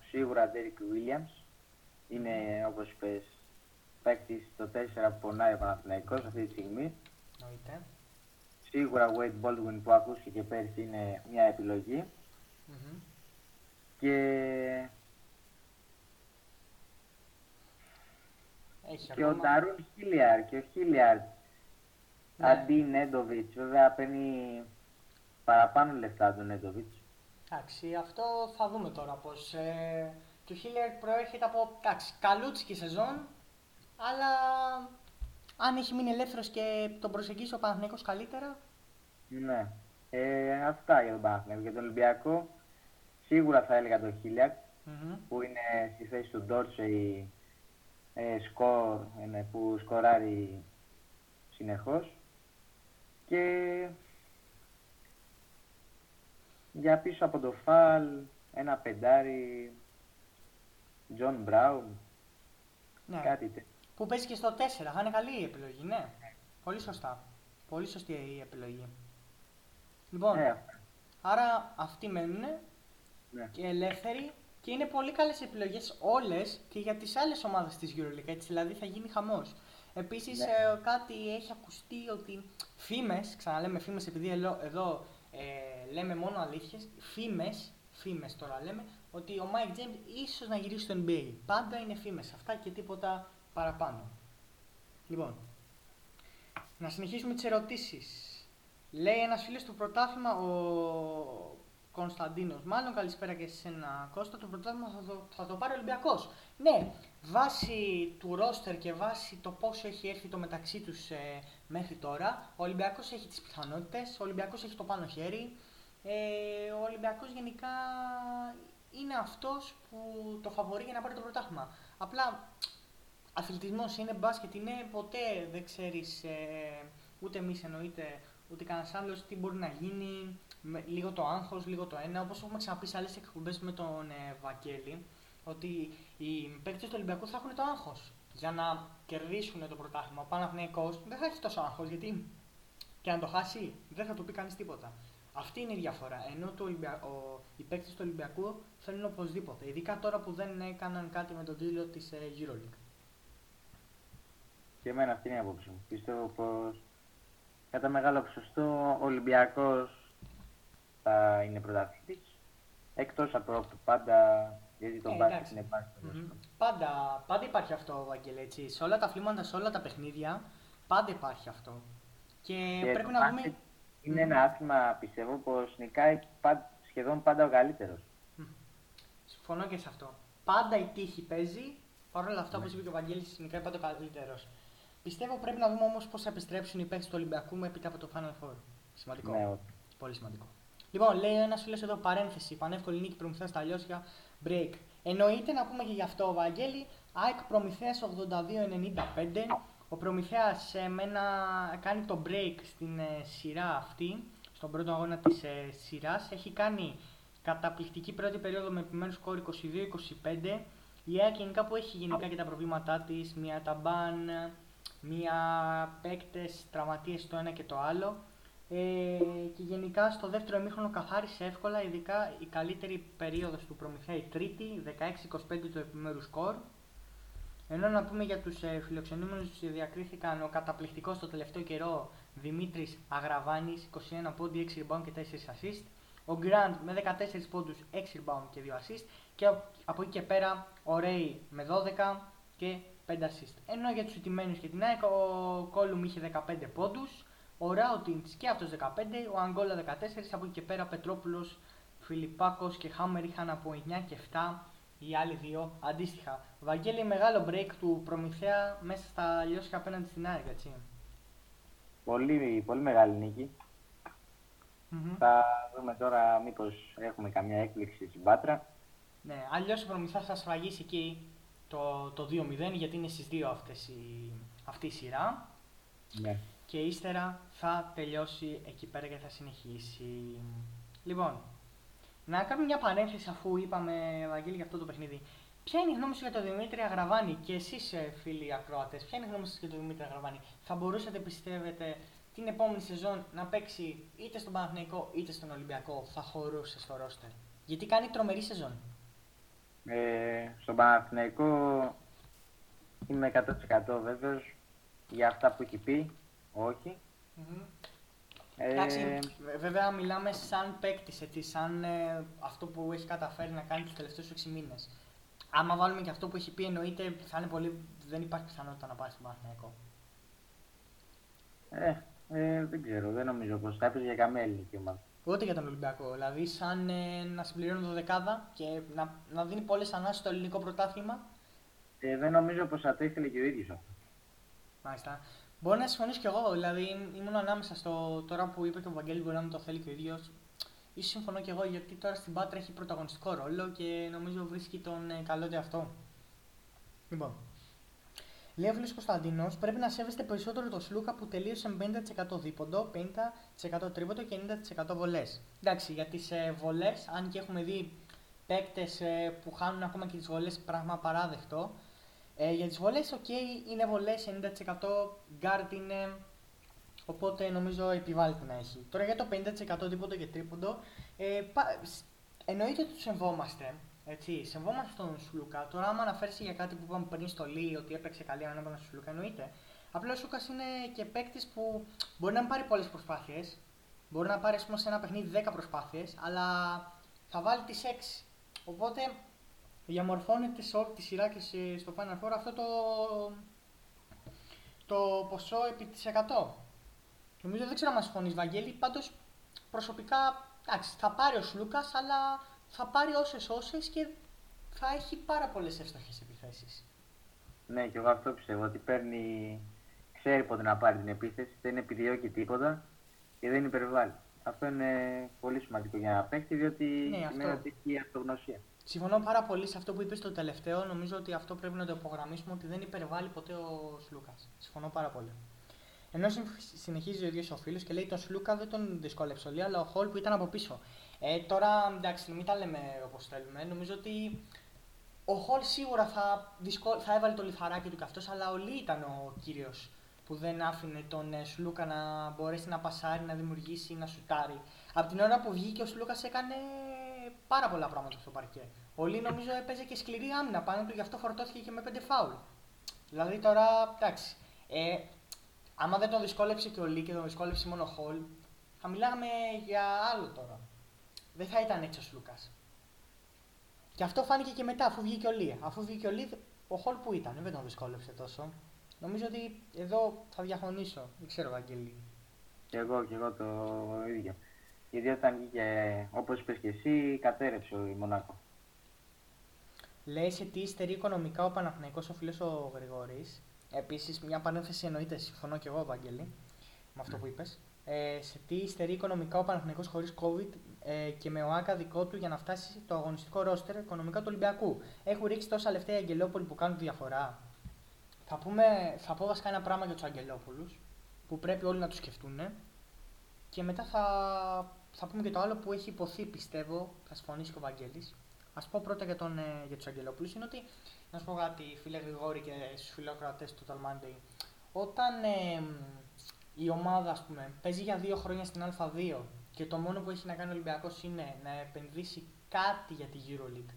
σίγουρα Derek Williams. Είναι, όπως είπες, παίκτης το 4 που πονάει ο Παναθηναϊκός αυτή τη στιγμή. Νοείται. Σίγουρα Wade Baldwin που ακούστηκε και πέρσι είναι μια επιλογή. Mm-hmm. Και Έχει και ακόμα... ο Νταρούν Χίλιαρ και ο Χίλιαρ Ναι. αντί Νέντοβιτς. Βέβαια παίρνει παραπάνω λεφτά τον Νέντοβιτς. Εντάξει, αυτό θα δούμε τώρα πώς. Ε, και ο Χίλερ προέρχεται από εντάξει, καλούτσικη σεζόν, αλλά αν έχει μείνει ελεύθερος και τον προσεγγίσει ο Παναθηναϊκός καλύτερα, Ναι. Ε, αυτά για τον Παναθηναϊκό. Για τον Ολυμπιακό σίγουρα θα έλεγα τον Χίλιαρ μμμ, που είναι στη θέση του Ντόρσεϊ ε, σκορ, είναι, που σκοράρει συνεχώς. Και για πίσω από το Φαλ, ένα πεντάρι, Τζον Μπράουν, ναι. κάτι τέτοιο. που παίζει και στο 4, θα είναι καλή η επιλογή, ναι. Πολύ σωστά. Πολύ σωστή η επιλογή. Λοιπόν, Ε, αυτά. άρα αυτοί μένουν ναι. και ελεύθεροι και είναι πολύ καλές επιλογές όλες και για τις άλλες ομάδες της EuroLeague, έτσι δηλαδή θα γίνει χαμός. Επίσης Ναι. ε, κάτι έχει ακουστεί ότι φήμες, ξαναλέμε φήμες επειδή εδώ, εδώ ε, λέμε μόνο αλήθειες, φήμες, φήμες τώρα λέμε, ότι ο Mike James ίσως να γυρίσει στο NBA. Πάντα είναι φήμες αυτά και τίποτα παραπάνω. Λοιπόν, να συνεχίσουμε τις ερωτήσεις. Λέει ένας φίλος του πρωτάθλημα, ο Κωνσταντίνος μάλλον, καλησπέρα και σε ένα Κώστα, το πρωτάθλημα θα το, θα το πάρει ο Ολυμπιακός. Ναι, βάσει του ρόστερ και βάσει το πόσο έχει έρθει το μεταξύ τους ε, μέχρι τώρα, ο Ολυμπιακός έχει τις πιθανότητες, ο Ολυμπιακός έχει το πάνω χέρι, ε, ο Ολυμπιακός γενικά είναι αυτός που το φαβορεί για να πάρει το πρωτάθλημα. Απλά αθλητισμός είναι μπάσκετ, είναι ποτέ δεν ξέρεις ε, ούτε εμείς εννοείται ούτε κανένας άλλος τι μπορεί να γίνει. Με, λίγο το άγχος, λίγο το ένα. Όπως έχουμε ξαναπεί σε άλλες εκπομπές με τον ε, Βακέλη, ότι οι παίκτες του Ολυμπιακού θα έχουν το άγχος για να κερδίσουν το πρωτάθλημα. Ο Παναθηναϊκός δεν θα έχει τόσο άγχος γιατί και αν το χάσει δεν θα του πει κανείς τίποτα. Αυτή είναι η διαφορά. Ενώ το Ολυμπια... ο... οι παίκτες του Ολυμπιακού θέλουν οπωσδήποτε. Ειδικά τώρα που δεν έκαναν κάτι με τον τίτλο της ε, EuroLeague. Και εμένα αυτή είναι η άποψη μου. Πιστεύω πως κατά μεγάλο ποσοστό ο Ολυμπιακός θα είναι πρωταθλητής. Εκτός από το πάντα, γιατί το Ε, μπάσκετ εντάξει. είναι μπάσκετ. Μμμ. Πάντα, πάντα υπάρχει αυτό, Βαγγέλη, έτσι. Σε όλα τα αθλήματα, σε όλα τα παιχνίδια, πάντα υπάρχει αυτό. Και, Και πρέπει το να μπάσκετ δούμε. Είναι ένα άθλημα, πιστεύω, πως νικάει πα- σχεδόν πάντα ο καλύτερος. Συμφωνώ και σε αυτό. Πάντα η τύχη παίζει. Παρ' όλα αυτά, όπως είπε και ο Βαγγέλης, συνικά είπα το καλύτερος. Πιστεύω πρέπει να δούμε όμως πώς θα επιστρέψουν οι παίχτε του Ολυμπιακού έπειτα από το Final Four. Σημαντικό. Ναι, Πολύ σημαντικό. Λοιπόν, λέει ένας φίλο εδώ παρένθεση. Πανεύκολη νίκη προμηθεία στα λιώσια. Break. Εννοείται να πούμε και γι' αυτό, Βαγγέλη. ΑΕΚ Προμηθέας 82-95. Ο Προμηθέας κάνει το break στην ε, σειρά αυτή, στον πρώτο αγώνα της ε, σειράς. Έχει κάνει καταπληκτική πρώτη περίοδο με επιμένους σκόρ 22-25. Η ΑΕΚ γενικά που έχει γενικά και τα προβλήματά της, μία ταμπάν, μία παίκτες, τραυματίες το ένα και το άλλο. Ε, και γενικά στο δεύτερο ημίχρονο καθάρισε εύκολα, ειδικά η καλύτερη περίοδος του Προμηθέα, η τρίτη, 16-25 το επιμέρους σκορ. Ενώ να πούμε για τους ε, φιλοξενούμενους διακρίθηκαν ο καταπληκτικός το τελευταίο καιρό Δημήτρης Αγραβάνης, 21 πόντι, 6 rebound και 4 assist. Ο Γκραντ με 14 πόντους, 6 rebound και 2 assist. Και από εκεί και πέρα ο Ρέι με 12 και 5 assist. Ενώ για τους ιτημένους και την ΑΕΚ ο Κόλουμ είχε 15 πόντους, ο Ράουτιντς και αυτός 15, ο Αγγόλα 14, από εκεί και πέρα Πετρόπουλος, Φιλιππάκος και Χάμερ είχαν από 9 και 7 οι άλλοι δύο αντίστοιχα. Βαγγέλη, μεγάλο break του Προμηθέα μέσα στα λιώσια απέναντι στην ΑΕΚ, έτσι. Πολύ, πολύ μεγάλη νίκη. Mm-hmm. Θα δούμε τώρα μήπως έχουμε καμιά έκπληξη στην Πάτρα. Ναι, αλλιώς ο Προμηθέας θα σφραγίσει εκεί το, το 2-0 γιατί είναι στις δύο αυτές η, αυτή η σειρά. Ναι. Και ύστερα θα τελειώσει εκεί πέρα και θα συνεχίσει. Λοιπόν, να κάνουμε μια παρένθεση αφού είπαμε, Ευαγγέλη, για αυτό το παιχνίδι. Ποια είναι η γνώμη σου για τον Δημήτρη Αγραβάνη και εσείς, ε, φίλοι ακροατές, ποια είναι η γνώμη σας για τον Δημήτρη Αγραβάνη, θα μπορούσατε, πιστεύετε, την επόμενη σεζόν να παίξει είτε στον Παναθηναϊκό είτε στον Ολυμπιακό, θα χωρούσε στο ρόστερ. Γιατί κάνει τρομερή σεζόν. Ε, στον Παναθηναϊκό είμαι 100% βέβαιος για αυτά που έχει πει. Όχι. Εντάξει, βέβαια μιλάμε σαν παίκτης, σαν ε, αυτό που έχει καταφέρει να κάνει τους τελευταίους 6 μήνες. Άμα βάλουμε και αυτό που έχει πει, εννοείται θα είναι πολύ. Δεν υπάρχει πιθανότητα να πάει στον Παναθηναϊκό. Ε, ε, δεν ξέρω, δεν νομίζω πως θα έπαιζε για καμία ελληνική ομάδα. Ούτε για τον Ολυμπιακό. Δηλαδή, σαν ε, να συμπληρώνει το δεκάδα και να, να δίνει πολλές ανάσεις στο ελληνικό πρωτάθλημα. Ε, δεν νομίζω πως θα το ήθελε και ο ίδιος αυτό. Μάλιστα. Μπορεί να συμφωνήσω κι εγώ. Δηλαδή, ήμουν ανάμεσα στο τώρα που είπε και ο Βαγγέλη μπορεί να μην το θέλει και ο ίδιος. σω συμφωνώ κι εγώ γιατί τώρα στην Πάτρα έχει πρωταγωνιστικό ρόλο και νομίζω βρίσκει τον ε, καλό του αυτό. Λοιπόν. Λέει ο φίλος Κωνσταντίνος, πρέπει να σέβεστε περισσότερο το Σλούκα που τελείωσε με 50% δίποντο, 50% τρίποντο και 90% βολές. Εντάξει, για τις ε, βολές, αν και έχουμε δει παίκτες ε, που χάνουν ακόμα και τις βολές, πράγμα παράδεκτο. Ε, για τις βολές, ok, είναι βολές 90%, guard είναι, οπότε νομίζω επιβάλλεται να έχει. Τώρα για το 50% τίποτα και τρίποντο, ε, εννοείται ότι τους σεβόμαστε. Έτσι, σεβόμαστε τον Σλούκα. Τώρα, άμα αναφέρει για κάτι που είπαμε πριν στο Λί, ότι έπαιξε καλή ανάπανα στο Σλούκα, εννοείται. Απλά ο Σλούκα είναι και παίκτης που μπορεί να μην πάρει πολλές προσπάθειες. Μπορεί να πάρει, πούμε, σε ένα παιχνίδι 10 προσπάθειες, αλλά θα βάλει τις 6. Οπότε διαμορφώνεται σε όλη τη σειρά και στο Final Four αυτό το, το ποσό επί της 100. Νομίζω δεν ξέρω αν μας συμφωνείς Βαγγέλη, πάντως προσωπικά εντάξει, θα πάρει ο Σλούκας, αλλά θα πάρει όσες όσες και θα έχει πάρα πολλές εύστοχες επιθέσεις. Ναι, και εγώ αυτό πιστεύω, ότι παίρνει, ξέρει πότε να πάρει την επίθεση, δεν επιδιώκει τίποτα και δεν υπερβάλλει. Αυτό είναι πολύ σημαντικό για να παίξει, διότι ναι, σημαίνει ότι έχει αυτογνωσία. Συμφωνώ πάρα πολύ σε αυτό που είπες στο τελευταίο. Νομίζω ότι αυτό πρέπει να το υπογραμμίσουμε ότι δεν υπερβάλλει ποτέ ο Σλούκας. Συμφωνώ πάρα πολύ. Ενώ συνεχίζει ο ίδιος ο φίλος και λέει: Τον Σλούκα δεν τον δυσκόλεψε όλοι, αλλά ο Χολ που ήταν από πίσω. Ε, τώρα εντάξει, μην τα λέμε όπως θέλουμε. Νομίζω ότι ο Χολ σίγουρα θα, δυσκο... θα έβαλε το λιθαράκι του κι αλλά ο Λί ήταν ο κύριος που δεν άφηνε τον ε, Σλούκα να μπορέσει να πασάρει, να δημιουργήσει, να σουτάρει. Από την ώρα που βγήκε ο Σλούκας έκανε πάρα πολλά πράγματα στο παρκέ. Ο Λί νομίζω έπαιζε και σκληρή άμυνα πάνω του, γι' αυτό φορτώθηκε και με πέντε φάουλ. Δηλαδή τώρα, εντάξει. Ε, άμα δεν τον δυσκόλεψε και ο Λί και τον δυσκόλεψε μόνο ο Χολ, θα μιλάγαμε για άλλο τώρα. Δεν θα ήταν έτσι ο Σλούκας. Και αυτό φάνηκε και μετά, αφού βγήκε ο Λί. Αφού βγήκε ο Λί, ο Χολ που ήταν, δεν τον δυσκόλεψε τόσο. Νομίζω ότι εδώ θα διαφωνήσω. Δεν ξέρω, Βαγγέλη. Και εγώ, και εγώ το ίδιο. Γιατί όταν βγήκε, όπως είπες και εσύ, κατέρευσε η Μονάκο. Λέει σε τι υστερεί οικονομικά ο Παναθηναϊκός ο φίλος ο Γρηγόρης. Επίσης, μια παρένθεση εννοείται, συμφωνώ και εγώ, Βαγγέλη, με αυτό που είπες. Ε, σε τι υστερεί οικονομικά ο Παναθηναϊκός χωρίς COVID ε, και με ο ΆΚΑ δικό του για να φτάσει το αγωνιστικό ρόστερ οικονομικά του Ολυμπιακού. Έχουν ρίξει τόσα λεφτά οι Αγγελόπουλοι που κάνουν διαφορά. Θα, πούμε, θα πω βασικά ένα πράγμα για τους Αγγελόπουλους που πρέπει όλοι να το σκεφτούν. Και μετά θα, θα πούμε και το άλλο που έχει υποθεί, πιστεύω, θα συμφωνήσει και ο Βαγγέλης. Α πω πρώτα για, τον, ε, για τους Αγγελόπουλους. Είναι ότι, να σου πω κάτι, φίλε Γρηγόρη και στους φιλοκρατέ του Total Monday, όταν ε, η ομάδα, ας πούμε, παίζει για δύο χρόνια στην Α2 και το μόνο που έχει να κάνει ο Ολυμπιακός είναι να επενδύσει κάτι για τη EuroLeague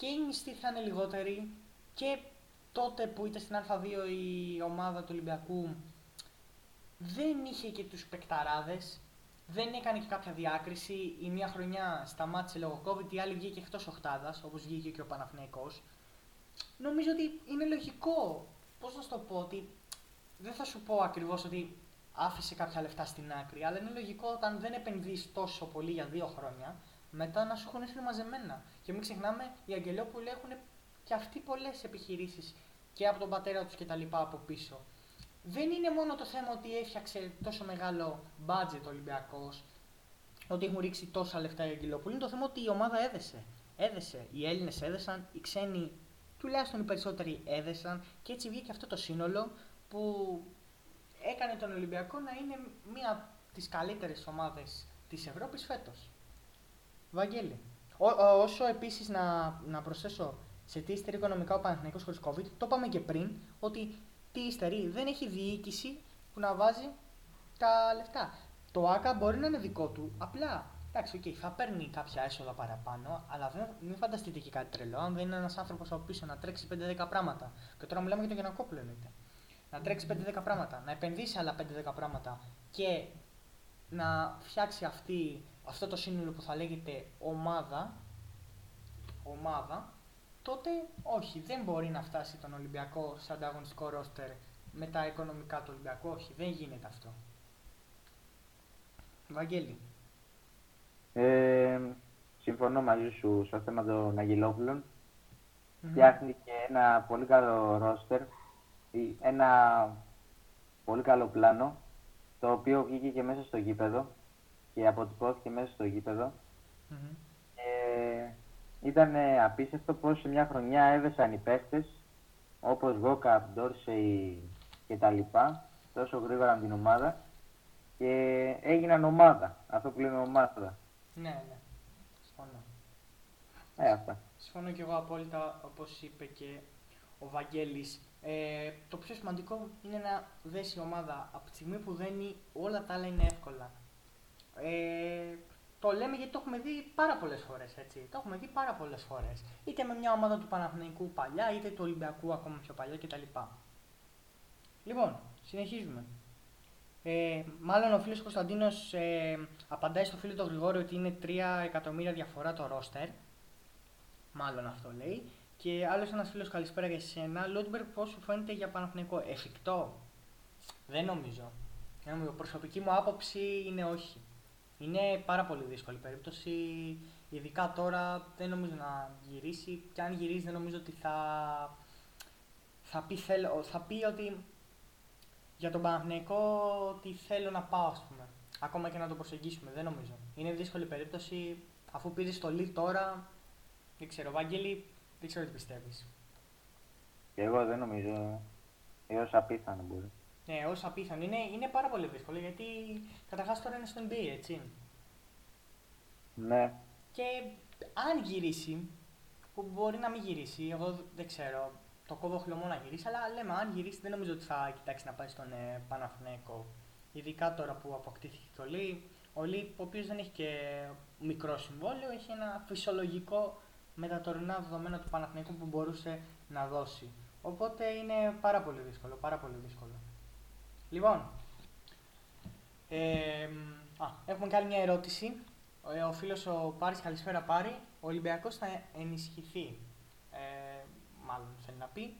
και οι μισθοί θα είναι λιγότεροι και τότε που ήταν στην Α2 η ομάδα του Ολυμπιακού δεν είχε και τους πεκταράδες, δεν έκανε και κάποια διάκριση. Η μία χρονιά σταμάτησε λόγω COVID, η άλλη βγήκε εκτός οχτάδας, όπως βγήκε και ο Παναθηναϊκός. Νομίζω ότι είναι λογικό, πώς να σου το πω, ότι δεν θα σου πω ακριβώς ότι άφησε κάποια λεφτά στην άκρη, αλλά είναι λογικό όταν δεν επενδύεις τόσο πολύ για δύο χρόνια, μετά να σου έχουν έρθει μαζεμένα. Και μην ξεχνάμε, οι Αγγελόπουλοι έχουν και αυτοί πολλές επιχειρήσεις και από τον πατέρα τους και τα λοιπά από πίσω. Δεν είναι μόνο το θέμα ότι έφτιαξε τόσο μεγάλο budget ο Ολυμπιακός, ότι έχουν ρίξει τόσα λεφτά οι Αγγελόπουλοι. Είναι το θέμα ότι η ομάδα έδεσε. Έδεσε. Οι Έλληνες έδεσαν, οι ξένοι τουλάχιστον οι περισσότεροι έδεσαν και έτσι βγήκε αυτό το σύνολο που έκανε τον Ολυμπιακό να είναι μία από τις καλύτερες ομάδες της Ευρώπης φέτος. Βαγγέλη. Ό, όσο επίσης να, να προσθέσω σε τι υστερεί οικονομικά ο Παναθηναϊκός χωρίς COVID, το είπαμε και πριν, ότι τι υστερεί δεν έχει διοίκηση που να βάζει τα λεφτά. Το ΆΚΑ μπορεί να είναι δικό του, απλά Εντάξει, okay, θα παίρνει κάποια έσοδα παραπάνω, αλλά δεν, μην φανταστείτε και κάτι τρελό. Αν δεν είναι ένας άνθρωπος από πίσω να τρέξει 5-10 πράγματα. Και τώρα μιλάμε για τον Γιανακόπουλο εννοείται να τρέξει 5-10 πράγματα, να επενδύσει άλλα 5-10 πράγματα και να φτιάξει αυτή, αυτό το σύνολο που θα λέγεται ομάδα, ομάδα, τότε όχι, δεν μπορεί να φτάσει τον Ολυμπιακό σε ανταγωνιστικό ρόστερ με τα οικονομικά του Ολυμπιακού. Όχι, δεν γίνεται αυτό. Βαγγέλη. Ε, συμφωνώ μαζί σου στο θέμα των Αγγελόπουλων. Mm-hmm. Φτιάχνει και ένα πολύ καλό ρόστερ ένα πολύ καλό πλάνο, το οποίο βγήκε και μέσα στο γήπεδο και αποτυπώθηκε μέσα στο γήπεδο. Mm-hmm. Ήταν απίστευτο πως σε μια χρονιά έβεσαν οι παίχτες, όπως Γόκα, Ντόρσεϊ και τα λοιπά, τόσο γρήγορα με την ομάδα και έγιναν ομάδα, αυτό που λέμε ομάδα. Ναι, ναι, συμφωνώ. Ε, αυτά. Συμφωνώ και εγώ απόλυτα, όπως είπε και ο Βαγγέλης ε, το πιο σημαντικό είναι να δέσει η ομάδα από τη στιγμή που δένει όλα τα άλλα είναι εύκολα. Ε, το λέμε γιατί το έχουμε δει πάρα πολλές φορές. Το έχουμε δει πάρα πολλές φορές. Είτε με μια ομάδα του Παναθηναϊκού παλιά, είτε του Ολυμπιακού ακόμα πιο παλιά κτλ. Λοιπόν, συνεχίζουμε. Ε, μάλλον ο φίλος Κωνσταντίνος ε, απαντάει στο φίλο του Γρηγόρη ότι είναι 3 εκατομμύρια διαφορά το ρόστερ. Μάλλον αυτό λέει. Και άλλος ένας φίλος καλησπέρα για σένα. Λόντμπεργκ, πώς σου φαίνεται για Παναθηναϊκό, εφικτό. Δεν νομίζω. Δεν νομίζω. Προσωπική μου άποψη είναι όχι. Είναι πάρα πολύ δύσκολη περίπτωση. Ειδικά τώρα δεν νομίζω να γυρίσει. Και αν γυρίσει, δεν νομίζω ότι θα. Θα πει, θέλω, θα πει ότι για τον Παναθηναϊκό ότι θέλω να πάω, ας πούμε. Ακόμα και να το προσεγγίσουμε. Δεν νομίζω. Είναι δύσκολη περίπτωση. Αφού πήρες στολή τώρα, δεν ξέρω, Βάγγελη, δεν ξέρω τι πιστεύεις. Και εγώ δεν νομίζω. Έως απίθανο μπορεί. Ναι, έω απίθανο. Είναι, είναι πάρα πολύ δύσκολο γιατί καταρχάς τώρα είναι στο NBA, έτσι. Ναι. Και αν γυρίσει, που μπορεί να μην γυρίσει, εγώ δεν ξέρω, το κόβω χλωμό να γυρίσει, αλλά λέμε αν γυρίσει δεν νομίζω ότι θα κοιτάξει να πάει στον ε, Παναθηναϊκό. Ειδικά τώρα που αποκτήθηκε το Λί. Ο Λί, ο οποίος δεν έχει και μικρό συμβόλαιο, έχει ένα φυσιολογικό με τα τωρινά δεδομένα του Παναθηναϊκού που μπορούσε να δώσει. Οπότε είναι πάρα πολύ δύσκολο, πάρα πολύ δύσκολο. Λοιπόν, ε, α, έχουμε και άλλη μια ερώτηση. Ο, ο φίλος ο Πάρης, καλησπέρα Πάρη. Ο Ολυμπιακός θα ενισχυθεί, ε, μάλλον θέλει να πει.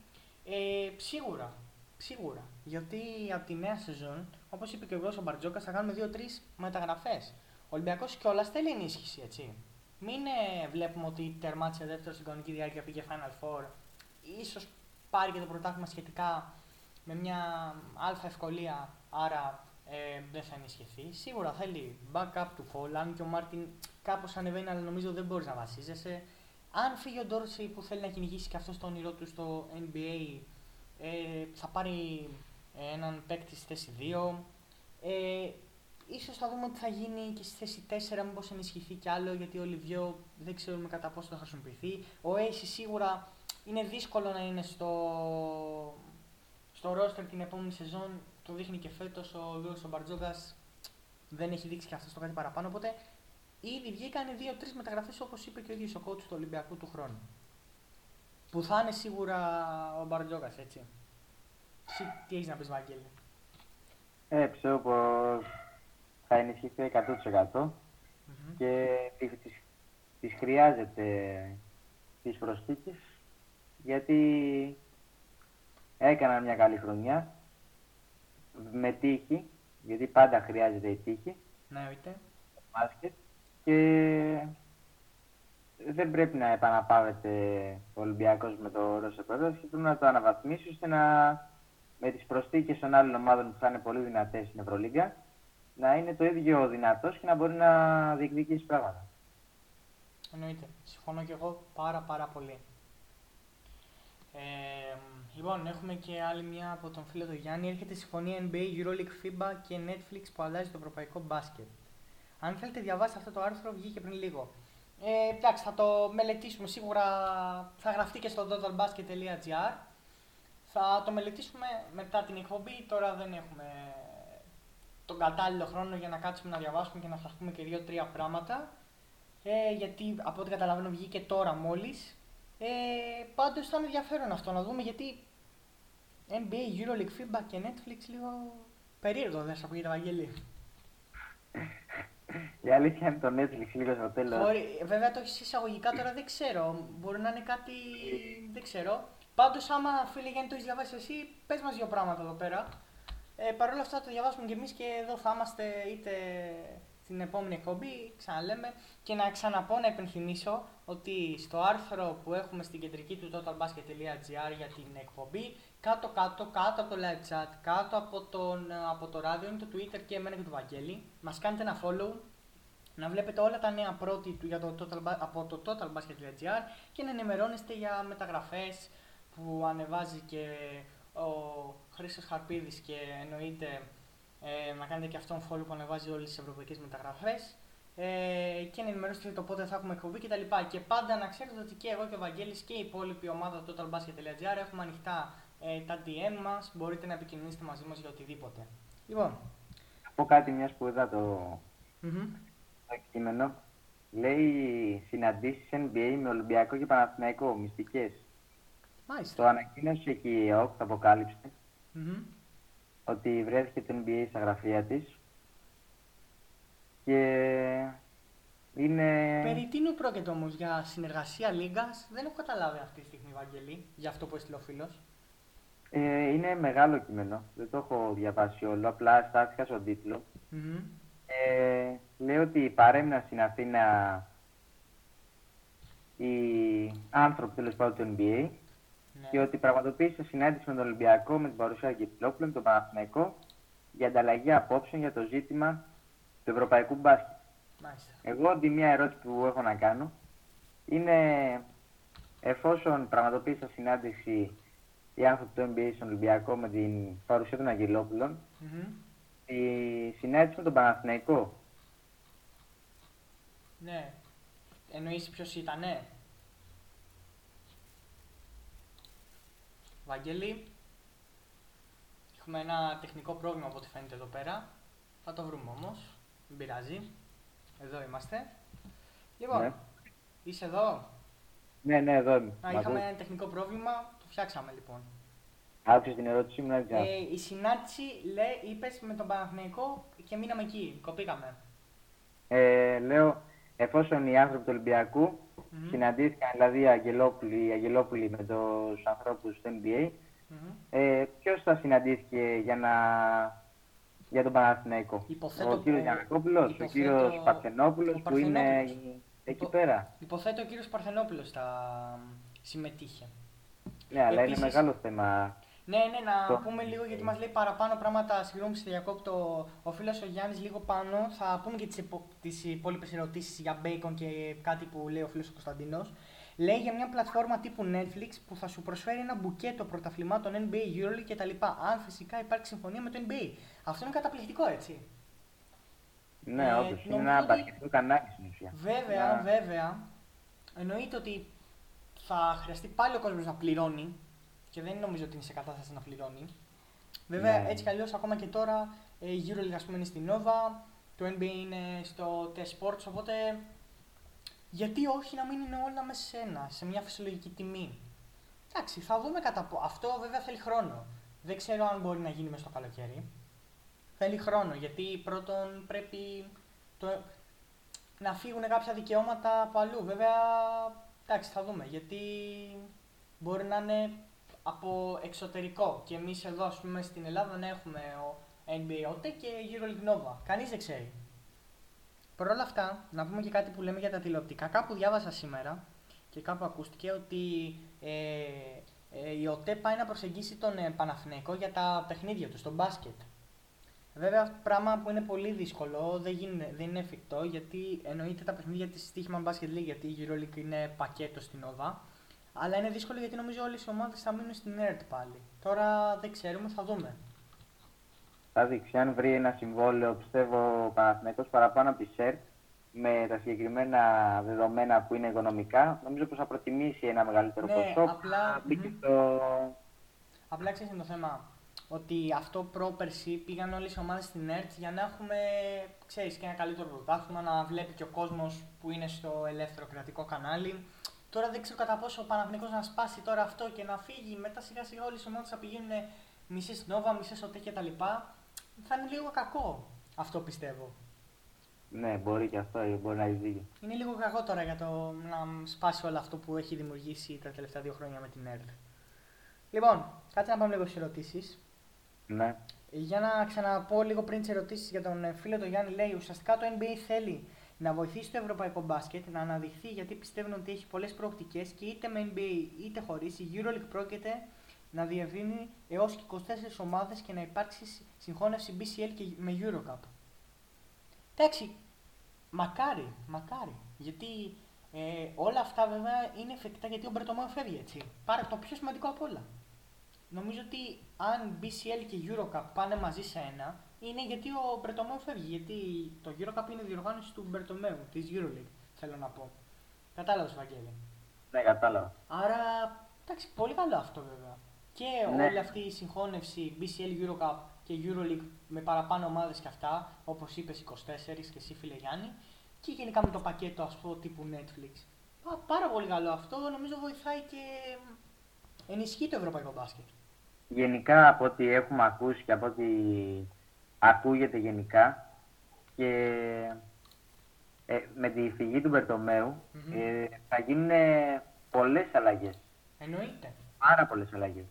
Ε, σίγουρα, σίγουρα. Γιατί από τη νέα σεζόν, όπως είπε και ο Γρόσο Μπαρτζόκας, θα κάνουμε 2-3 μεταγραφές. Ο Ολυμπιακός κιόλας θέλει ενίσχυση, έτσι. μην ε, βλέπουμε ότι τερμάτισε δεύτερο στην κανονική διάρκεια, πήγε Final Four. Ίσως πάρει και το πρωτάθλημα σχετικά με μια αλφα ευκολία, άρα ε, δεν θα ενισχυθεί. Σίγουρα θέλει backup του fall, αν και ο Μάρτιν κάπως ανεβαίνει, αλλά νομίζω δεν μπορείς να βασίζεσαι. Αν φύγει ο Ντόρσεϊ που θέλει να κυνηγήσει και αυτός το όνειρό του στο NBA, ε, θα πάρει ε, έναν παίκτη στη θέση 2. Ε, ίσως θα δούμε ότι θα γίνει και στη θέση 4, μήπως ενισχυθεί κι άλλο, γιατί ο Λιβιό δεν ξέρουμε κατά πόσο θα χρησιμοποιηθεί. Ο Ace σίγουρα είναι δύσκολο να είναι στο, στο roster την επόμενη σεζόν. Το δείχνει και φέτος ο Γιώργος Μπαρτζόγκας δεν έχει δείξει και αυτό το κάτι παραπάνω. Οπότε ήδη βγήκαν δύο-τρεις μεταγραφές όπως είπε και ο ίδιος ο coach του Ολυμπιακού του χρόνου. Που θα είναι σίγουρα ο Μπαρτζόκα, έτσι. Εσύ τι έχεις να πεις, Βαγγέλη; Ε, πιστεύω πως θα ενισχυθεί 100% και τις, τις χρειάζεται τις προσθήκες γιατί έκανα μια καλή χρονιά με τύχη, γιατί πάντα χρειάζεται η τύχη. Ναι, είτε. Μπάσκετ και δεν πρέπει να επαναπάβεται ο Ολυμπιακός με το Ρώσο Πέδος και πρέπει να το αναβαθμίσει ώστε να με τις προσθήκες των άλλων ομάδων που θα είναι πολύ δυνατές στην Ευρωλίγκα να είναι το ίδιο δυνατός και να μπορεί να διεκδικήσει πράγματα. Εννοείται. Συμφωνώ και εγώ πάρα πάρα πολύ. Ε, λοιπόν, έχουμε και άλλη μια από τον φίλο του Γιάννη. Έρχεται συμφωνία NBA, EuroLeague, FIBA και Netflix που αλλάζει το ευρωπαϊκό μπάσκετ. Αν θέλετε διαβάσετε αυτό το άρθρο, βγήκε πριν λίγο. Ε, εντάξει, θα το μελετήσουμε σίγουρα. Θα γραφτεί και στο totalbasket.gr. Θα το μελετήσουμε μετά την εκπομπή. Τώρα δεν έχουμε τον κατάλληλο χρόνο για να κάτσουμε να διαβάσουμε και να σας πούμε και δύο-τρία πράγματα. Ε, γιατί από ό,τι καταλαβαίνω βγήκε τώρα μόλις. Ε, πάντως θα είναι ενδιαφέρον αυτό να δούμε γιατί NBA, EuroLeague, FIBA και Netflix λίγο περίεργο δεν σας ακούγεται Βαγγέλη. Η αλήθεια είναι το Netflix λίγο στο τέλος. Βέβαια το έχεις εισαγωγικά τώρα δεν ξέρω. Μπορεί να είναι κάτι. δεν ξέρω. Πάντως, άμα φίλε Γιάννη το έχεις διαβάσει εσύ, πες μας δύο πράγματα εδώ πέρα. Ε, Παρ' όλα αυτά το διαβάσουμε κι εμείς και εδώ θα είμαστε είτε στην επόμενη εκπομπή, ξαναλέμε. Και να ξαναπώ να υπενθυμίσω ότι στο άρθρο που έχουμε στην κεντρική του totalbasket.gr για την εκπομπή, κάτω κάτω, κάτω από το live chat, κάτω από, τον, από το ράδιο είναι το Twitter και εμένα και του Βαγγέλη. Μας κάνετε ένα follow, να βλέπετε όλα τα νέα πρώτη του για το total, από το totalbasket.gr και να ενημερώνεστε για μεταγραφές που ανεβάζει και ο Χρήστος Χαρπίδης και εννοείται ε, να κάνετε και αυτόν follow που ανεβάζει όλες τις ευρωπαϊκές μεταγραφές ε, και να ενημερώσετε το πότε θα έχουμε εκπομπή κτλ. Και, και πάντα να ξέρετε ότι και εγώ και ο Βαγγέλης και η υπόλοιπη ομάδα του totalbasket.gr έχουμε ανοιχτά ε, τα DM μας, μπορείτε να επικοινωνήσετε μαζί μας για οτιδήποτε. Λοιπόν. Θα πω κάτι μιας που είδα το, mm-hmm. το κείμενο. Λέει συναντήσεις NBA με Ολυμπιακό και Παναθηναϊκό, μυστικές. Μάλιστα. Το ανακοίνωσε και η ΕΟΚ, το αποκάλυψε, mm-hmm. Ότι βρέθηκε το NBA στα γραφεία της και είναι... Περί τίνου πρόκειται όμως για συνεργασία λίγας, δεν έχω καταλάβει αυτή τη στιγμή, Βαγγελή, για αυτό που έστειλε ο φίλος. Ε, είναι μεγάλο κείμενο. Δεν το έχω διαβάσει όλο. Απλά στάθηκα στον τίτλο. Mm-hmm. Ε, λέει ότι παρέμειναν στην Αθήνα οι άνθρωποι τέλος πάντων του NBA ναι. Και ότι πραγματοποίησε συνάντηση με τον Ολυμπιακό με την παρουσία Αγγελόπουλων, τον Παναθηναϊκό, για ανταλλαγή απόψεων για το ζήτημα του ευρωπαϊκού μπάσκετ. Μάλιστα. Εγώ αντί μια ερώτηση που έχω να κάνω είναι εφόσον πραγματοποίησα συνάντηση οι άνθρωποι του NBA στον Ολυμπιακό με την παρουσία των Αγγελόπουλων, mm-hmm. η συνάντηση με τον Παναθηναϊκό. Ναι. Εννοείς ποιος ήτανε; Βαγγέλη, έχουμε ένα τεχνικό πρόβλημα από ό,τι φαίνεται εδώ πέρα. Θα το βρούμε όμως. Δεν πειράζει. Εδώ είμαστε. Λοιπόν, ναι. είσαι εδώ; Ναι, ναι, εδώ είμαι. Α, είχαμε ένα τεχνικό πρόβλημα, το φτιάξαμε λοιπόν. Άκουσες την ερώτησή μου, ε, Η συνάντηση, λέει, είπες με τον Παναθηναϊκό και μείναμε εκεί, κοπήκαμε. Ε, λέω, εφόσον οι άνθρωποι του Ολυμπιακού mm-hmm. συναντήθηκαν, δηλαδή οι Αγγελόπουλοι, οι Αγγελόπουλοι με τους ανθρώπους του NBA, mm-hmm. ε, ποιος θα συναντήθηκε για να για τον Παναθηναϊκό; Υποθέτω ο κύριος Γιανακόπουλος, ο κύριος Παρθενόπουλος που είναι. Εκεί πέρα. Υποθέτω ο κύριος Παρθενόπουλος θα συμμετείχε. Ναι, αλλά Επίσης- είναι μεγάλο θέμα. Ναι, ναι, να Το- πούμε λίγο γιατί μας λέει παραπάνω πράγματα. Συγγνώμη, σε διακόπτω. Ο φίλος ο Γιάννης λίγο πάνω. Θα πούμε και τις τις υπόλοιπες ερωτήσεις για bacon και κάτι που λέει ο φίλος ο Κωνσταντίνος. Λέει για μια πλατφόρμα τύπου Netflix που θα σου προσφέρει ένα μπουκέτο πρωταθλημάτων NBA, EuroLeague κτλ. Αν φυσικά υπάρξει συμφωνία με το NBA. Αυτό είναι καταπληκτικό, έτσι. Ναι, Ε, όντως. Είναι νομίζω ένα ότι- μπασκετικό κανάλι στην ουσία. Βέβαια, Να- βέβαια. Εννοείται ότι θα χρειαστεί πάλι ο κόσμος να πληρώνει και δεν νομίζω ότι είναι σε κατάσταση να πληρώνει. Βέβαια, Ναι. έτσι κι αλλιώς ακόμα και τώρα ε, η EuroLeague ας πούμε, είναι στην Nova, το NBA είναι στο T-Sports, οπότε γιατί όχι να μην είναι όλα μέσα σε ένα, σε μια φυσιολογική τιμή; Εντάξει, θα δούμε κατά πο... Αυτό βέβαια θέλει χρόνο. Δεν ξέρω αν μπορεί να γίνει μέσα στο καλοκαίρι. Θέλει χρόνο, γιατί πρώτον πρέπει το... να φύγουν κάποια δικαιώματα από αλλού. Βέβαια, εντάξει, θα δούμε, γιατί μπορεί να είναι από εξωτερικό και εμείς εδώ, ας πούμε, στην Ελλάδα να έχουμε ο NBA OT και EuroLeague Nova. Κανείς δεν ξέρει. Παρ' όλα αυτά, να πούμε και κάτι που λέμε για τα τηλεοπτικά. Κάπου διάβασα σήμερα και κάπου ακούστηκε ότι ε, ε, η ΟΤΕ πάει να προσεγγίσει τον ε, Παναθηναϊκό για τα παιχνίδια του, στο μπάσκετ. Βέβαια, πράγμα που είναι πολύ δύσκολο, δεν, γίνεται, δεν είναι εφικτό, γιατί εννοείται τα παιχνίδια της Στίχημαν Basket League, γιατί η EuroLeague είναι πακέτο στην OVA. Αλλά είναι δύσκολο γιατί νομίζω όλες οι ομάδες θα μείνουν στην ERT πάλι. Τώρα δεν ξέρουμε, θα δούμε. Θα δείξει. Αν βρει ένα συμβόλαιο, πιστεύω, ο Παναθηναϊκός παραπάνω από τη ΣΕΡΤ, με τα συγκεκριμένα δεδομένα που είναι οικονομικά, νομίζω πως θα προτιμήσει ένα μεγαλύτερο Ναι, ποσό. που απλά- θα μπει και μμμ. στο... Απλά ξέρεις είναι το θέμα. Ότι αυτό πρόπερση πήγαν όλες οι ομάδες στην ΕΡΤ για να έχουμε, ξέρεις, και ένα καλύτερο πρωτάθλημα, να βλέπει και ο κόσμος που είναι στο ελεύθερο κρατικό κανάλι. Τώρα δεν ξέρω κατά πόσο ο Παναθηναϊκός να σπάσει τώρα αυτό και να φύγει. Μετά σιγά σιγά όλες οι ομάδες θα πηγαίνουν μισές Νόβα, μισές ΟΤΕ κτλ. Θα είναι λίγο κακό αυτό πιστεύω. Ναι, μπορεί και αυτό, μπορεί να έχει δίκιο. Είναι λίγο κακό τώρα για το να σπάσει όλο αυτό που έχει δημιουργήσει τα τελευταία δύο χρόνια με την ΕΡΤ. Λοιπόν, κάτσε να πάμε λίγο στις ερωτήσεις. Ναι. Για να ξαναπώ λίγο πριν τις ερωτήσεις για τον ε, φίλο τον Γιάννη, λέει ουσιαστικά το NBA θέλει να βοηθήσει το ευρωπαϊκό μπάσκετ να αναδειχθεί γιατί πιστεύουν ότι έχει πολλές προοπτικές και είτε με NBA είτε χωρίς η EuroLeague πρόκειται να διευρύνει έως και 24 ομάδες και να υπάρξει συγχώνευση BCL και με Eurocup. Εντάξει, μακάρι, μακάρι. Γιατί ε, όλα αυτά βέβαια είναι εφικτά γιατί ο Μπερτομέο φεύγει έτσι. Πάρε το πιο σημαντικό απ' όλα. Νομίζω ότι αν BCL και Eurocup πάνε μαζί σε ένα, είναι γιατί ο Μπερτομέου φεύγει. Γιατί το Eurocup είναι διοργάνωση του Μπερτομέου, της Euroleague, θέλω να πω. Κατάλαβες, Βαγγέλη. Ναι, κατάλαβα. Άρα, εντάξει, πολύ καλό αυτό βέβαια. Και Ναι. όλη αυτή η συγχώνευση BCL, Eurocup και Euroleague με παραπάνω ομάδες και αυτά, όπως είπες 24 και εσύ φίλε Γιάννη, και γενικά με το πακέτο ας πούμε τύπου Netflix. Πα- πάρα πολύ καλό αυτό, νομίζω βοηθάει και ενισχύει το ευρωπαϊκό μπάσκετ. Γενικά από ό,τι έχουμε ακούσει και από ό,τι ακούγεται γενικά και ε, με τη φυγή του μπερτομεου Μμμ. ε, θα γίνουν πολλές αλλαγές. Εννοείται. Πάρα πολλές αλλαγές.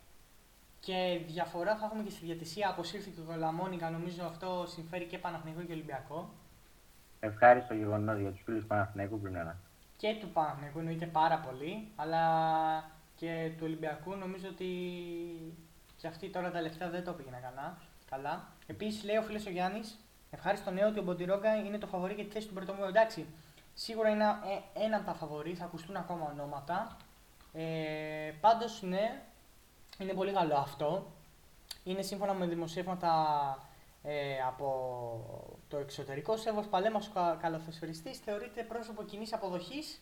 Και διαφορά θα έχουμε και στη διατησία, αποσύρθηκε ο Λαμόνικα, νομίζω αυτό συμφέρει και Παναθηναϊκό και Ολυμπιακό. Ευχάριστο γεγονός για τους φίλους του Παναθηναϊκού πριν ένα. και του Παναθηναϊκού εννοείται πάρα πολύ, αλλά και του Ολυμπιακού νομίζω ότι και αυτή τώρα τα τελευταία δεν το πήγαινε καλά. Καλά. Επίσης λέει ο φίλος ο Γιάννης, ευχάριστο νέο ότι ο Μποντιρόγκα είναι το φαβορή για τη θέση του Μπερτομέου. Εντάξει, σίγουρα είναι ε, ένα από τα φαβορή, θα ακουστούν ακόμα ονόματα. Ε, Πάντως ναι, είναι πολύ καλό αυτό. Είναι σύμφωνα με δημοσίευματα ε, από το εξωτερικό. Ο Σέβος Παλέμας, ο κα- καλαθοσφαιριστής, θεωρείται πρόσωπο κοινής αποδοχής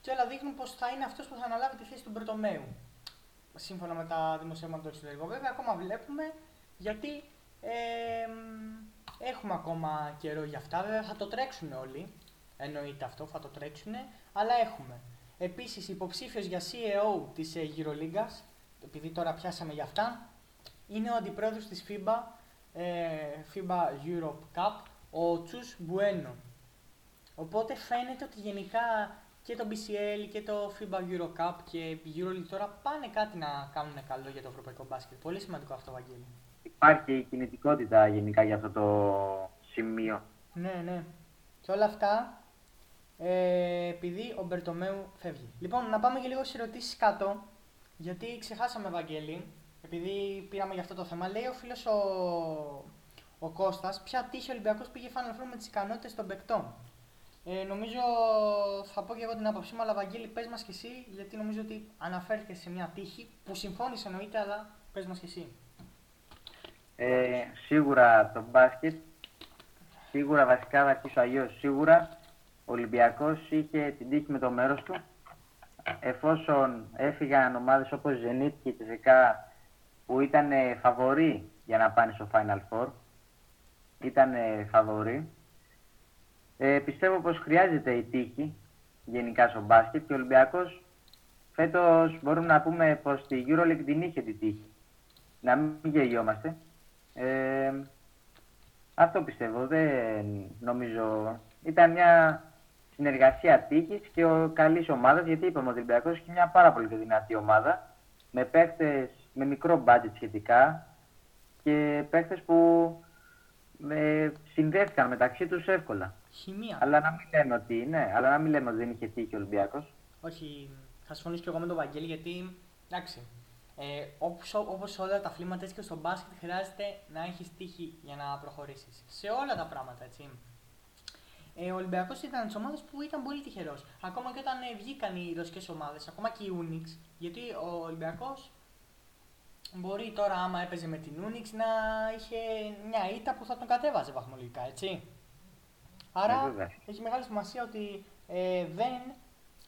και όλα δείχνουν πως θα είναι αυτός που θα αναλάβει τη θέση του Μπερτομέου. Σύμφωνα με τα δημοσίευματα του εξωτερικού. Βέβαια, ακόμα βλέπουμε γιατί ε, μ, έχουμε ακόμα καιρό για αυτά. Βέβαια, θα το τρέξουν όλοι. Εννοείται αυτό, θα το τρέξουν. Αλλά έχουμε. Επίσης, υποψήφιος για CEO της ε, Euroligas, επειδή τώρα πιάσαμε για αυτά, είναι ο αντιπρόεδρος της FIBA, ε, FIBA Europe Cup, ο Τσους Μπουένο. Οπότε φαίνεται ότι γενικά και το BCL και το FIBA Euro Cup και η EuroLeague τώρα πάνε κάτι να κάνουν καλό για το ευρωπαϊκό μπάσκετ. Πολύ σημαντικό αυτό, Βαγγέλη. Υπάρχει η κινητικότητα γενικά για αυτό το σημείο. Ναι, ναι. Και όλα αυτά ε, επειδή ο Μπερτομέου φεύγει. Λοιπόν, να πάμε και λίγο σε ερωτήσεις κάτω, γιατί ξεχάσαμε Ευαγγέλη, επειδή πήραμε για αυτό το θέμα. Λέει ο φίλος ο, ο Κώστας, ποια τύχη ο Ολυμπιακός πήγε Final Four με τις ικανότητες των παικτών; Ε, νομίζω θα πω και εγώ την άποψή μου, αλλά Βαγγέλη, πες μας και εσύ, γιατί νομίζω ότι αναφέρθηκες σε μια τύχη που συμφώνησε εννοείται, αλλά πες μας και εσύ. Ε, σίγουρα το μπάσκετ, σίγουρα βασικά θα αρχίσω αλλιώς. Σίγουρα ο Ολυμπιακός είχε την τύχη με το μέρος του. Εφόσον έφυγαν ομάδες όπως Zenit και Τσεσικά που ήταν φαβοροί για να πάνε στο Final Four, ήταν φαβοροί, ε, πιστεύω πως χρειάζεται η τύχη γενικά στο μπάσκετ και ο Ολυμπιακός φέτος μπορούμε να πούμε πως τη EuroLeague την είχε την τύχη. Να μην γελιόμαστε. Ε, αυτό πιστεύω, δεν νομίζω. Ήταν μια συνεργασία τύχης και ο καλής ομάδας, γιατί είπαμε ότι ο Ολυμπιακός έχει μια πάρα πολύ δυνατή ομάδα με παίχτες με μικρό μπάτζετ σχετικά και παίχτες που με, συνδέθηκαν μεταξύ τους εύκολα. Χημεία. Αλλά να μην λέμε ότι, ναι, αλλά να μην λέμε ότι δεν είχε τύχει ο Ολυμπιακός. Όχι, θα συμφωνήσω και εγώ με τον Βαγγέλη γιατί εντάξει. Ε, όπως, όπως όλα τα αθλήματα έτσι και στο μπάσκετ χρειάζεται να έχεις τύχη για να προχωρήσεις. Σε όλα τα πράγματα, έτσι. Ε, ο Ολυμπιακός ήταν τι ομάδε που ήταν πολύ τυχερός. Ακόμα και όταν ε, βγήκαν οι ρωσικές ομάδες, ακόμα και η Unix, γιατί ο Ολυμπιακός μπορεί τώρα, άμα έπαιζε με την Unix, να είχε μια ήττα που θα τον κατέβαζε βαθμολογικά, έτσι. Άρα Ε, έχει μεγάλη σημασία ότι ε, δεν,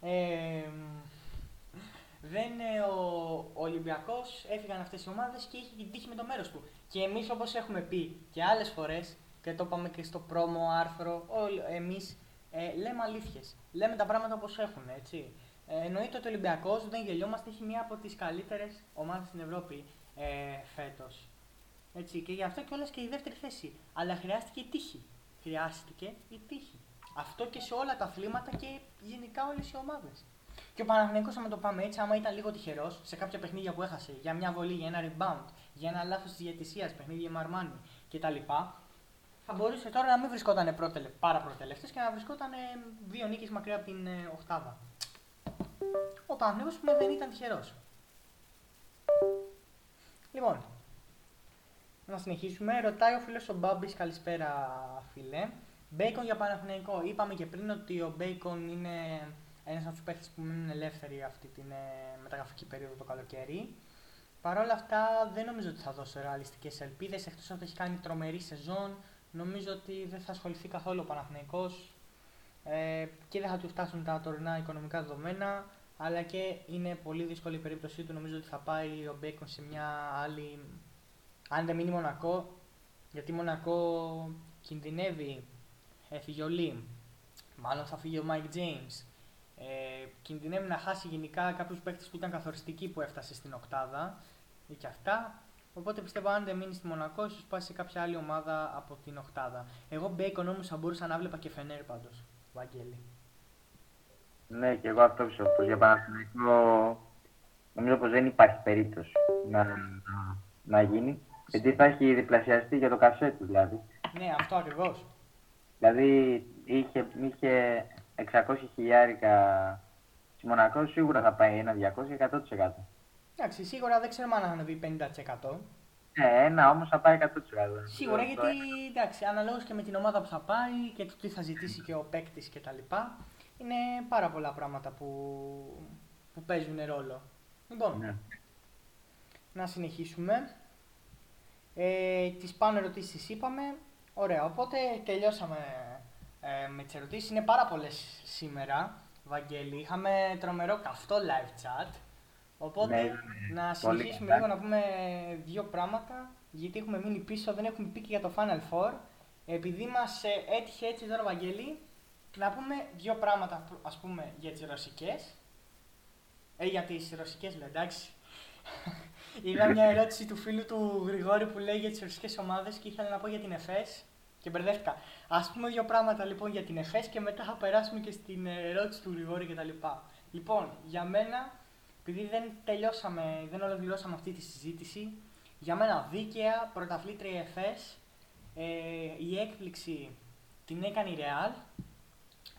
ε, δεν ε, ο, ο Ολυμπιακός έφυγαν αυτές οι ομάδες και είχε την τύχη με το μέρος του. Και εμείς όπως έχουμε πει και άλλες φορές και το είπαμε και στο πρόμο άρθρο, εμείς ε, λέμε αλήθειες. Λέμε τα πράγματα όπως έχουν, έτσι. Ε, εννοείται ότι ο Ολυμπιακός, δεν γελιόμαστε, έχει μία από τις καλύτερες ομάδες στην Ευρώπη ε, φέτος. Έτσι, και γι' αυτό και όλες και η δεύτερη θέση. Αλλά χρειάστηκε η τύχη. Χρειάστηκε η τύχη. Αυτό και σε όλα τα αθλήματα και γενικά όλες οι ομάδες. Και ο Παναθηναϊκός, άμα το πάμε έτσι, άμα ήταν λίγο τυχερός σε κάποια παιχνίδια που έχασε, για μια βολή, για ένα rebound, για ένα λάθος της διαιτησίας, παιχνίδια με αρμάνι κτλ., θα μπορούσε τώρα να μην βρισκόταν πρότελε, πάρα προτελευτές και να βρισκόταν δύο νίκες μακριά από την ε, Οχτάδα. Ο Παναθηναϊκός που δεν ήταν τυχερός. Λοιπόν, να συνεχίσουμε. Ρωτάει ο φίλος ο Μπάμπης, καλησπέρα φίλε. Μπέικον για Παναθηναϊκό. Είπαμε και πριν ότι ο Μπέικον είναι ένας από τους παίχτες που μένουν ελεύθεροι αυτή την ε, μεταγραφική περίοδο το καλοκαίρι. Παρ' όλα αυτά δεν νομίζω ότι θα δώσει ρεαλιστικές ελπίδες εκτός ότι έχει κάνει τρομερή σεζόν. Νομίζω ότι δεν θα ασχοληθεί καθόλου ο Παναθηναϊκός ε, και δεν θα του φτάσουν τα τωρινά οικονομικά δεδομένα. Αλλά και είναι πολύ δύσκολη η περίπτωσή του. Νομίζω ότι θα πάει ο Μπέικον σε μια άλλη. Αν δεν μείνει Μονακό, γιατί Μονακό κινδυνεύει έφυγε ο Λιμ, μάλλον θα φύγει ο Mike James. Ε, κινδυνεύει να χάσει γενικά κάποιους παίκτες που ήταν καθοριστικοί που έφτασε στην Οκτάδα ή και αυτά. Οπότε πιστεύω αν δεν μείνει στη Μονακό, ίσως πάει σε κάποια άλλη ομάδα από την Οκτάδα. Εγώ Μπέικον όμως θα μπορούσα να βλέπα και Φενέρ πάντως. Βαγγέλη. Ναι, και εγώ αυτό πιστεύω. Πως για Παναθηναϊκό νομίζω πως δεν υπάρχει περίπτωση να, να, να γίνει. Γιατί θα έχει διπλασιαστεί για το κασέ του δηλαδή. Ναι, αυτό ακριβώς. Δηλαδή είχε, είχε 600 χιλιάρικα στη Μονακό, σίγουρα θα πάει ένα 200 100%. Εντάξει, σίγουρα δεν ξέρουμε αν θα ανεβεί 50%. Ναι, ένα όμως θα πάει 100%. Σίγουρα γιατί εντάξει, αναλόγως και με την ομάδα που θα πάει και το τι θα ζητήσει και ο παίκτης κτλ. Είναι πάρα πολλά πράγματα που, που παίζουν ρόλο. Λοιπόν, Ναι. να συνεχίσουμε. Ε, τις πάνω ερωτήσεις είπαμε. Ωραία, οπότε τελειώσαμε ε, με τις ερωτήσεις. Είναι πάρα πολλές σήμερα, Βαγγέλη. Είχαμε τρομερό καυτό live chat. Οπότε Ναι, ναι, να πολύ συνεχίσουμε καλά. λίγο να πούμε δύο πράγματα. Γιατί έχουμε μείνει πίσω, δεν έχουμε πει και για το Final Four. Επειδή μας ε, έτυχε έτσι τώρα, Βαγγέλη, να πούμε δύο πράγματα ας πούμε για τις ρωσικές. Ε, για τις ρωσικές λέω, εντάξει. [LAUGHS] Είδα μια ερώτηση του φίλου του Γρηγόρη που λέει για τις ρωσικές ομάδες και ήθελα να πω για την ΕΦΕΣ και μπερδεύτηκα. Ας πούμε δύο πράγματα λοιπόν για την ΕΦΕΣ και μετά θα περάσουμε και στην ε, ερώτηση του Γρηγόρη κτλ. Λοιπόν, για μένα, επειδή δεν τελειώσαμε, δεν ολοκληρώσαμε αυτή τη συζήτηση, για μένα δίκαια πρωταθλήτρια η ΕΦΕΣ, ε, η έκπληξη την έκανε η Real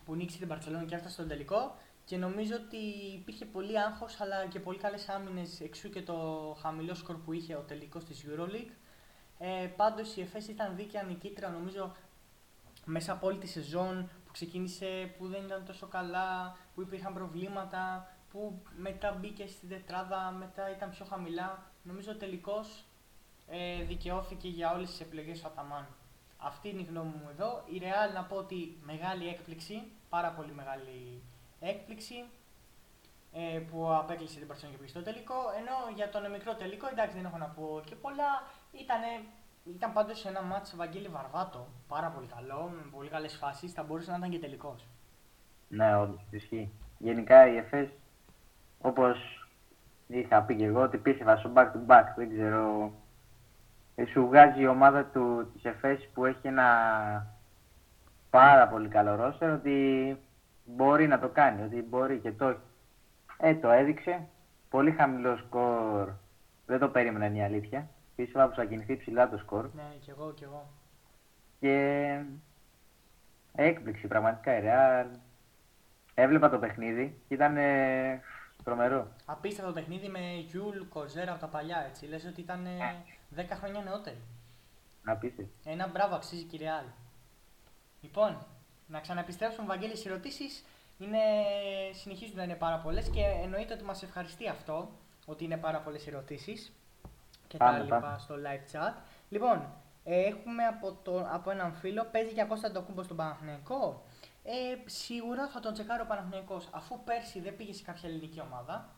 που νίκησε την Παρσελόνα και έφτασε στον τελικό. Και νομίζω ότι υπήρχε πολύ άγχος αλλά και πολύ καλές άμυνες εξού και το χαμηλό σκορ που είχε ο τελικός της Euroleague. Ε, Πάντως η ΕΦΕΣ ήταν δίκαια νικήτρια, νομίζω μέσα από όλη τη σεζόν που ξεκίνησε που δεν ήταν τόσο καλά, που υπήρχαν προβλήματα, που μετά μπήκε στην τετράδα, μετά ήταν πιο χαμηλά. Νομίζω τελικώς ε, δικαιώθηκε για όλες τις επιλογές του Αταμάν. Αυτή είναι η γνώμη μου εδώ. Η Real να πω ότι μεγάλη έκπληξη, πάρα πολύ μεγάλη έκπληξη ε, που απέκλεισε την Παρσόνη και πήγε στο τελικό. Ενώ για τον μικρό τελικό, εντάξει δεν έχω να πω και πολλά, ήτανε, ήταν πάντως ένα μάτσο Βαγγέλη Βαρβάτο. Πάρα πολύ καλό, με πολύ καλές φάσεις. Θα μπορούσε να ήταν και τελικός. Ναι, όντως ισχύει. Γενικά η ΕΦΕΣ, όπως είχα πει και εγώ, ότι πίστευα στο back to back. Δεν ξέρω. Ε, σου βγάζει η ομάδα του της ΕΦΕΣ που έχει ένα πάρα πολύ καλό ρόστερ ότι μπορεί να το κάνει, ότι μπορεί και το έχει. Ε, το έδειξε. Πολύ χαμηλό σκορ. Δεν το περίμενα είναι η αλήθεια. Πίστευα πως θα κινηθεί ψηλά το σκορ. Ναι, κι εγώ, κι εγώ. Και έκπληξη πραγματικά η Real. Έβλεπα το παιχνίδι και ήταν ε, τρομερό. Απίστευτο παιχνίδι με Γιούλ Κοζέρα από τα παλιά, έτσι. Λες ότι ήταν ε, 10 χρόνια νεότερη. Απίστευτο. Ένα μπράβο αξίζει και η Real. Λοιπόν, να ξαναεπιστρέψουμε, Βαγγέλης, στις ερωτήσεις. Είναι, συνεχίζουν να είναι πάρα πολλές και εννοείται ότι μας ευχαριστεί αυτό, ότι είναι πάρα πολλές ερωτήσεις και τα Πάμε, λοιπά πάμε. στο live chat. Λοιπόν, ε, έχουμε από, το, από έναν φίλο, παίζει για Κώστα το κούμπο στον Παναθηναϊκό. Ε, σίγουρα θα τον τσεκάρει ο Παναθηναϊκός, αφού πέρσι δεν πήγε σε κάποια ελληνική ομάδα.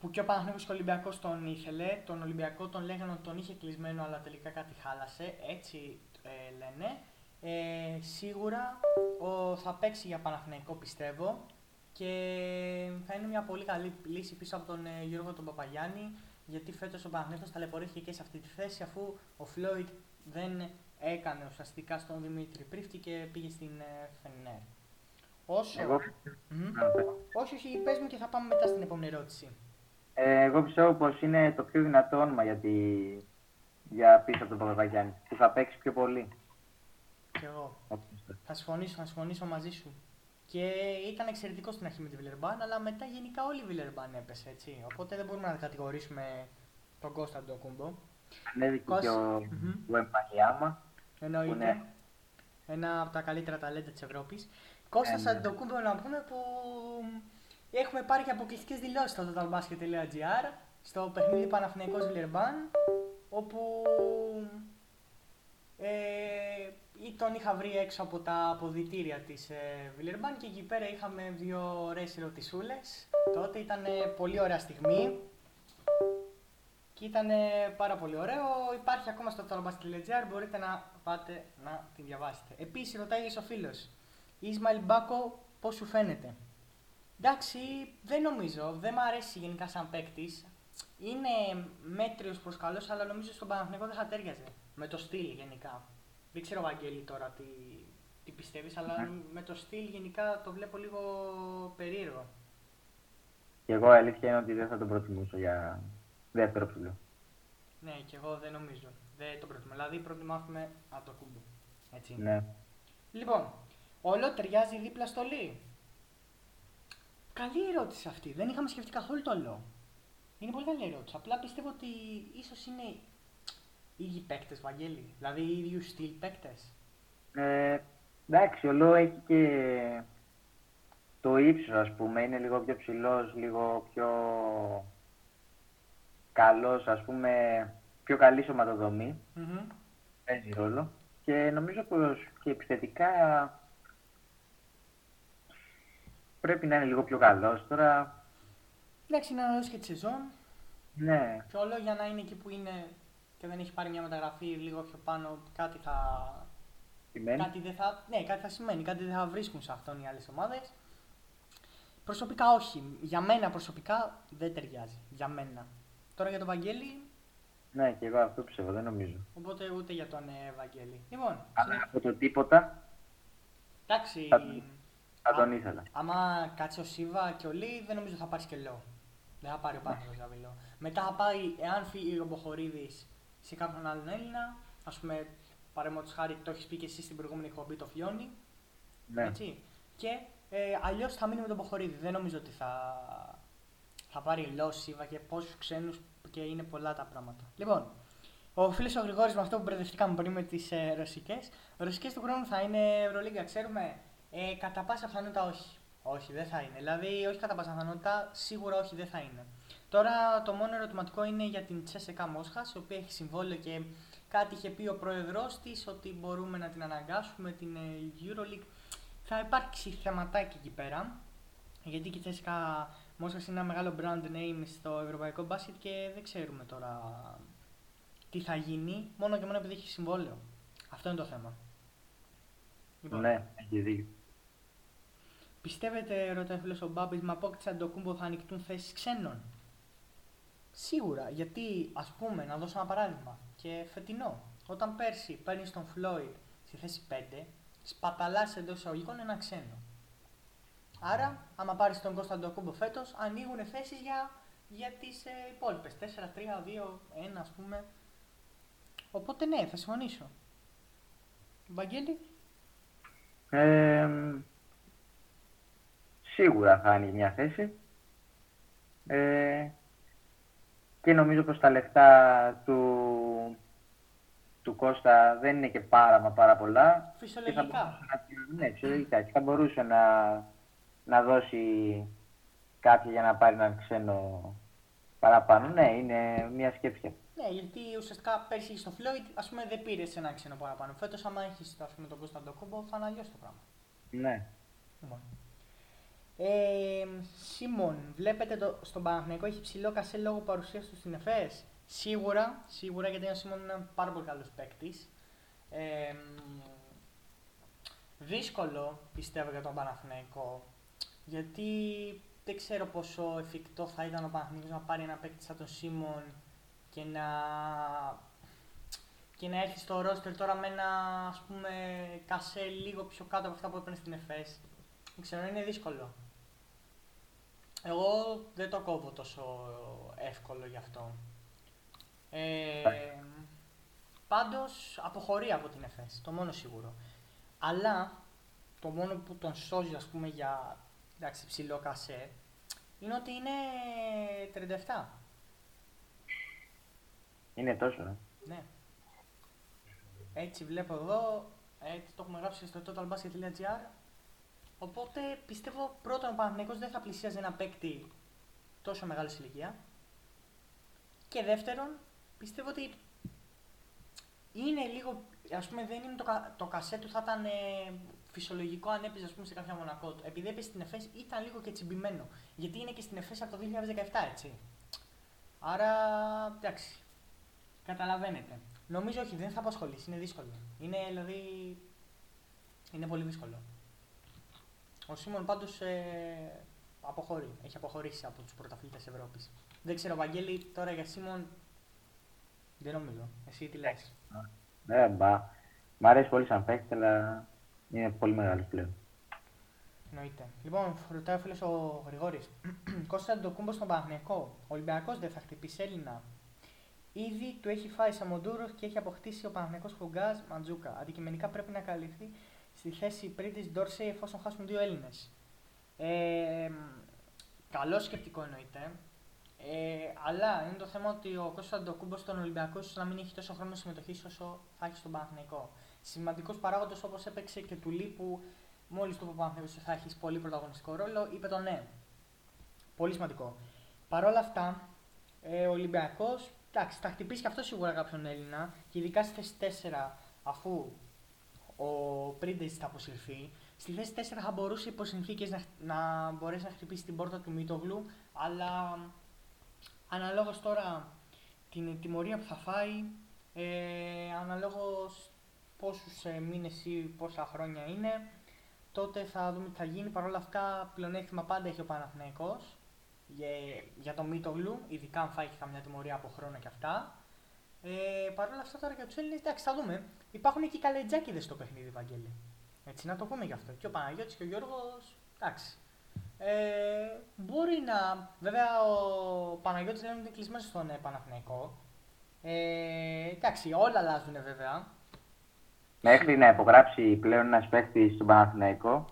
Που και ο Παναθηναϊκός και ο Ολυμπιακός τον ήθελε. Τον Ολυμπιακό τον λέγανε ότι τον είχε κλεισμένο, αλλά τελικά κάτι χάλασε. Έτσι ε, λένε. Ε, σίγουρα ο, θα παίξει για Παναθηναϊκό πιστεύω και θα είναι μια πολύ καλή λύση πίσω από τον ε, Γιώργο τον Παπαγιάννη γιατί φέτος ο Παναθηναϊκός ταλαιπωρήθηκε και σε αυτή τη θέση αφού ο Φλόιτ δεν έκανε ουσιαστικά στον Δημήτρη Πρίφτη και πήγε στην ε, Φενέρ. Όσο... Εγώ, Μμμ. Να πες. Όχι, όχι, πες μου και θα πάμε μετά στην επόμενη ερώτηση. ε, εγώ πιστεύω πως είναι το πιο δυνατό όνομα για, τη... για πίσω από τον Παπαγιάννη. Που θα παίξει πιο πολύ. Κι εγώ. Θα συμφωνήσω, θα συμφωνήσω μαζί σου. Και ήταν εξαιρετικό στην αρχή με τη Βιλερμπάν, αλλά μετά γενικά όλη η Βιλερμπάν έπεσε έτσι. Οπότε δεν μπορούμε να κατηγορήσουμε τον Κώστα Ντοκούμπο. Ανέβηκε και Κώστα. ο Μμμ. Βεμπαγιάμα. Εννοείται. Ναι. Ένα από τα καλύτερα ταλέντα της Ευρώπης. Κώστα Ε, ναι. Αντοκούμπο να πούμε που έχουμε πάρει και αποκλειστικές δηλώσεις στο totalbasket.gr στο παιχνίδι Παναθηναϊκός Βιλερμπάν όπου ε, ή τον είχα βρει έξω από τα αποδητήρια της ε, Βιλερμπάν και εκεί πέρα είχαμε δύο ωραίες ερωτησούλες. Τότε ήταν ε, πολύ ωραία στιγμή και ήταν πάρα πολύ ωραίο. Υπάρχει ακόμα στο totalbasket.gr, μπορείτε να πάτε να την διαβάσετε. Επίσης ρωτάει ο φίλος, Ισμαήλ Μπάκο πώς σου φαίνεται; Εντάξει, δεν νομίζω, δεν μ' αρέσει γενικά σαν παίκτης. Είναι μέτριος προς καλός, αλλά νομίζω στον Παναθηναϊκό δεν θα τέριαζε. Με το στυλ γενικά. Δεν ξέρω, Βαγγέλη, τώρα τι, τι πιστεύεις, αλλά Ναι. με το στυλ γενικά το βλέπω λίγο περίεργο. Και εγώ η αλήθεια είναι ότι δεν θα τον προτιμούσα για δεύτερο ψηλό. Ναι, και εγώ δεν νομίζω. Δεν το προτιμώ. Δηλαδή, προτιμάμε από το κούμπο. Έτσι. Ναι. Λοιπόν, όλο ταιριάζει δίπλα στο Λί. Καλή ερώτηση αυτή. Δεν είχαμε σκεφτεί καθόλου το όλο. Είναι πολύ καλή ερώτηση. Απλά πιστεύω ότι ίσως είναι οι ίδιοι παίκτες, Βαγγέλη. Δηλαδή οι ίδιου στυλ παίκτες. Ε, εντάξει, ο Λό έχει και το ύψος, ας πούμε. Είναι λίγο πιο ψηλός, λίγο πιο καλός, ας πούμε, πιο καλή σωματοδομή. Παίζει ρόλο. Και νομίζω πως και επιθετικά πρέπει να είναι λίγο πιο καλός. Τώρα, Εντάξει, είναι αναλύσει και της σεζόν. ναι, Και όλο για να είναι εκεί που είναι και δεν έχει πάρει μια μεταγραφή λίγο πιο πάνω, κάτι θα. σημαίνει; Κάτι δεν θα, ναι, κάτι θα σημαίνει, κάτι δεν θα βρίσκουν σε αυτόν οι άλλες ομάδες. Προσωπικά όχι. Για μένα προσωπικά δεν ταιριάζει. Για μένα. Τώρα για τον Βαγγέλη, Ναι, και εγώ αυτό πιστεύω, δεν νομίζω. οπότε ούτε για τον ε, Βαγγέλη. Λοιπόν, Αλλά από το τίποτα εντάξει. Θα- θα Α- τον ήθελα. Άμα κάτσει ο Σίβα και ο Λί, δεν νομίζω θα πάρεις και Λό. Δεν θα πάρει ο Πάνθος δηλαδή Λό. Μετά θα πάει, εάν φύγει ο Μποχορίδης σε κάποιον άλλον Έλληνα, ας πούμε, παραδείγματο χάρη, το έχεις πει και εσύ στην προηγούμενη εκπομπή, το Φιόνι. Ναι. Έτσι. Και ε, αλλιώς θα μείνει με τον Ποχορίδη. Δεν νομίζω ότι θα, θα πάρει Λόσιβα και πόσους ξένους και είναι πολλά τα πράγματα. Λοιπόν, ο φίλος ο Γρηγόρης με αυτό που μπερδευτήκαμε πριν με τις ε, ρωσικές. Ρωσικές του χρόνου θα είναι Ευρωλίγκα, ξέρουμε. Ε, κατά πάσα πιθανότητα όχι. Όχι, δεν θα είναι. Δηλαδή, όχι κατά πάσα πιθανότητα, σίγουρα όχι, δεν θα είναι. Τώρα το μόνο ερωτηματικό είναι για την Τσέσεκα Μόσχας, η οποία έχει συμβόλαιο και κάτι είχε πει ο πρόεδρός της ότι μπορούμε να την αναγκάσουμε την ε, Euroleague. Θα υπάρξει θεματάκι εκεί πέρα. Γιατί και η Τσέσεκα Μόσχας είναι ένα μεγάλο brand name στο ευρωπαϊκό μπάσκετ και δεν ξέρουμε τώρα τι θα γίνει, μόνο και μόνο επειδή έχει συμβόλαιο. Αυτό είναι το θέμα. Λοιπόν, ναι, έχει δίκιο. Πιστεύετε, ρωτάει ο φίλος ο Μπάμπης, με απόκτηση αντοκούμπο θα ανοιχτούν θέσεις ξένων; Σίγουρα, γιατί ας πούμε, να δώσω ένα παράδειγμα, και φετινό, όταν πέρσι παίρνεις τον Φλόιντ στη θέση 5, σπαταλάς εντός εισαγωγικών ένα ξένο. Άρα, άμα πάρεις τον Κώστα Κούμπο φέτος, ανοίγουν θέσεις για, για τις ε, υπόλοιπες. 4, 3, 2, 1 ας πούμε. Οπότε ναι, θα συμφωνήσω. Βαγγέλη; Ε, σίγουρα θα ανοίγει μια θέση. Ε, και νομίζω πως τα λεφτά του, του Κώστα δεν είναι και πάρα μα πάρα πολλά. Φυσιολογικά. ναι, φυσιολογικά. Και θα μπορούσε να, να δώσει κάτι για να πάρει έναν ξένο παραπάνω. Ναι, είναι μια σκέψη. Ναι, γιατί ουσιαστικά πέρσι στο Φλόιτ, ας πούμε, δεν πήρες ένα ξένο παραπάνω. Φέτος, άμα έχεις τον Κωνσταντό Κόμπο, θα είναι αλλιώς το πράγμα. Ναι. Λοιπόν. Ε, Σίμων, βλέπετε το, στον Παναθηναϊκό έχει ψηλό κασέ λόγω παρουσίας του στην ΕΦΕΣ. Σίγουρα, σίγουρα γιατί ο Σίμων είναι ένα πάρα πολύ καλός παίκτης. Ε, δύσκολο πιστεύω για τον Παναθηναϊκό γιατί δεν ξέρω πόσο εφικτό θα ήταν ο Παναθηναϊκός να πάρει ένα παίκτη σαν τον Σίμων και να, και να έρθει στο ρόστερ τώρα με ένα ας πούμε κασέ λίγο πιο κάτω από αυτά που έπαιρνε στην ΕΦΕΣ. Δεν ξέρω, είναι δύσκολο. Εγώ δεν το κόβω τόσο εύκολο γι' αυτό. Ε, πάντως αποχωρεί από την ΕΦΕΣ, το μόνο σίγουρο. Αλλά το μόνο που τον σώζει ας πούμε για εντάξει, ψηλό κασέ είναι ότι είναι 37. Είναι τόσο, ε. Ναι. Έτσι βλέπω εδώ, έτσι το έχουμε γράψει στο totalbasket.gr Οπότε πιστεύω πρώτον ο Παναθηναϊκός δεν θα πλησίαζε ένα παίκτη τόσο μεγάλης ηλικίας. Και δεύτερον, πιστεύω ότι είναι λίγο, ας πούμε δεν είναι το, το κασέ του θα ήταν ε, φυσιολογικό αν έπαιζε ας πούμε, σε κάποια μονακό του. Επειδή έπαιζε στην ΕΦΕΣ ήταν λίγο και τσιμπημένο. Γιατί είναι και στην ΕΦΕΣ από το 2017 έτσι. Άρα εντάξει, καταλαβαίνετε. Νομίζω όχι, δεν θα απασχολήσει, είναι δύσκολο. Είναι δηλαδή, είναι πολύ δύσκολο. Ο Σίμων πάντως ε, αποχωρεί. Έχει αποχωρήσει από τους πρωταθλητές Ευρώπης. Δεν ξέρω, Βαγγέλη, τώρα για Σίμων δεν νομίζω. Εσύ τι λες; Ναι, μπα. Μ' αρέσει πολύ σαν παίκτη, αλλά είναι πολύ μεγάλος πλέον. Εννοείται. Λοιπόν, ρωτάει ο φίλος ο Γρηγόρης. [CLEARS THROAT] Κώστα το κούμπο στον Παναγιακό. Ο Ολυμπιακός δεν θα χτυπήσει Έλληνα. Ήδη του έχει φάει Σαμοντούρος και έχει αποκτήσει ο Παναγιακό Χουγκάζ Μαντζούκα. Αντικειμενικά πρέπει να καλυφθεί στη θέση πριν της Ντόρσεϊ εφόσον χάσουν δύο Έλληνες. Ε, καλό σκεπτικό εννοείται. Ε, αλλά είναι το θέμα ότι ο Κώστας Αντοκούμπος στον Ολυμπιακό ίσως να μην έχει τόσο χρόνο συμμετοχής όσο θα έχει στον Παναθηναϊκό. Σημαντικός παράγοντας όπως έπαιξε και του Λίπου, μόλις το είπε ο θα έχεις πολύ πρωταγωνιστικό ρόλο, είπε το ναι. Πολύ σημαντικό. Παρ' όλα αυτά, ε, ο Ολυμπιακός θα χτυπήσει και αυτό σίγουρα κάποιον Έλληνα και ειδικά στη θέση 4 αφού ο Πρίντεζ θα αποσυρθεί. Στη θέση 4 θα μπορούσε υπό συνθήκε να, να μπορέσει να χτυπήσει την πόρτα του Μίτογλου, αλλά αναλόγως τώρα την τιμωρία που θα φάει, ε, αναλόγως πόσους ε, μήνες ή πόσα χρόνια είναι, τότε θα δούμε τι θα γίνει. Παρ' όλα αυτά, πλεονέκτημα πάντα έχει ο Παναθηναϊκός για, για το Μίτογλου, ειδικά αν φάει καμιά τιμωρία από χρόνο και αυτά. Ε, Παρ' όλα αυτά τώρα για τους Έλληνες, εντάξει, θα δούμε. Υπάρχουν και καλετζάκιδες στο παιχνίδι, Βαγγέλη. Έτσι, να το πούμε γι' αυτό. Και ο Παναγιώτης και ο Γιώργος, εντάξει. Ε, μπορεί να. Βέβαια, ο Παναγιώτης λένε ότι είναι κλεισμένος στον ε, Παναθηναϊκό. Ε, εντάξει, όλα αλλάζουν βέβαια. μέχρι να υπογράψει πλέον ένας παίκτης στον Παναθηναϊκό,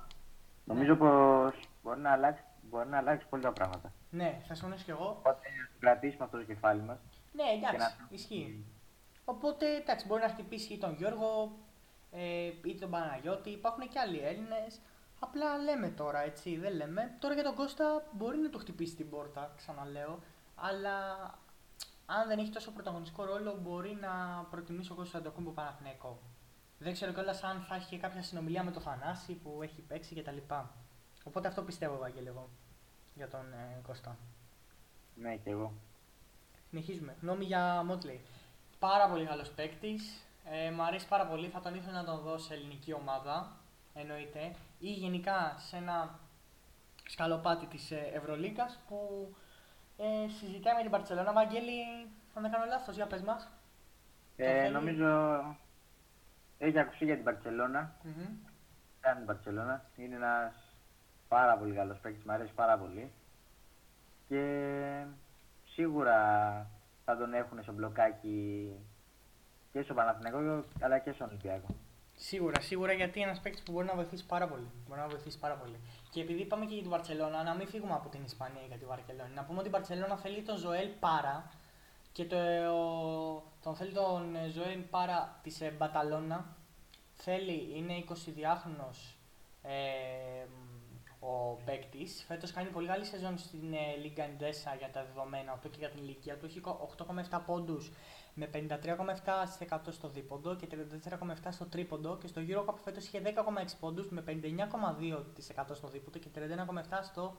νομίζω πως μπορεί να αλλάξει, μπορεί να αλλάξει πολλά πράγματα. Ναι, θα συμφωνήσω κι εγώ. Οπότε κρατήσουμε αυτό το κεφάλι μας. Ναι, εντάξει, να... ισχύει. Οπότε εντάξει, μπορεί να χτυπήσει ή τον Γιώργο ε, ή τον Παναγιώτη. Υπάρχουν και άλλοι Έλληνες. Απλά λέμε τώρα, έτσι, δεν λέμε. Τώρα για τον Κώστα μπορεί να του χτυπήσει την πόρτα, ξαναλέω. Αλλά αν δεν έχει τόσο πρωταγωνιστικό ρόλο, μπορεί να προτιμήσει ο Κώστας Αντοκούμπο Παναθηναϊκό. Δεν ξέρω κιόλας αν θα έχει και κάποια συνομιλία με το Θανάση που έχει παίξει κτλ. Οπότε αυτό πιστεύω, Βαγγέλη, εγώ για τον ε, Κώστα. Ναι, και εγώ. Συνεχίζουμε. Γνώμη για Μότλεϊ. Πάρα πολύ καλός παίκτης. Ε, μ' αρέσει πάρα πολύ. Θα τον ήθελα να τον δω σε ελληνική ομάδα. Εννοείται. Ή γενικά σε ένα σκαλοπάτι της ε, Ευρωλίκα που ε, συζητάει με την Παρσελόνα. Βαγγέλη, αν δεν κάνω λάθος, για πες μας. Ε, νομίζω έχει ακουστεί για την Παρσελόνα. Mm-hmm. την Παρσελόνα. Είναι ένας πάρα πολύ καλός παίκτης, μου αρέσει πάρα πολύ. Και σίγουρα θα τον έχουν στο μπλοκάκι και στο Παναθηναϊκό αλλά και στον Ολυμπιακό. Σίγουρα, σίγουρα γιατί είναι ένας παίκτης που μπορεί να βοηθήσει πάρα πολύ. Μπορεί να βοηθήσει πάρα πολύ. Και επειδή είπαμε και για την Βαρκελόνα, να μην φύγουμε από την Ισπανία για την Βαρκελόνη. Να πούμε ότι η Βαρκελόνα θέλει τον Ζωέλ Πάρα και το, ο, τον θέλει τον Ζωέλ Πάρα της ε, Μπαταλώνα. Θέλει, είναι 22χρονο. Ε, ο παίκτης. Φέτος κάνει πολύ καλή σεζόν στην ε, Λίγκα Εντέσα για τα δεδομένα αυτό και για την ηλικία του. Έχει 8,7 πόντους με 53,7% στο δίποντο και 34,7% στο τρίποντο. Και στο Eurocup φέτος είχε 10,6 πόντους με 59,2% στο δίποντο και 31,7% στο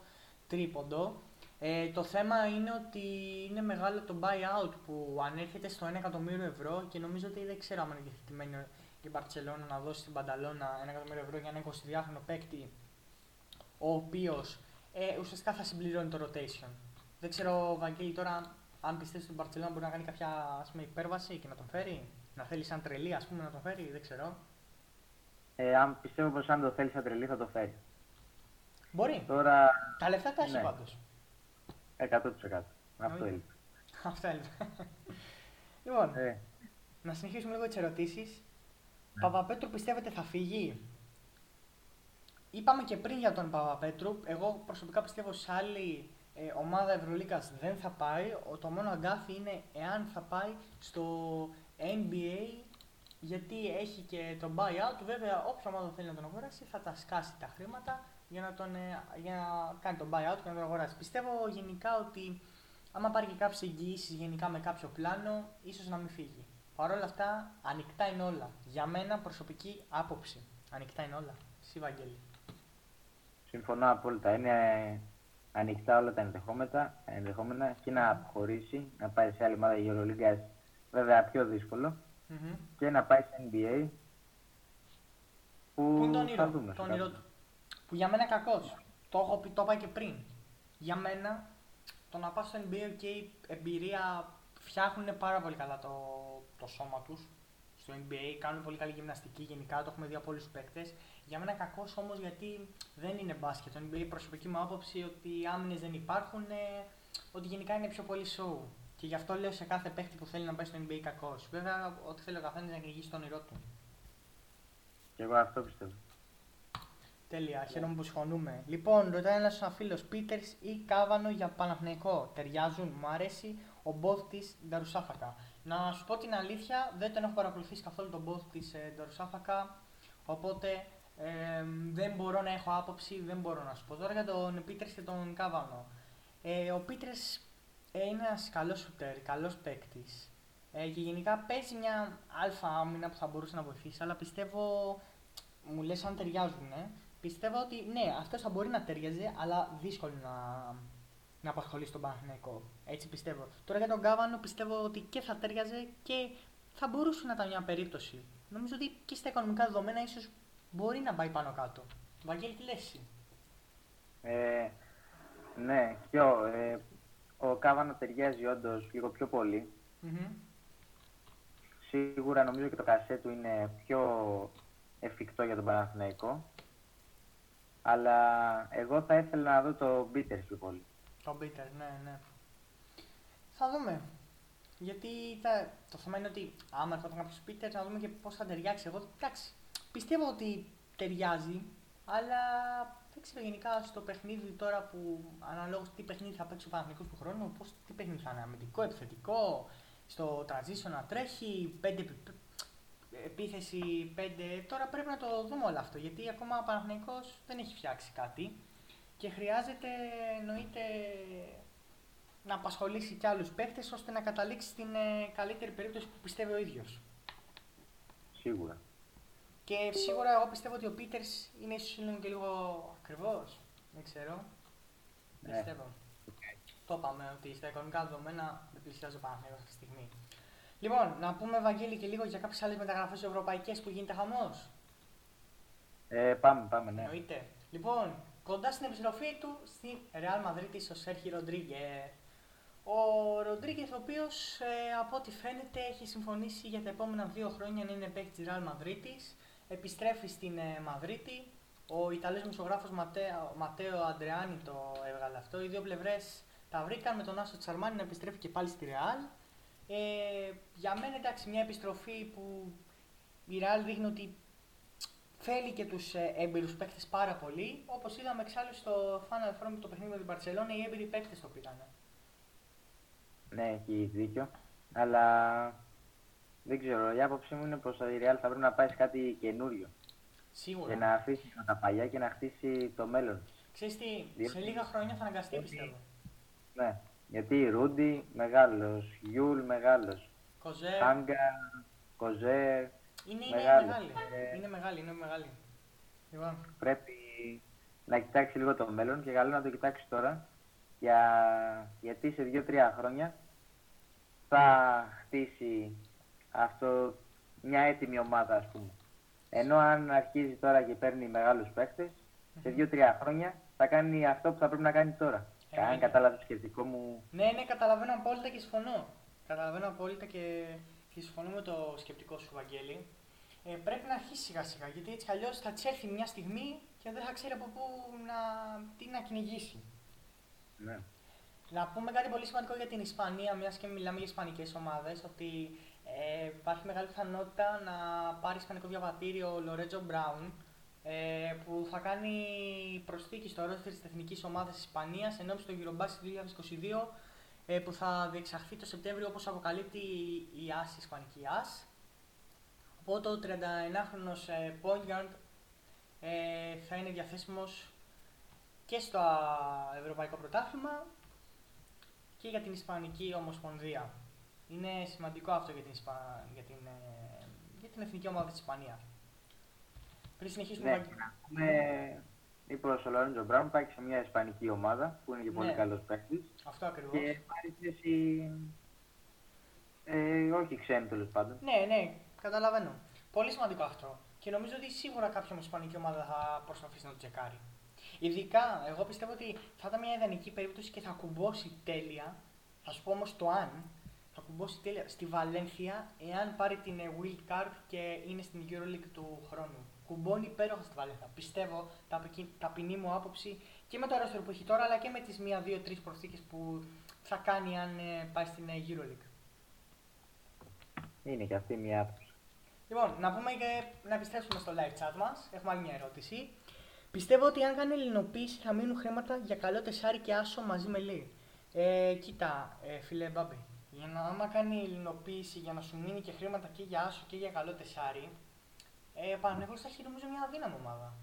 τρίποντο. Ε, το θέμα είναι ότι είναι μεγάλο το buyout που ανέρχεται στο 1 εκατομμύριο ευρώ και νομίζω ότι δεν ξέρω αν είναι διαθετημένη η Μπαρσελόνα να δώσει στην Πανταλώνα 1 εκατομμύριο ευρώ για ένα 22χρονο παίκτη ο οποίος ε, ουσιαστικά θα συμπληρώνει το rotation. Δεν ξέρω, Βαγγέλη, τώρα αν πιστεύεις ότι η Μπαρσελόνα μπορεί να κάνει κάποια ας πούμε, υπέρβαση και να τον φέρει. Να θέλει σαν τρελή, ας πούμε, να τον φέρει, δεν ξέρω. Ε, αν πιστεύω πως αν το θέλει σαν τρελή θα το φέρει. Μπορεί. Τώρα... Τα λεφτά τα έχει ναι. πάντως. 100%. Αυτό έλειπε. [LAUGHS] Αυτό έλειπε. λοιπόν, ε. να συνεχίσουμε λίγο τις ερωτήσεις. Ναι. Παπαπέτρου πιστεύετε θα φύγει; Είπαμε και πριν για τον Παπαπέτρου. Εγώ προσωπικά πιστεύω σε άλλη ε, ομάδα Ευρωλίκας δεν θα πάει. Το μόνο αγκάθι είναι εάν θα πάει στο NBA γιατί έχει και το buyout. Βέβαια, όποια ομάδα θέλει να τον αγοράσει θα τα σκάσει τα χρήματα για να, τον, ε, για να κάνει τον buyout και να τον αγοράσει. Πιστεύω γενικά ότι άμα πάρει και κάποιες εγγυήσεις γενικά με κάποιο πλάνο, ίσως να μην φύγει. Παρ' όλα αυτά, ανοιχτά είναι όλα. Για μένα, προσωπική άποψη. Ανοιχτά είναι όλα. Εσύ, Βαγγέλη. Συμφωνώ απόλυτα. Είναι ανοιχτά όλα τα ενδεχόμενα, ενδεχόμενα και να αποχωρήσει, να πάει σε άλλη ομάδα Euroliga, βέβαια πιο δύσκολο, mm-hmm. και να πάει σε NBA. Που, που είναι το όνειρό, δούμε, το όνειρό του; Που για μένα κακός. Το έχω πει, το είπα και πριν. Για μένα το να πας στο NBA και η εμπειρία φτιάχνουν πάρα πολύ καλά το, το σώμα τους στο NBA. Κάνουν πολύ καλή γυμναστική γενικά, το έχουμε δει από όλους τους παίκτες. Για μένα κακός όμως γιατί δεν είναι μπάσκετ. Το NBA προσωπική μου άποψη ότι οι άμυνες δεν υπάρχουν, ε, ότι γενικά είναι πιο πολύ show. Και γι' αυτό λέω σε κάθε παίκτη που θέλει να πάει στο NBA κακός. Βέβαια, ό,τι θέλει ο καθένας να κυνηγήσει τον όνειρό του. Και εγώ αυτό πιστεύω. Τέλεια, χαίρομαι που συμφωνούμε. Λοιπόν, ρωτάει ένας φίλος Πίτερς ή Κάβανο για Παναθηναϊκό. Ταιριάζουν, μου αρέσει ο μπόθ τη Νταρουσάφακα. Να σου πω την αλήθεια, δεν τον έχω παρακολουθήσει καθόλου τον μπόθ της ε, Νταρουσάφακα. Οπότε ε, δεν μπορώ να έχω άποψη, δεν μπορώ να σου πω. Τώρα για τον Πίτρες και τον Κάβανο. Ε, ο Πίτρες ε, είναι ένας καλός σουτέρ, καλός παίκτης. Ε, και γενικά παίζει μια αλφα άμυνα που θα μπορούσε να βοηθήσει, αλλά πιστεύω, μου λες αν ταιριάζουν, ε, πιστεύω ότι ναι, αυτός θα μπορεί να ταιριάζει, αλλά δύσκολο να, να απασχολείς στον Παναθηναϊκό. Έτσι πιστεύω. Τώρα για τον Κάβανο πιστεύω ότι και θα ταιριάζει και θα μπορούσε να ήταν μια περίπτωση. Νομίζω ότι και στα οικονομικά δεδομένα ίσως μπορεί να πάει πάνω κάτω. Βαγγέλη, τι λες ε, Ναι, πιο, ε, ο Κάβανο ταιριάζει όντως λίγο πιο πολυ Σίγουρα νομίζω και το κασέ του είναι πιο εφικτό για τον Παναθηναϊκό. Αλλά εγώ θα ήθελα να δω το Μπίτερ πιο πολύ. Το Μπίτερ, ναι, ναι. Θα δούμε. Γιατί τα, το θέμα είναι ότι άμα έρχονταν κάποιος Πίτερ, να δούμε και πώς θα ταιριάξει. Εγώ εντάξει, πιστεύω ότι ταιριάζει, αλλά δεν ξέρω γενικά στο παιχνίδι τώρα που αναλόγως τι παιχνίδι θα παίξει ο Παναγενικό του χρόνου, πώς, τι παιχνίδι θα είναι, αμυντικό, επιθετικό, στο transition να τρέχει, πέντε, επίθεση 5. Τώρα πρέπει να το δούμε όλο αυτό γιατί ακόμα ο Παναθηναϊκός δεν έχει φτιάξει κάτι και χρειάζεται εννοείται να απασχολήσει και άλλους παίχτες ώστε να καταλήξει στην ε, καλύτερη περίπτωση που πιστεύει ο ίδιος. Σίγουρα. Και σίγουρα εγώ πιστεύω ότι ο Πίτερς είναι ίσως λίγο και λίγο ακριβώς. Δεν ξέρω. Ναι. Πιστεύω. Okay. Το είπαμε ότι στα οικονομικά δεδομένα δεν πλησιάζει ο Παναθηναϊκός αυτή τη στιγμή. Λοιπόν, να πούμε Ευαγγέλη και λίγο για κάποιες άλλες μεταγραφές ευρωπαϊκές που γίνεται χαμός. Ε, πάμε, πάμε, ναι. Εννοείται. Λοιπόν, κοντά στην επιστροφή του στη Real Madrid ο Σέρχι Ροντρίγκε. Ο Ροντρίγκε, ο οποίος ε, από ό,τι φαίνεται έχει συμφωνήσει για τα επόμενα δύο χρόνια να είναι παίκτης της Real Madrid. Επιστρέφει στην ε, Μαδρίτη. Ο Ιταλός μισογράφος Ματέο, Ματέο Αντρεάνι το έβγαλε αυτό. Οι δύο πλευρές τα βρήκαν με τον Άσο Τσαρμάνι να επιστρέφει και πάλι στη Real. Ε, για μένα εντάξει μια επιστροφή που η Real δείχνει ότι θέλει και τους ε, έμπειρους παίκτες πάρα πολύ. Όπως είδαμε εξάλλου στο Final Four με το παιχνίδι με την Barcelona, οι έμπειροι παίκτες το πήραν. Ναι, έχει δίκιο. Αλλά δεν ξέρω, η άποψή μου είναι πως η Real θα πρέπει να πάει σε κάτι καινούριο. Σίγουρα. Και να αφήσει τα παλιά και να χτίσει το μέλλον. Ξέρεις τι, σε λίγα χρόνια θα αναγκαστεί πιστεύω. Ναι. Γιατί Ρούντι μεγάλος, Γιούλ μεγάλος. Κοζέ. Χάγκα, Κοζέ. Είναι, είναι μεγάλη. Ε, είναι μεγάλη, είναι μεγάλη. Λοιπόν. Πρέπει να κοιτάξει λίγο το μέλλον και καλό να το κοιτάξει τώρα. Για... Γιατί σε 2-3 χρόνια θα χτίσει αυτό μια έτοιμη ομάδα, ας πούμε. Ενώ αν αρχίζει τώρα και παίρνει μεγάλους παίκτες, σε 2-3 χρόνια θα κάνει αυτό που θα πρέπει να κάνει τώρα. Ε, Αν κατάλαβες το σκεπτικό μου. Ναι, ναι, καταλαβαίνω απόλυτα και συμφωνώ. Καταλαβαίνω απόλυτα και, και συμφωνώ με το σκεπτικό σου, Βαγγέλη. Ε, πρέπει να αρχίσει σιγά σιγά γιατί έτσι αλλιώς θα τη μια στιγμή και δεν θα ξέρει από πού να, τι να κυνηγήσει. Ναι. Να πούμε κάτι πολύ σημαντικό για την Ισπανία, μιας και μιλάμε για ισπανικές ομάδες, ότι ε, υπάρχει μεγάλη πιθανότητα να πάρει ισπανικό διαβατήριο ο Λορέτζο Μπράουν, ε, που θα κάνει προσθήκη στο ρόστερ της Εθνικής Ομάδας Ισπανίας ενώπιση του Eurobasket 2022 ε, που θα διεξαχθεί το Σεπτέμβριο όπως αποκαλύπτει η ΑΣ, η Ισπανική ΑΣ. Οπότε ο 31χρονος ε, point guard ε, θα είναι διαθέσιμος και στο Ευρωπαϊκό Πρωτάθλημα και για την Ισπανική Ομοσπονδία. Είναι σημαντικό αυτό για την, για την, ε, για την Εθνική Ομάδα της Ισπανίας. Πριν συνεχίσουμε. Ναι, να πούμε, είπε ο Λόρεντζο Μπράουν πάει σε μια ισπανική ομάδα που είναι και πολύ ναι. καλός παίκτης. Αυτό ακριβώς. Και πάρει θέση. Ε, όχι ξένη τέλος πάντων. Ναι, ναι, καταλαβαίνω. Πολύ σημαντικό αυτό. Και νομίζω ότι σίγουρα κάποια ισπανική ομάδα θα προσπαθήσει να το τσεκάρει. Ειδικά, εγώ πιστεύω ότι θα ήταν μια ιδανική περίπτωση και θα κουμπώσει τέλεια. Θα σου πω όμως το αν. Θα κουμπώσει τέλεια στη Βαλένθια εάν πάρει την ε, Wild Card και είναι στην EuroLeague του χρόνου κουμπώνει υπέροχα στη Βαλένθια. Πιστεύω, ταπεινή μου άποψη και με το αερόστερο που έχει τώρα, αλλά και με τις μία, δύο, τρει προσθήκες που θα κάνει αν ε, πάει στην ε, EuroLeague. Είναι και αυτή μια άποψη. Λοιπόν, να πούμε και να επιστρέψουμε στο live chat μας. Έχουμε άλλη μια ερώτηση. Πιστεύω ότι αν κάνει ελληνοποίηση θα μείνουν χρήματα για καλό τεσάρι και άσο μαζί με Λί. Ε, κοίτα, ε, φίλε Μπάμπη, για να άμα κάνει ελληνοποίηση για να σου μείνει και χρήματα και για άσο και για καλό τεσάρι, ε, Παναγιώτης θα έχει νομίζω μια αδύναμη ομάδα.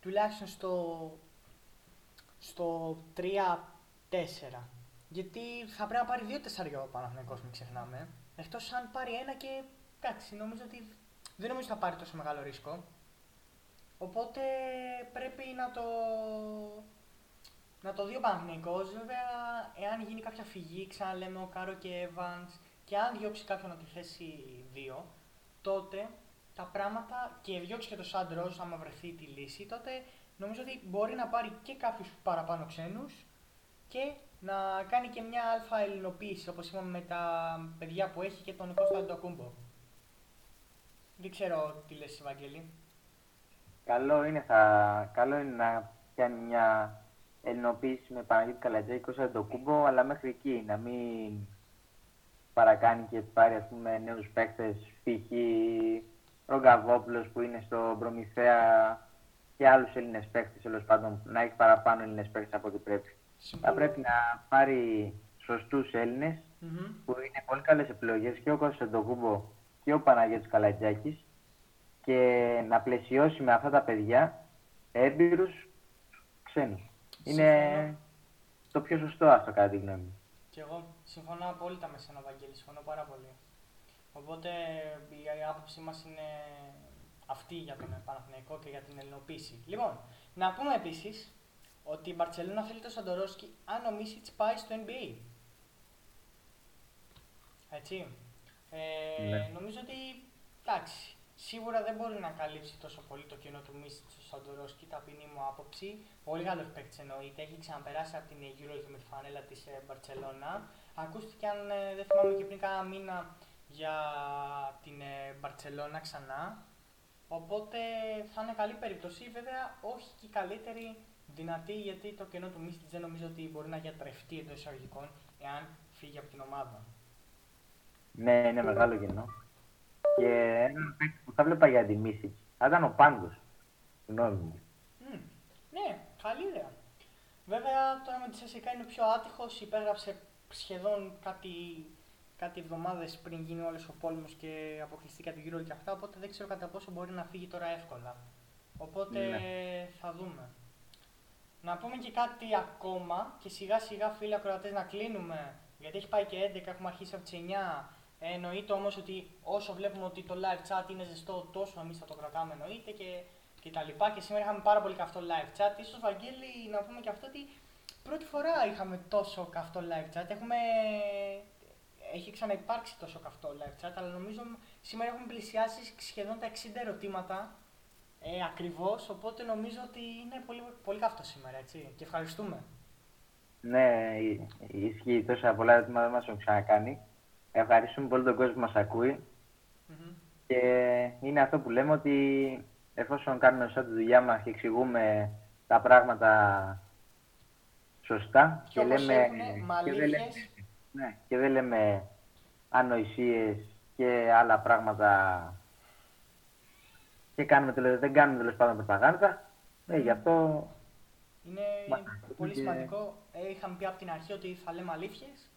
Τουλάχιστον στο, στο 3-4. Γιατί θα πρέπει να πάρει δύο τεσσάρια ο Παναθηναϊκός, μην ξεχνάμε. Εκτός αν πάρει ένα και εντάξει, νομίζω ότι δεν νομίζω θα πάρει τόσο μεγάλο ρίσκο. Οπότε πρέπει να το, να το δει ο Παναθηναϊκός. Βέβαια, εάν γίνει κάποια φυγή, ξαναλέμε ο Κάρο και Evans, και αν διώξει κάποιον από τη θέση 2, τότε τα πράγματα και διώξει και το Σαντρό, άμα βρεθεί τη λύση, τότε νομίζω ότι μπορεί να πάρει και κάποιους παραπάνω ξένους και να κάνει και μια αλφα ελληνοποίηση, όπως είπαμε με τα παιδιά που έχει και τον Κώστα Αντοκούμπο. Δεν ξέρω τι λες, Ευαγγέλη. Καλό είναι, θα... Καλό είναι να κάνει μια ελληνοποίηση με Παναγίτη Καλατζέ και Κώστα Αντοκούμπο, αλλά μέχρι εκεί, να μην παρακάνει και πάρει ας πούμε νέους παίκτες, π.χ. Ρογκαβόπουλος που είναι στο Προμηθέα και άλλους Έλληνες παίκτες, τέλος πάντων να έχει παραπάνω Έλληνες παίκτες από ό,τι πρέπει. Θα πρέπει να πάρει σωστούς που είναι πολύ καλές επιλογές και ο Κωνσταντοκούμπο και ο Παναγιώτης Καλατζάκης και να πλαισιώσει με αυτά τα παιδιά έμπειρους ξένους. Είναι το πιο σωστό αυτό κατά τη γνώμη μου. Και εγώ συμφωνώ απόλυτα με σένα, Βαγγέλη, συμφωνώ πάρα πολύ. Οπότε η άποψή μας είναι αυτή για τον Παναθηναϊκό και για την ελληνοποίηση. Λοιπόν, να πούμε επίσης ότι η Μπαρτσελώνα θέλει το Σαντορόσκι αν ο Μίσιτς πάει στο NBA. Έτσι. Ε, ναι. Νομίζω ότι εντάξει, σίγουρα δεν μπορεί να καλύψει τόσο πολύ το κενό του Μίσιτς στο Σαντορόσκι, ταπεινή μου άποψη. Πολύ καλός παίκτης εννοείται, έχει ξαναπεράσει από την EuroLeague με τη φανέλα της ε, Μπαρσελόνα. Ακούστηκε, αν ε, δεν θυμάμαι και πριν κάνα μήνα, για την ε, Μπαρσελόνα ξανά. Οπότε θα είναι καλή περίπτωση. Βέβαια, όχι και η καλύτερη δυνατή, γιατί το κενό του Μίσιτ δεν νομίζω ότι μπορεί να γιατρευτεί εντός εισαγωγικών εάν φύγει από την ομάδα. Ναι, είναι μεγάλο κενό. Και ένα παίκτη που θα βλέπα για τη Μίσιτ θα ήταν ο Πάντο. Συγγνώμη μου. ναι, καλή ιδέα. Βέβαια, τώρα με τη ΣΕΣΙΚΑ είναι πιο άτυχος. Υπέγραψε σχεδόν κάτι κάτι εβδομάδες πριν γίνει όλος ο πόλεμος και αποκλειστεί κατά γύρω και αυτά. Οπότε δεν ξέρω κατά πόσο μπορεί να φύγει τώρα εύκολα. Οπότε ναι. θα δούμε. Να πούμε και κάτι ακόμα και σιγά σιγά φίλοι ακροατές να κλείνουμε. Γιατί έχει πάει και 11, έχουμε αρχίσει από τις 9. Ε, εννοείται όμως ότι όσο βλέπουμε ότι το live chat είναι ζεστό, τόσο εμείς θα το κρατάμε εννοείται και, και τα λοιπά. Και σήμερα είχαμε πάρα πολύ καυτό live chat. σω Βαγγέλη να πούμε και αυτό ότι πρώτη φορά είχαμε τόσο καυτό live chat. Έχουμε έχει ξαναυπάρξει τόσο καυτό live chat, αλλά νομίζω σήμερα έχουμε πλησιάσει σχεδόν τα 60 ερωτήματα ε, ακριβώς. Οπότε νομίζω ότι είναι πολύ, πολύ καυτό σήμερα, έτσι. Και ευχαριστούμε. Ναι, ισχύει τόσα πολλά ερωτήματα δεν μας έχουν ξανακάνει. Ευχαριστούμε πολύ τον κόσμο που μας ακούει. Mm-hmm. Και είναι αυτό που λέμε ότι εφόσον κάνουμε σωστά τη δουλειά μας και εξηγούμε τα πράγματα σωστά και, και λέμε. Και δεν λέμε ναι, και δεν λέμε ανοησίες και άλλα πράγματα και κάνουμε, δεν κάνουμε τέλος πάντων προπαγάνδα. Ναι, γι' αυτό. Είναι πολύ σημαντικό. Ε, είχαμε πει από την αρχή ότι θα λέμε αλήθειες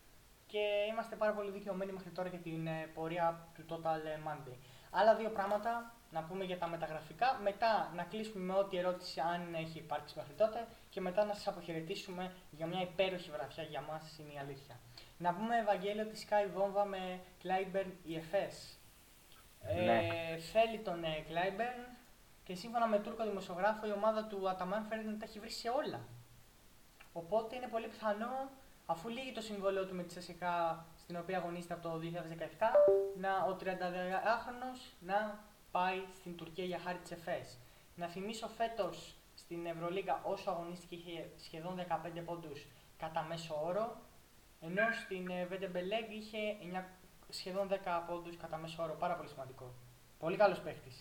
και είμαστε πάρα πολύ δικαιωμένοι μέχρι τώρα για την ε, πορεία του Total Monday. Άλλα δύο πράγματα να πούμε για τα μεταγραφικά. Μετά να κλείσουμε με ό,τι ερώτηση αν έχει υπάρξει μέχρι τότε και μετά να σας αποχαιρετήσουμε για μια υπέροχη βραδιά για μας είναι η αλήθεια. Να πούμε Ευαγγέλιο ότι σκάει βόμβα με Κλάιμπερν η ΕΦΕΣ. Ναι. Ε, θέλει τον ε, Κλάιμπερν και σύμφωνα με Τούρκο δημοσιογράφο η ομάδα του Αταμάν φαίνεται να τα έχει βρει σε όλα. Οπότε είναι πολύ πιθανό, αφού λύγει το συμβόλαιο του με τη ΤΣΣΚΑ στην οποία αγωνίζεται από το 2017, να, ο 32χρονος να πάει στην Τουρκία για χάρη της ΕΦΕΣ. Να θυμίσω φέτος στην Ευρωλίγα όσο αγωνίστηκε είχε σχεδόν 15 πόντους κατά μέσο όρο ενώ στην VTB League είχε 9, σχεδόν 10 πόντους κατά μέσο όρο. Πάρα πολύ σημαντικό. Πολύ καλός παίχτης.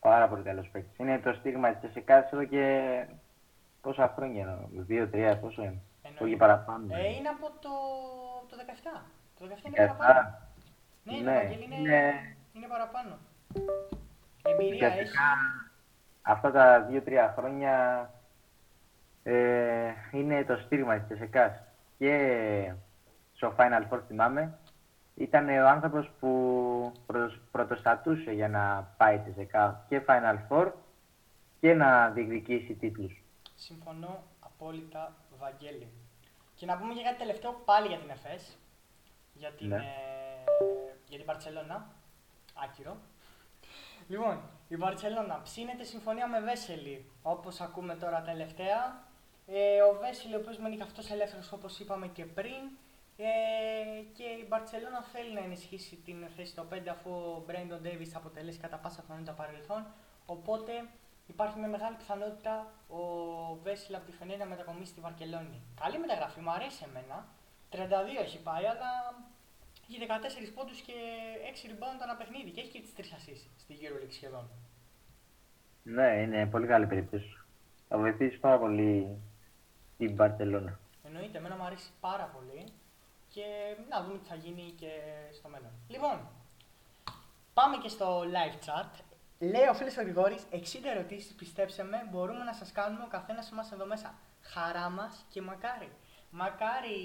Πάρα πολύ καλός παίχτης. Είναι το στίγμα της ΤΣΣΚΑ εδώ και πόσα χρόνια, δύο-τρία, πόσο είναι. Όχι παραπάνω. Ε, είναι από το, το 17. Το 17 είναι παραπάνω. Ναι, ναι, είναι, είναι... είναι παραπάνω. Εμπειρία έχει. Αυτά τα δύο-τρία χρόνια ε, είναι το στίγμα της ΕΣΥΚΑ και στο Final Four θυμάμαι, ήταν ο άνθρωπος που πρωτοστατούσε για να πάει της ΔΕΚΑ και Final Four και να διεκδικήσει τίτλους. Συμφωνώ απόλυτα, Βαγγέλη. Και να πούμε και κάτι τελευταίο πάλι για την ΕΦΕΣ, για την, ναι. ε, για την Παρτσελώνα. Άκυρο. Λοιπόν, η Βαρκελόνα ψήνεται συμφωνία με Βέσελη, όπως ακούμε τώρα τελευταία. Ε, ο Βέσιλ, ο οποίος μένει και αυτό ελεύθερος όπως είπαμε και πριν. Ε, και η Μπαρσελόνα θέλει να ενισχύσει την θέση στο 5 αφού ο Μπρέντον Ντέιβις θα αποτελέσει κατά πάσα πιθανότητα παρελθόν. Οπότε υπάρχει με μεγάλη πιθανότητα ο Βέσιλ από τη Φενέρ να μετακομίσει στη Βαρκελόνη. Καλή μεταγραφή, μου αρέσει εμένα. 32 έχει πάει, αλλά έχει 14 πόντους και 6 rebound ένα παιχνίδι και έχει και τις 3 assists στη EuroLeague σχεδόν. Ναι, είναι πολύ καλή περίπτωση. Θα βοηθήσει πάρα πολύ την Μπαρσελόνα. Εννοείται, εμένα μου αρέσει πάρα πολύ. και να δούμε τι θα γίνει και στο μέλλον. Λοιπόν, πάμε και στο live chat. Λέει ο φίλος ο Γρηγόρης, 60 ερωτήσεις, πιστέψτε με, μπορούμε να σας κάνουμε ο καθένας μας εδώ μέσα. Χαρά μας και μακάρι. Μακάρι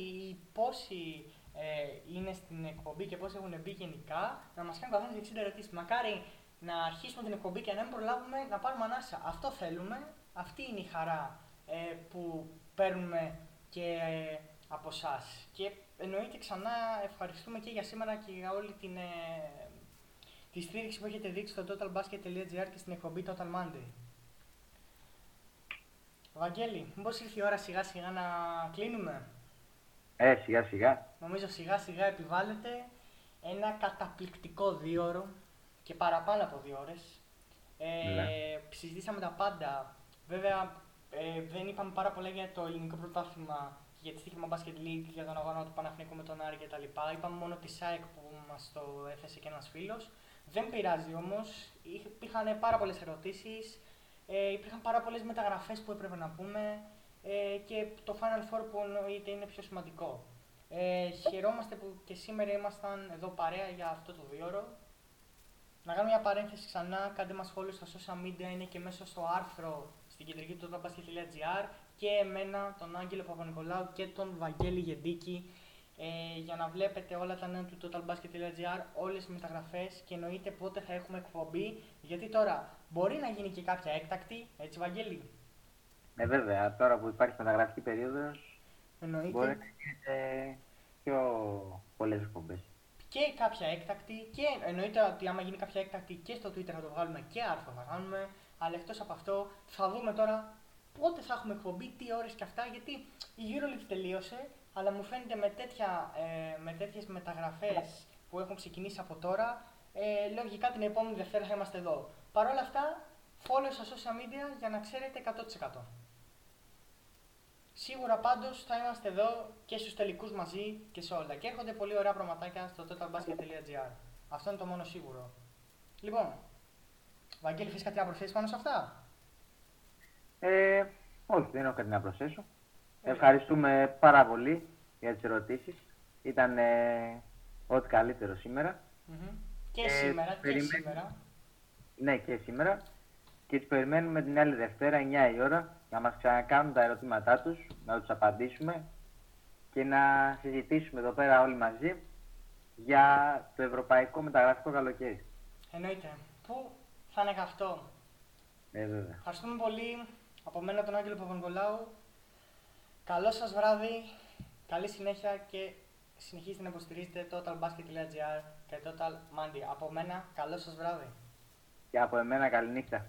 πόσοι ε, είναι στην εκπομπή και πόσοι έχουν μπει γενικά να μας κάνουν καθένας 60 ερωτήσεις. Μακάρι να αρχίσουμε την εκπομπή και να μην προλάβουμε να πάρουμε ανάσα. Αυτό θέλουμε. Αυτή είναι η χαρά ε, που παίρνουμε και ε, από εσά. Και εννοείται ξανά ευχαριστούμε και για σήμερα και για όλη την, ε, τη στήριξη που έχετε δείξει στο totalbasket.gr και στην εκπομπή Total Monday. Βαγγέλη, μήπως ήρθε η ώρα σιγά σιγά να κλείνουμε; Ε, σιγά σιγά. Νομίζω σιγά σιγά επιβάλλεται ένα καταπληκτικό δίωρο και παραπάνω από δύο ώρες. Ε, ναι. Συζητήσαμε τα πάντα. Βέβαια, ε, δεν είπαμε πάρα πολλά για το ελληνικό πρωτάθλημα για τη Στίχημα Basket League, για τον αγώνα του Παναθηνικού με τον Άρη κτλ. Είπαμε μόνο τη ΣΑΕΚ που μας το έθεσε και ένας φίλος. Δεν πειράζει όμως. Υπήρχαν πάρα πολλές ερωτήσεις. Ε, υπήρχαν πάρα πολλές μεταγραφές που έπρεπε να πούμε. Ε, και το Final Four που εννοείται είναι πιο σημαντικό. Ε, χαιρόμαστε που και σήμερα ήμασταν εδώ παρέα για αυτό το δύο Να κάνω μια παρένθεση ξανά, κάντε μας σχόλιο στα social media, είναι και μέσα στο άρθρο στην κεντρική του totalbasket.gr και εμένα, τον Άγγελο Παπα-Νικολάου και τον Βαγγέλη Γεντίκη ε, για να βλέπετε όλα τα νέα του totalbasket.gr, όλες τις μεταγραφές και εννοείται πότε θα έχουμε εκπομπή, γιατί τώρα μπορεί να γίνει και κάποια έκτακτη, έτσι Βαγγέλη; Ναι βέβαια, τώρα που υπάρχει μεταγραφική περίοδος, εννοείται. μπορεί να γίνεται πιο πολλές εκπομπές. Και κάποια έκτακτη και εννοείται ότι άμα γίνει κάποια έκτακτη και στο Twitter θα το βγάλουμε και άρθρο θα κάνουμε. Αλλά εκτός από αυτό, θα δούμε τώρα πότε θα έχουμε εκπομπή, τι ώρες και αυτά. Γιατί η EuroLeague τελείωσε, αλλά μου φαίνεται με, τέτοια, ε, με τέτοιες μεταγραφές που έχουν ξεκινήσει από τώρα, ε, λογικά την επόμενη Δευτέρα θα είμαστε εδώ. Παρ' όλα αυτά, follow στα social media για να ξέρετε 100%. Σίγουρα πάντως θα είμαστε εδώ και στους τελικούς μαζί και σε όλα. Και έρχονται πολύ ωραία πραγματάκια στο totalbasket.gr. Αυτό είναι το μόνο σίγουρο. Λοιπόν, Βαγγέλη, θες κάτι να προσθέσεις πάνω σε αυτά; Ε, όχι, δεν έχω κάτι να προσθέσω. Ευχαριστούμε πάρα πολύ για τις ερωτήσεις. Ήταν ε, ό,τι καλύτερο σήμερα. Mm-hmm. Και ε, σήμερα, και σήμερα. Ναι, και σήμερα. Και τις περιμένουμε την άλλη Δευτέρα, 9 η ώρα, να μας ξανακάνουν τα ερωτήματά τους, να τους απαντήσουμε και να συζητήσουμε εδώ πέρα όλοι μαζί για το Ευρωπαϊκό Μεταγραφικό Καλοκαίρι. Εννοείται. Πού θα είναι αυτό. Ε, βέβαια. Ευχαριστούμε πολύ. Από μένα τον Άγγελο Παπανικολάου. Καλό σας βράδυ, καλή συνέχεια και συνεχίστε να υποστηρίζετε totalbasket.gr και Total Monday. Από μένα, καλό σας βράδυ. Και από εμένα, καλή νύχτα.